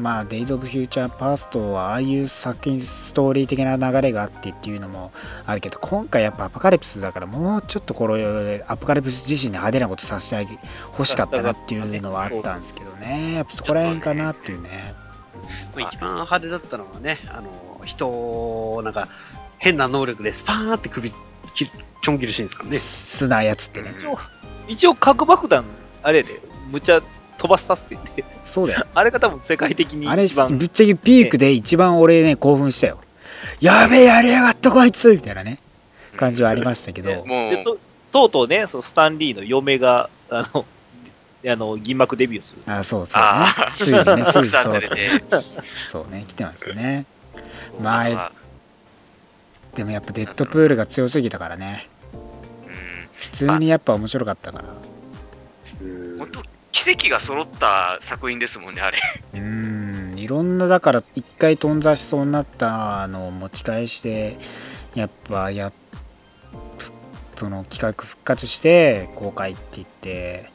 Speaker 3: まあ、デイズ・オブ・フューチャー・パーストはああいう作品ストーリー的な流れがあってっていうのもあるけど今回やっぱアポカリプスだからもうちょっとこれアポカリプス自身で派手なことさせてあげ欲しかったなっていうのはあったんですけどね。(laughs) やっぱそこら辺かなっていうね。
Speaker 6: まあ一番派手だったのはね、あの、人を、なんか、変な能力でスパーンって首、きちょん切るシーンですからね。
Speaker 3: 素なやつってね
Speaker 4: 一応、一応核爆弾、あれで、むちゃ飛ばさせてて、
Speaker 3: そうだよ。(laughs)
Speaker 4: あれが多分世界的に
Speaker 3: あれ
Speaker 4: 一番
Speaker 3: ぶっちゃけピークで一番俺ね興奮したよ。やべえやりやがったこいつみたいなね感じはありましたけど。
Speaker 5: もう。
Speaker 4: でととうとうね、そのスタンリーの嫁が、あの、あの銀幕デビューする。
Speaker 3: あそうそうね。
Speaker 5: あ
Speaker 3: ついにね (laughs) つい
Speaker 5: たく
Speaker 3: にそうそうね来てますよね。まあ
Speaker 5: あ。
Speaker 3: でもやっぱデッドプールが強すぎたからね。
Speaker 5: うん。
Speaker 3: 普通にやっぱ面白かったから
Speaker 5: 奇跡が揃った作品ですもんね、あれ。
Speaker 3: うーんいろんなだから一回頓挫しそうになったのを持ち返してやっぱやその企画復活して公開って言って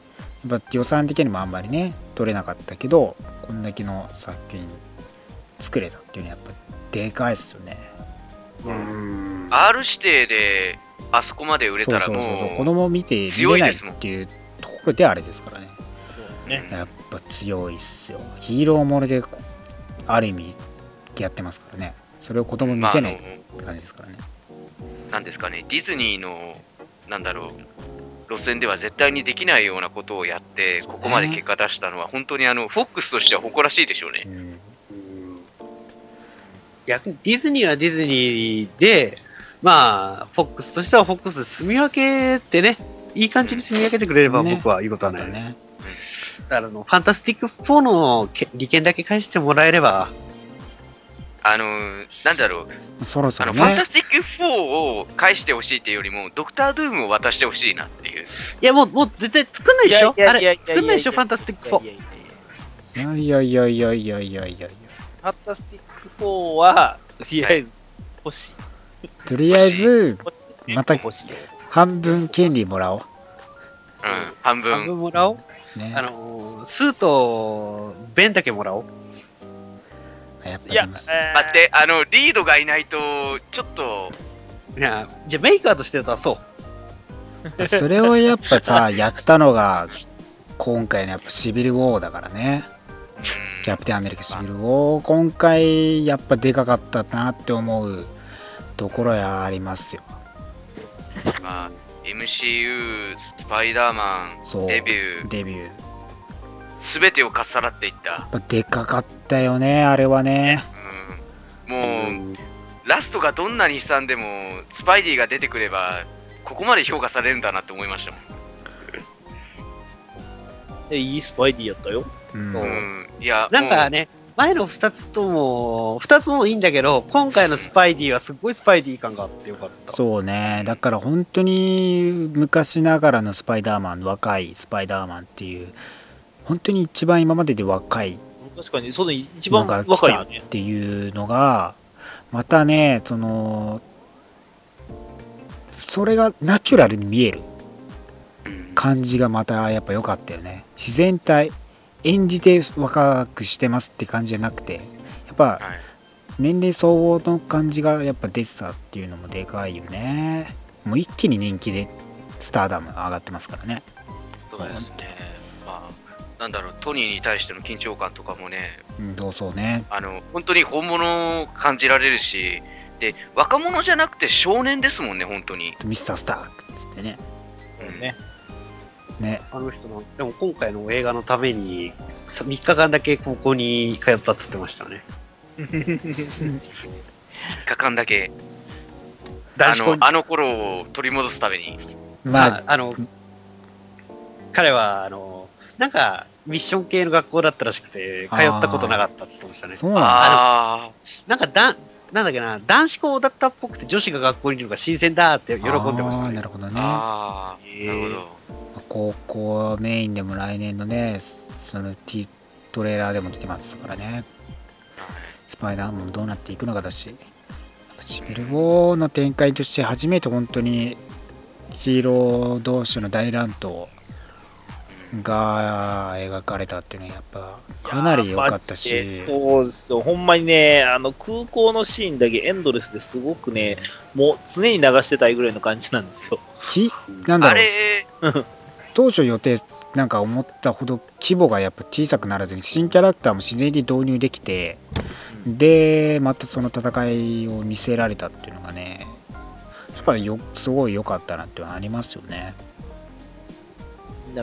Speaker 3: やっぱ予算的にもあんまりね取れなかったけどこんだけの作品作れたっていうのはやっぱでかいですよね。
Speaker 6: うん。
Speaker 5: R 指定であそこまで売れたらも
Speaker 3: そうそうそうそう。子
Speaker 5: う、
Speaker 3: 供見て見れない
Speaker 5: 強いですもん
Speaker 3: っていうところであれですからね
Speaker 4: ね。
Speaker 3: やっぱ強いっすよ。ヒーローものでこある意味やってますからね。それを子供見せないって感じですからね、
Speaker 5: なんですかね、ディズニーの、なんだろう、路線では絶対にできないようなことをやって、ここまで結果出したのは、本当にあの、フォックスとしては誇らしいでしょうね。
Speaker 3: う。ん。
Speaker 6: うん逆にディズニーはディズニーで、まあ、フォックスとしてはフォックスで住み分けてね、いい感じに住み分けてくれれば
Speaker 3: ね。
Speaker 6: 僕はいいことはない。
Speaker 3: だね
Speaker 6: だからあの、ファンタスティック4の利権だけ返してもらえれば。
Speaker 5: あのー、なんだろう。
Speaker 3: そろそ
Speaker 5: ろ、ね、ファンタスティック4を返してほしいっていうよりも、ドクター・ドゥームを渡してほしいなっていう。
Speaker 6: いや、もう、もう絶対作んないでしょ？あれ、作んないでしょ？ファンタスティック4。
Speaker 4: いやいやいやいや
Speaker 3: いやいやいや。
Speaker 4: ファンタスティック4は、とりあえず、欲しい。
Speaker 3: とりあえず、また、半分権利もらおう。
Speaker 5: うん、半分。
Speaker 6: 半
Speaker 5: 分
Speaker 6: もらおう。
Speaker 3: ね。
Speaker 6: あのー、スーと、ベンだけもらおう。
Speaker 4: いや
Speaker 3: やっぱり、
Speaker 5: 待って、あの、リードがいないと、ちょっと、
Speaker 6: いや、じゃあメーカーとして出そう。(laughs)
Speaker 3: それをやっぱさやったのが今回のやっぱシビル・ウォーだからね。
Speaker 5: うん。
Speaker 3: キャプテンアメリカシビル・ウォー。今回やっぱでかかったなって思うところやありますよ。
Speaker 5: まあ、MCU、スパイダーマ
Speaker 3: そう。
Speaker 5: ン、デビュー、
Speaker 3: デビュー。や
Speaker 5: すべてをかっさらっていった。
Speaker 3: っぱでかかったよねあれはね。
Speaker 5: うん、もう、ラストがどんなに悲惨でも、スパイディが出てくれば、ここまで評価されるんだなって思いましたもん。
Speaker 4: えいいスパイディやったよ。
Speaker 3: うん。
Speaker 6: そう
Speaker 5: うん、いや、も
Speaker 6: なんかね、前の2つとも、2つもいいんだけど、今回のスパイディはすっごいスパイディ感があってよかった。
Speaker 3: そうねだから本当に昔ながらのスパイダーマン若いスパイダーマンっていう本当に一番今までで若い
Speaker 4: 確かに、その一番若いよね。
Speaker 3: ていうのがまたねそのそれがナチュラルに見える感じがまたやっぱ良かったよね自然体演じて若くしてますって感じじゃなくてやっぱ
Speaker 5: はい。
Speaker 3: 年齢相応の感じがやっぱ出てたっていうのもでかいよね。もう一気に人気でスターダム上がってますからね。
Speaker 5: そうですね。まあ、なんだろう、トニーに対しての緊張感とかもね、
Speaker 3: うんどうそうね。
Speaker 5: あの、本当に本物を感じられるし、で、若者じゃなくて少年ですもんね、本当に。
Speaker 3: ミスタースターっつってね。
Speaker 5: うん。
Speaker 4: ね
Speaker 3: ね
Speaker 6: あの人の、でも今回の映画のために、3日間だけ高校に通ったっつってましたね。(laughs)
Speaker 5: 3日間だけ、あの、あの頃を取り戻すために。
Speaker 3: まあ
Speaker 6: まあ、あの、彼は、あの、なんか、ミッション系の学校だったらしくて、通ったことなかったって言ってましたね。
Speaker 3: そうなんだ
Speaker 6: なんかだ、なんだっけな、男子校だったっぽくて、女子が学校にいるのが新鮮だって喜んでました
Speaker 3: あーな
Speaker 6: ね
Speaker 3: る。ほどね
Speaker 5: ああ、
Speaker 6: へー
Speaker 5: なるほど。
Speaker 3: 高校メインでも来年のねその T トレーラーでも来てますからねスパイダーマンもどうなっていくのかだしシビル・ウォーの展開として初めて本当にヒーロー同士の大乱闘が描かれたっていうのはやっぱかなり良かったし
Speaker 4: でそうですよ。ほんまにね、あの空港のシーンだけエンドレスですごくね、もう常に流してたいぐらいの感じなんですよ。
Speaker 3: きなんだ
Speaker 5: あ
Speaker 3: ろう
Speaker 5: れ、
Speaker 3: 当初予定なんか思ったほど規模がやっぱ小さくならずに新キャラクターも自然に導入できてでまたその戦いを見せられたっていうのがねやっぱりよすごい良かったなっていうのはありますよね。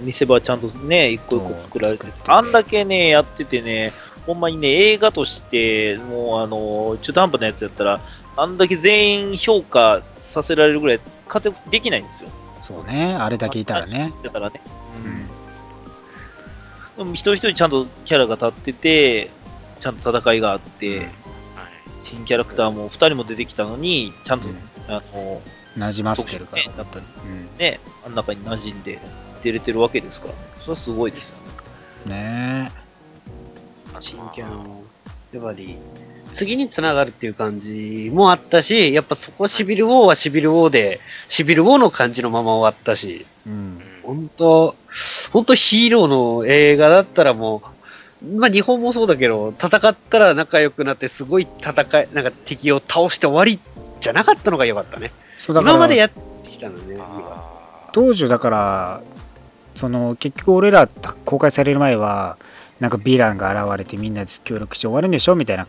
Speaker 4: 見せ場ちゃんとね、一個一個作られて
Speaker 3: て
Speaker 4: あんだけね、やっててね、ほんまにね、映画として、もうあの、中途半端なやつやったら、あんだけ全員評価させられるぐらい活躍できないんですよ。
Speaker 3: そうね。あれだけいたらね。
Speaker 4: だからね。
Speaker 3: うん。
Speaker 4: でも一人一人ちゃんとキャラが立ってて、ちゃんと戦いがあって、
Speaker 5: はい。
Speaker 4: 新キャラクターも2人も出てきたのに、ちゃんと、
Speaker 3: うん。
Speaker 4: あの
Speaker 3: なじませてるから
Speaker 4: ね
Speaker 3: 本当に、
Speaker 4: ね、あん中に馴染んで出れてるわけですから、それはすごいですよね。
Speaker 3: うん、ね
Speaker 6: 新キャラの、やっぱり、次につながるっていう感じもあったし、やっぱそこシビルウォーはシビルウォーで、シビルウォーの感じのまま終わったし、
Speaker 3: えうん
Speaker 6: 本当本当ヒーローの映画だったらもう、まあ日本もそうだけど、戦ったら仲良くなってすごい戦い、なんか敵を倒して終わりじゃなかったのが良かったね。今までやってきたのね。
Speaker 5: あ
Speaker 3: 当時だからその結局俺ら公開される前はなんかヴィランが現れてみんなで協力して終わるんでしょみたいな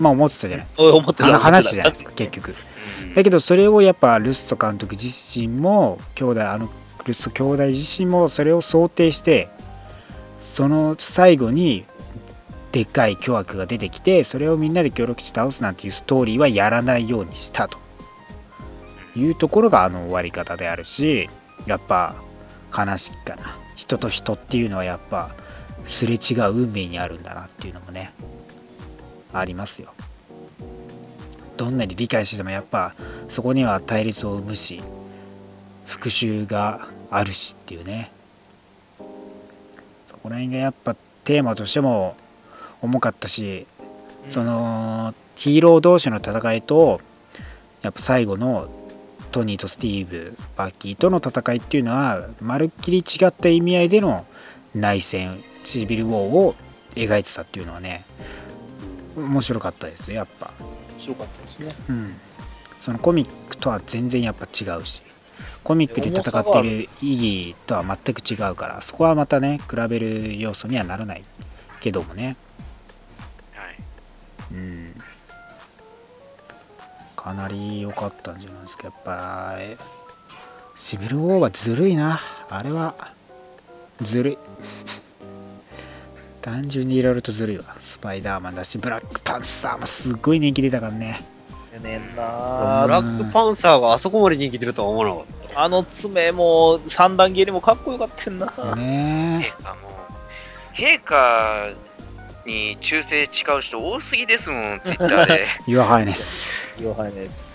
Speaker 3: まあ思ってたじゃない。
Speaker 4: そう思ってた。
Speaker 3: 話じゃないですか結局。
Speaker 5: ー
Speaker 3: だけどそれをやっぱルッソ監督自身も兄弟あのルッソ兄弟自身もそれを想定してその最後にでっかい巨悪が出てきてそれをみんなで協力して倒すなんていうストーリーはやらないようにしたと。いうところがあの終わり方であるしやっぱ悲しいかな。人と人っていうのはやっぱすれ違う運命にあるんだなっていうのもねありますよ。どんなに理解しててもやっぱそこには対立を生むし復讐があるしっていうね。そこら辺がやっぱテーマとしても重かったしそのヒーロー同士の戦いとやっぱ最後のトニーとスティーブバッキーとの戦いっていうのはまるっきり違った意味合いでの内戦シビル・ウォーを描いてたっていうのはね面白かったですよやっぱ、
Speaker 4: 面白かったですね。
Speaker 3: うん、そのコミックとは全然やっぱ違うし。コミックで戦っている意義とは全く違うからそこはまたね比べる要素にはならないけどもね。
Speaker 5: はい。
Speaker 3: うん。かなり良かったんじゃないですか。やっぱえシビル・ウォーはずるいな。あれはずるい。(laughs) 単純にいろいろとずるいわ。スパイダーマンだしブラックパンサーもすっごい人気出たからね
Speaker 4: やねん
Speaker 6: ブ
Speaker 4: な
Speaker 6: ラックパンサーがあそこまで人気出るとは思わなかった。
Speaker 4: あの爪も三段蹴りもかっこよかったんな。
Speaker 3: ね
Speaker 5: 陛下も、陛下に忠誠誓う人多すぎですもん、ツイッターで。
Speaker 3: Your Highness
Speaker 4: ヨハネです。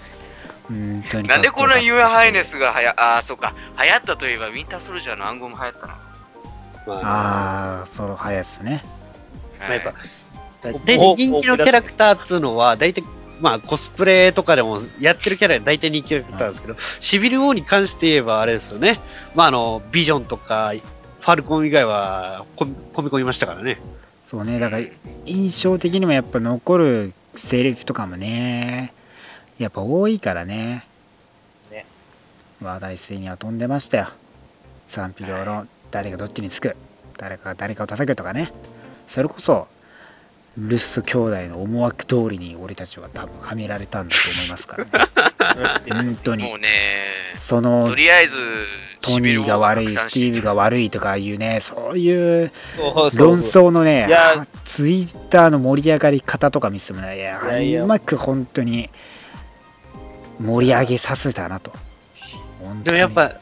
Speaker 3: 本当に
Speaker 5: なんでこの Your
Speaker 3: ハイ
Speaker 5: Highness がはや、あー、そうか、流行ったといえば、ウィンターソルジャーの暗号も流行ったな。
Speaker 6: まあ、
Speaker 3: ああその速さね
Speaker 6: まあやっぱ
Speaker 5: はい
Speaker 6: で人気のキャラクターっつうのは、大体、まあ、コスプレとかでもやってるキャラで大体人気キャラクターですけど、シビル王に関して言えばあれですよね。まあ、あの、ビジョンとか、ファルコン以外はこ込み込みましたからね。
Speaker 3: そうね。だから印象的にもやっぱ残るセリフとかもねやっぱ多いからね。
Speaker 4: ね。
Speaker 3: 話題性には飛んでましたよ。賛否両論。誰がどっちにつく？誰かが誰かを叩くとかね。それこそルッソ兄弟の思惑通りに俺たちは多分はめられたんだと思いますからね。(laughs) 本当
Speaker 5: も
Speaker 3: に
Speaker 5: うね、
Speaker 3: その
Speaker 5: とりあえず、
Speaker 3: トニーが悪いスティーブが
Speaker 5: 悪
Speaker 3: 悪いとかいうねそういう論争のねツイッターの盛り上がり方とか見せてもねいや
Speaker 4: いやいや。
Speaker 3: うまく本当に盛り上げさせたなと。
Speaker 6: でもやっぱ、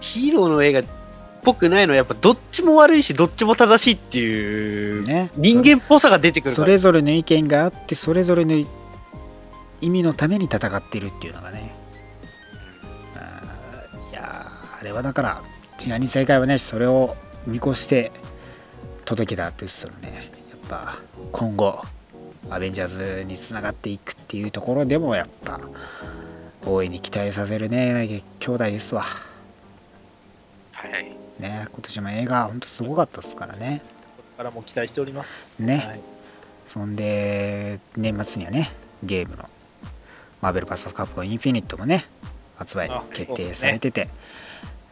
Speaker 6: ヒーローの映画っぽくないのは、やっぱどっちも悪いし、どっちも正しいっていう、
Speaker 3: ね。
Speaker 6: 人間っぽさが出てくる。
Speaker 3: それぞれの意見があってそれぞれの意味のために戦ってるっていうのがね。いやーあれはだから違うに正解はねそれを見越して届けたルッソのね。やっぱ今後アベンジャーズにつながっていくっていうところでもやっぱ大いに期待させるね兄弟ですわ。
Speaker 5: はい。
Speaker 3: ね今年も映画ほんとすごかったですからね。
Speaker 4: これからも期待しております。
Speaker 3: ね、
Speaker 4: はい。
Speaker 3: そんで年末にはねゲームのマーベル VS カプコンインフィニットもね発売
Speaker 4: あ
Speaker 3: 決定されてて。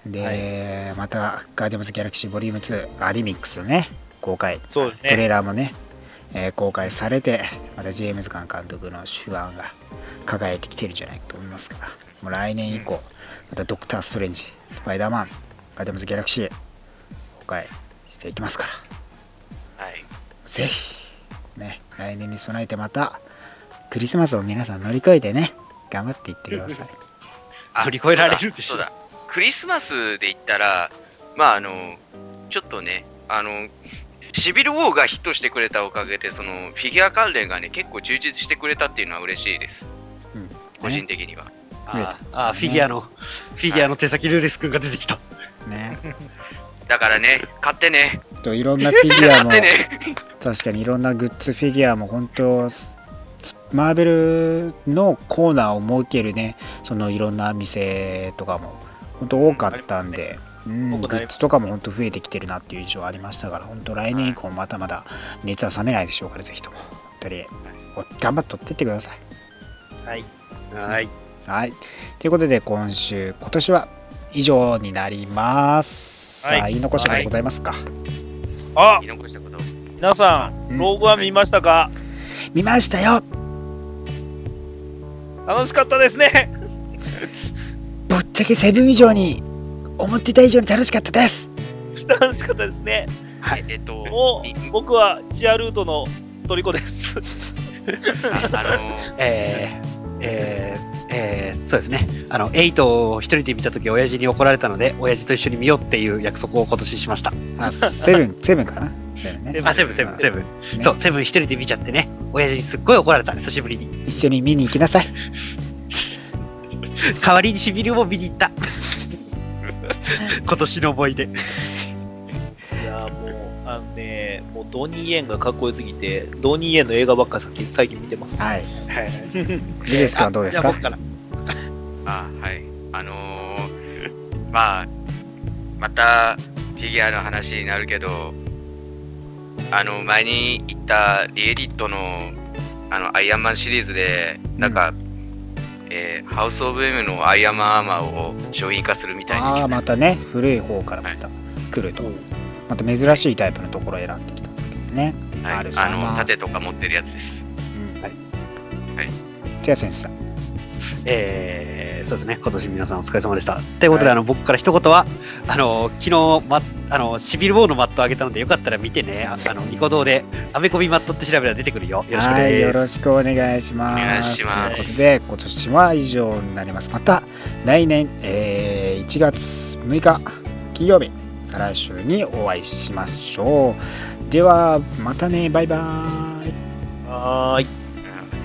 Speaker 3: で,、またガーディアムズ・ギャラクシーボリューム2アリミックスのね公開。
Speaker 4: そうです
Speaker 3: トレ
Speaker 4: ね。
Speaker 3: ーラーもね、えー公開されてまたジェームズ・ガン監督の手腕が輝いてきてるんじゃないかと思いますからもう来年以降またドクター・ストレンジスパイダーマンガーディアムズ・ギャラクシー公開していきますから
Speaker 5: はい。
Speaker 3: ぜひ、ね、来年に備えてまた、クリスマスを皆さん乗り越えてね、頑張っていってください。(laughs)
Speaker 6: 乗り越えられるでしょ
Speaker 5: そう。だ。クリスマスで言ったら、まあ、あの、ちょっとね、あの、シビル・ウォーがヒットしてくれたおかげで、そのフィギュア関連がね、結構充実してくれたっていうのは嬉しいです。
Speaker 3: うん
Speaker 5: 個人的には。
Speaker 3: 増えた
Speaker 6: ああ、フィギュアの、フィギュアの手先ルーレス君が出てきた。
Speaker 3: ね。
Speaker 5: だからね、買ってね、
Speaker 3: といろんなフィギュア (laughs)
Speaker 5: 買
Speaker 3: も
Speaker 5: ね。
Speaker 3: 確かにいろんなグッズフィギュアも本当スマーベルのコーナーを設けるね。そのいろんな店とかも本当多かったんで、うん、グ
Speaker 4: 多くなり
Speaker 3: ッズとかも本当増えてきてるなっていう印象はありましたから。本当来年以降まだまだ熱は冷めないでしょうからぜひとも。頑張って取ってってください。
Speaker 4: はい。
Speaker 6: はい。
Speaker 3: はい。ということで今週今年は以上になります、
Speaker 4: はい。
Speaker 3: さあ言い残したことございますか、
Speaker 4: あ
Speaker 5: 言い残したこと。
Speaker 4: 皆さ
Speaker 3: うん。
Speaker 4: ん、ローグは見ましたか？
Speaker 3: 見ましたよ。
Speaker 4: 楽しかったですね。
Speaker 3: ぶっちゃけセブン以上に思ってた以上に楽しかったです。
Speaker 4: 楽しかったですね。
Speaker 3: はい。
Speaker 5: えっと、
Speaker 4: も
Speaker 5: み
Speaker 4: う、僕はチアルートの虜です。
Speaker 5: ああの
Speaker 6: えー、えー、えー、そうですね。あの、エイトを一人で見たとき、親父に怒られたので、親父と一緒に見ようっていう約束を今年しました。
Speaker 3: あセブンセブンかな？ね
Speaker 6: あ、セブン、セブン、セブン。
Speaker 3: ね
Speaker 6: そう、セブン一人で見ちゃってね。親父にすっごい怒られた、久しぶりに。
Speaker 3: 一緒に見に行きなさい (laughs)
Speaker 6: 代わりにシビルも見に行った。(laughs) 今年の思い出。
Speaker 4: いやもう、あのね、もうドニー・イエンがかっこよすぎて、ドニー・イエンの映画ばっか最近最近見てます。
Speaker 3: はい。
Speaker 6: はい。
Speaker 3: ジレス君はどうですか？
Speaker 5: あはい。あのー、まあ、またフィギュアの話になるけど、あの、前に言ったリエディットのあのアイアンマンシリーズで、なんか、えーハウス・オブ・エムのアイアンマンアーマーを商品化するみたいです
Speaker 3: ああまたね古い方からまた来ると、また珍しいタイプのところを選んできたわけですね、
Speaker 5: はい。
Speaker 3: あるさ
Speaker 5: あの
Speaker 3: まあ。
Speaker 5: 盾とか持ってるやつです。
Speaker 3: うん。
Speaker 6: はい。
Speaker 5: はい。
Speaker 3: じゃあ先生さん。
Speaker 6: えー、そうですね、今年皆さんお疲れ様でした。ということで、あの僕から一言は、あの昨日、ま、あのシビルボーのマットあげたので、よかったら見てね、ああのニコ動で、アメコミマットって調べたら出てくるよ。よろしく
Speaker 3: はい、よ
Speaker 6: です。
Speaker 3: ろしくお願いします。
Speaker 5: お願いします。
Speaker 3: ということで、今年は以上になります。また来年、えー1月6日金曜日、再来週にお会いしましょう。では、またね、バイバイ。
Speaker 4: はーい。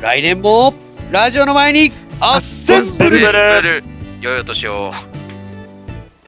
Speaker 6: 来年も、ラジオの前に、あっせん
Speaker 5: ブルブル良いお年を。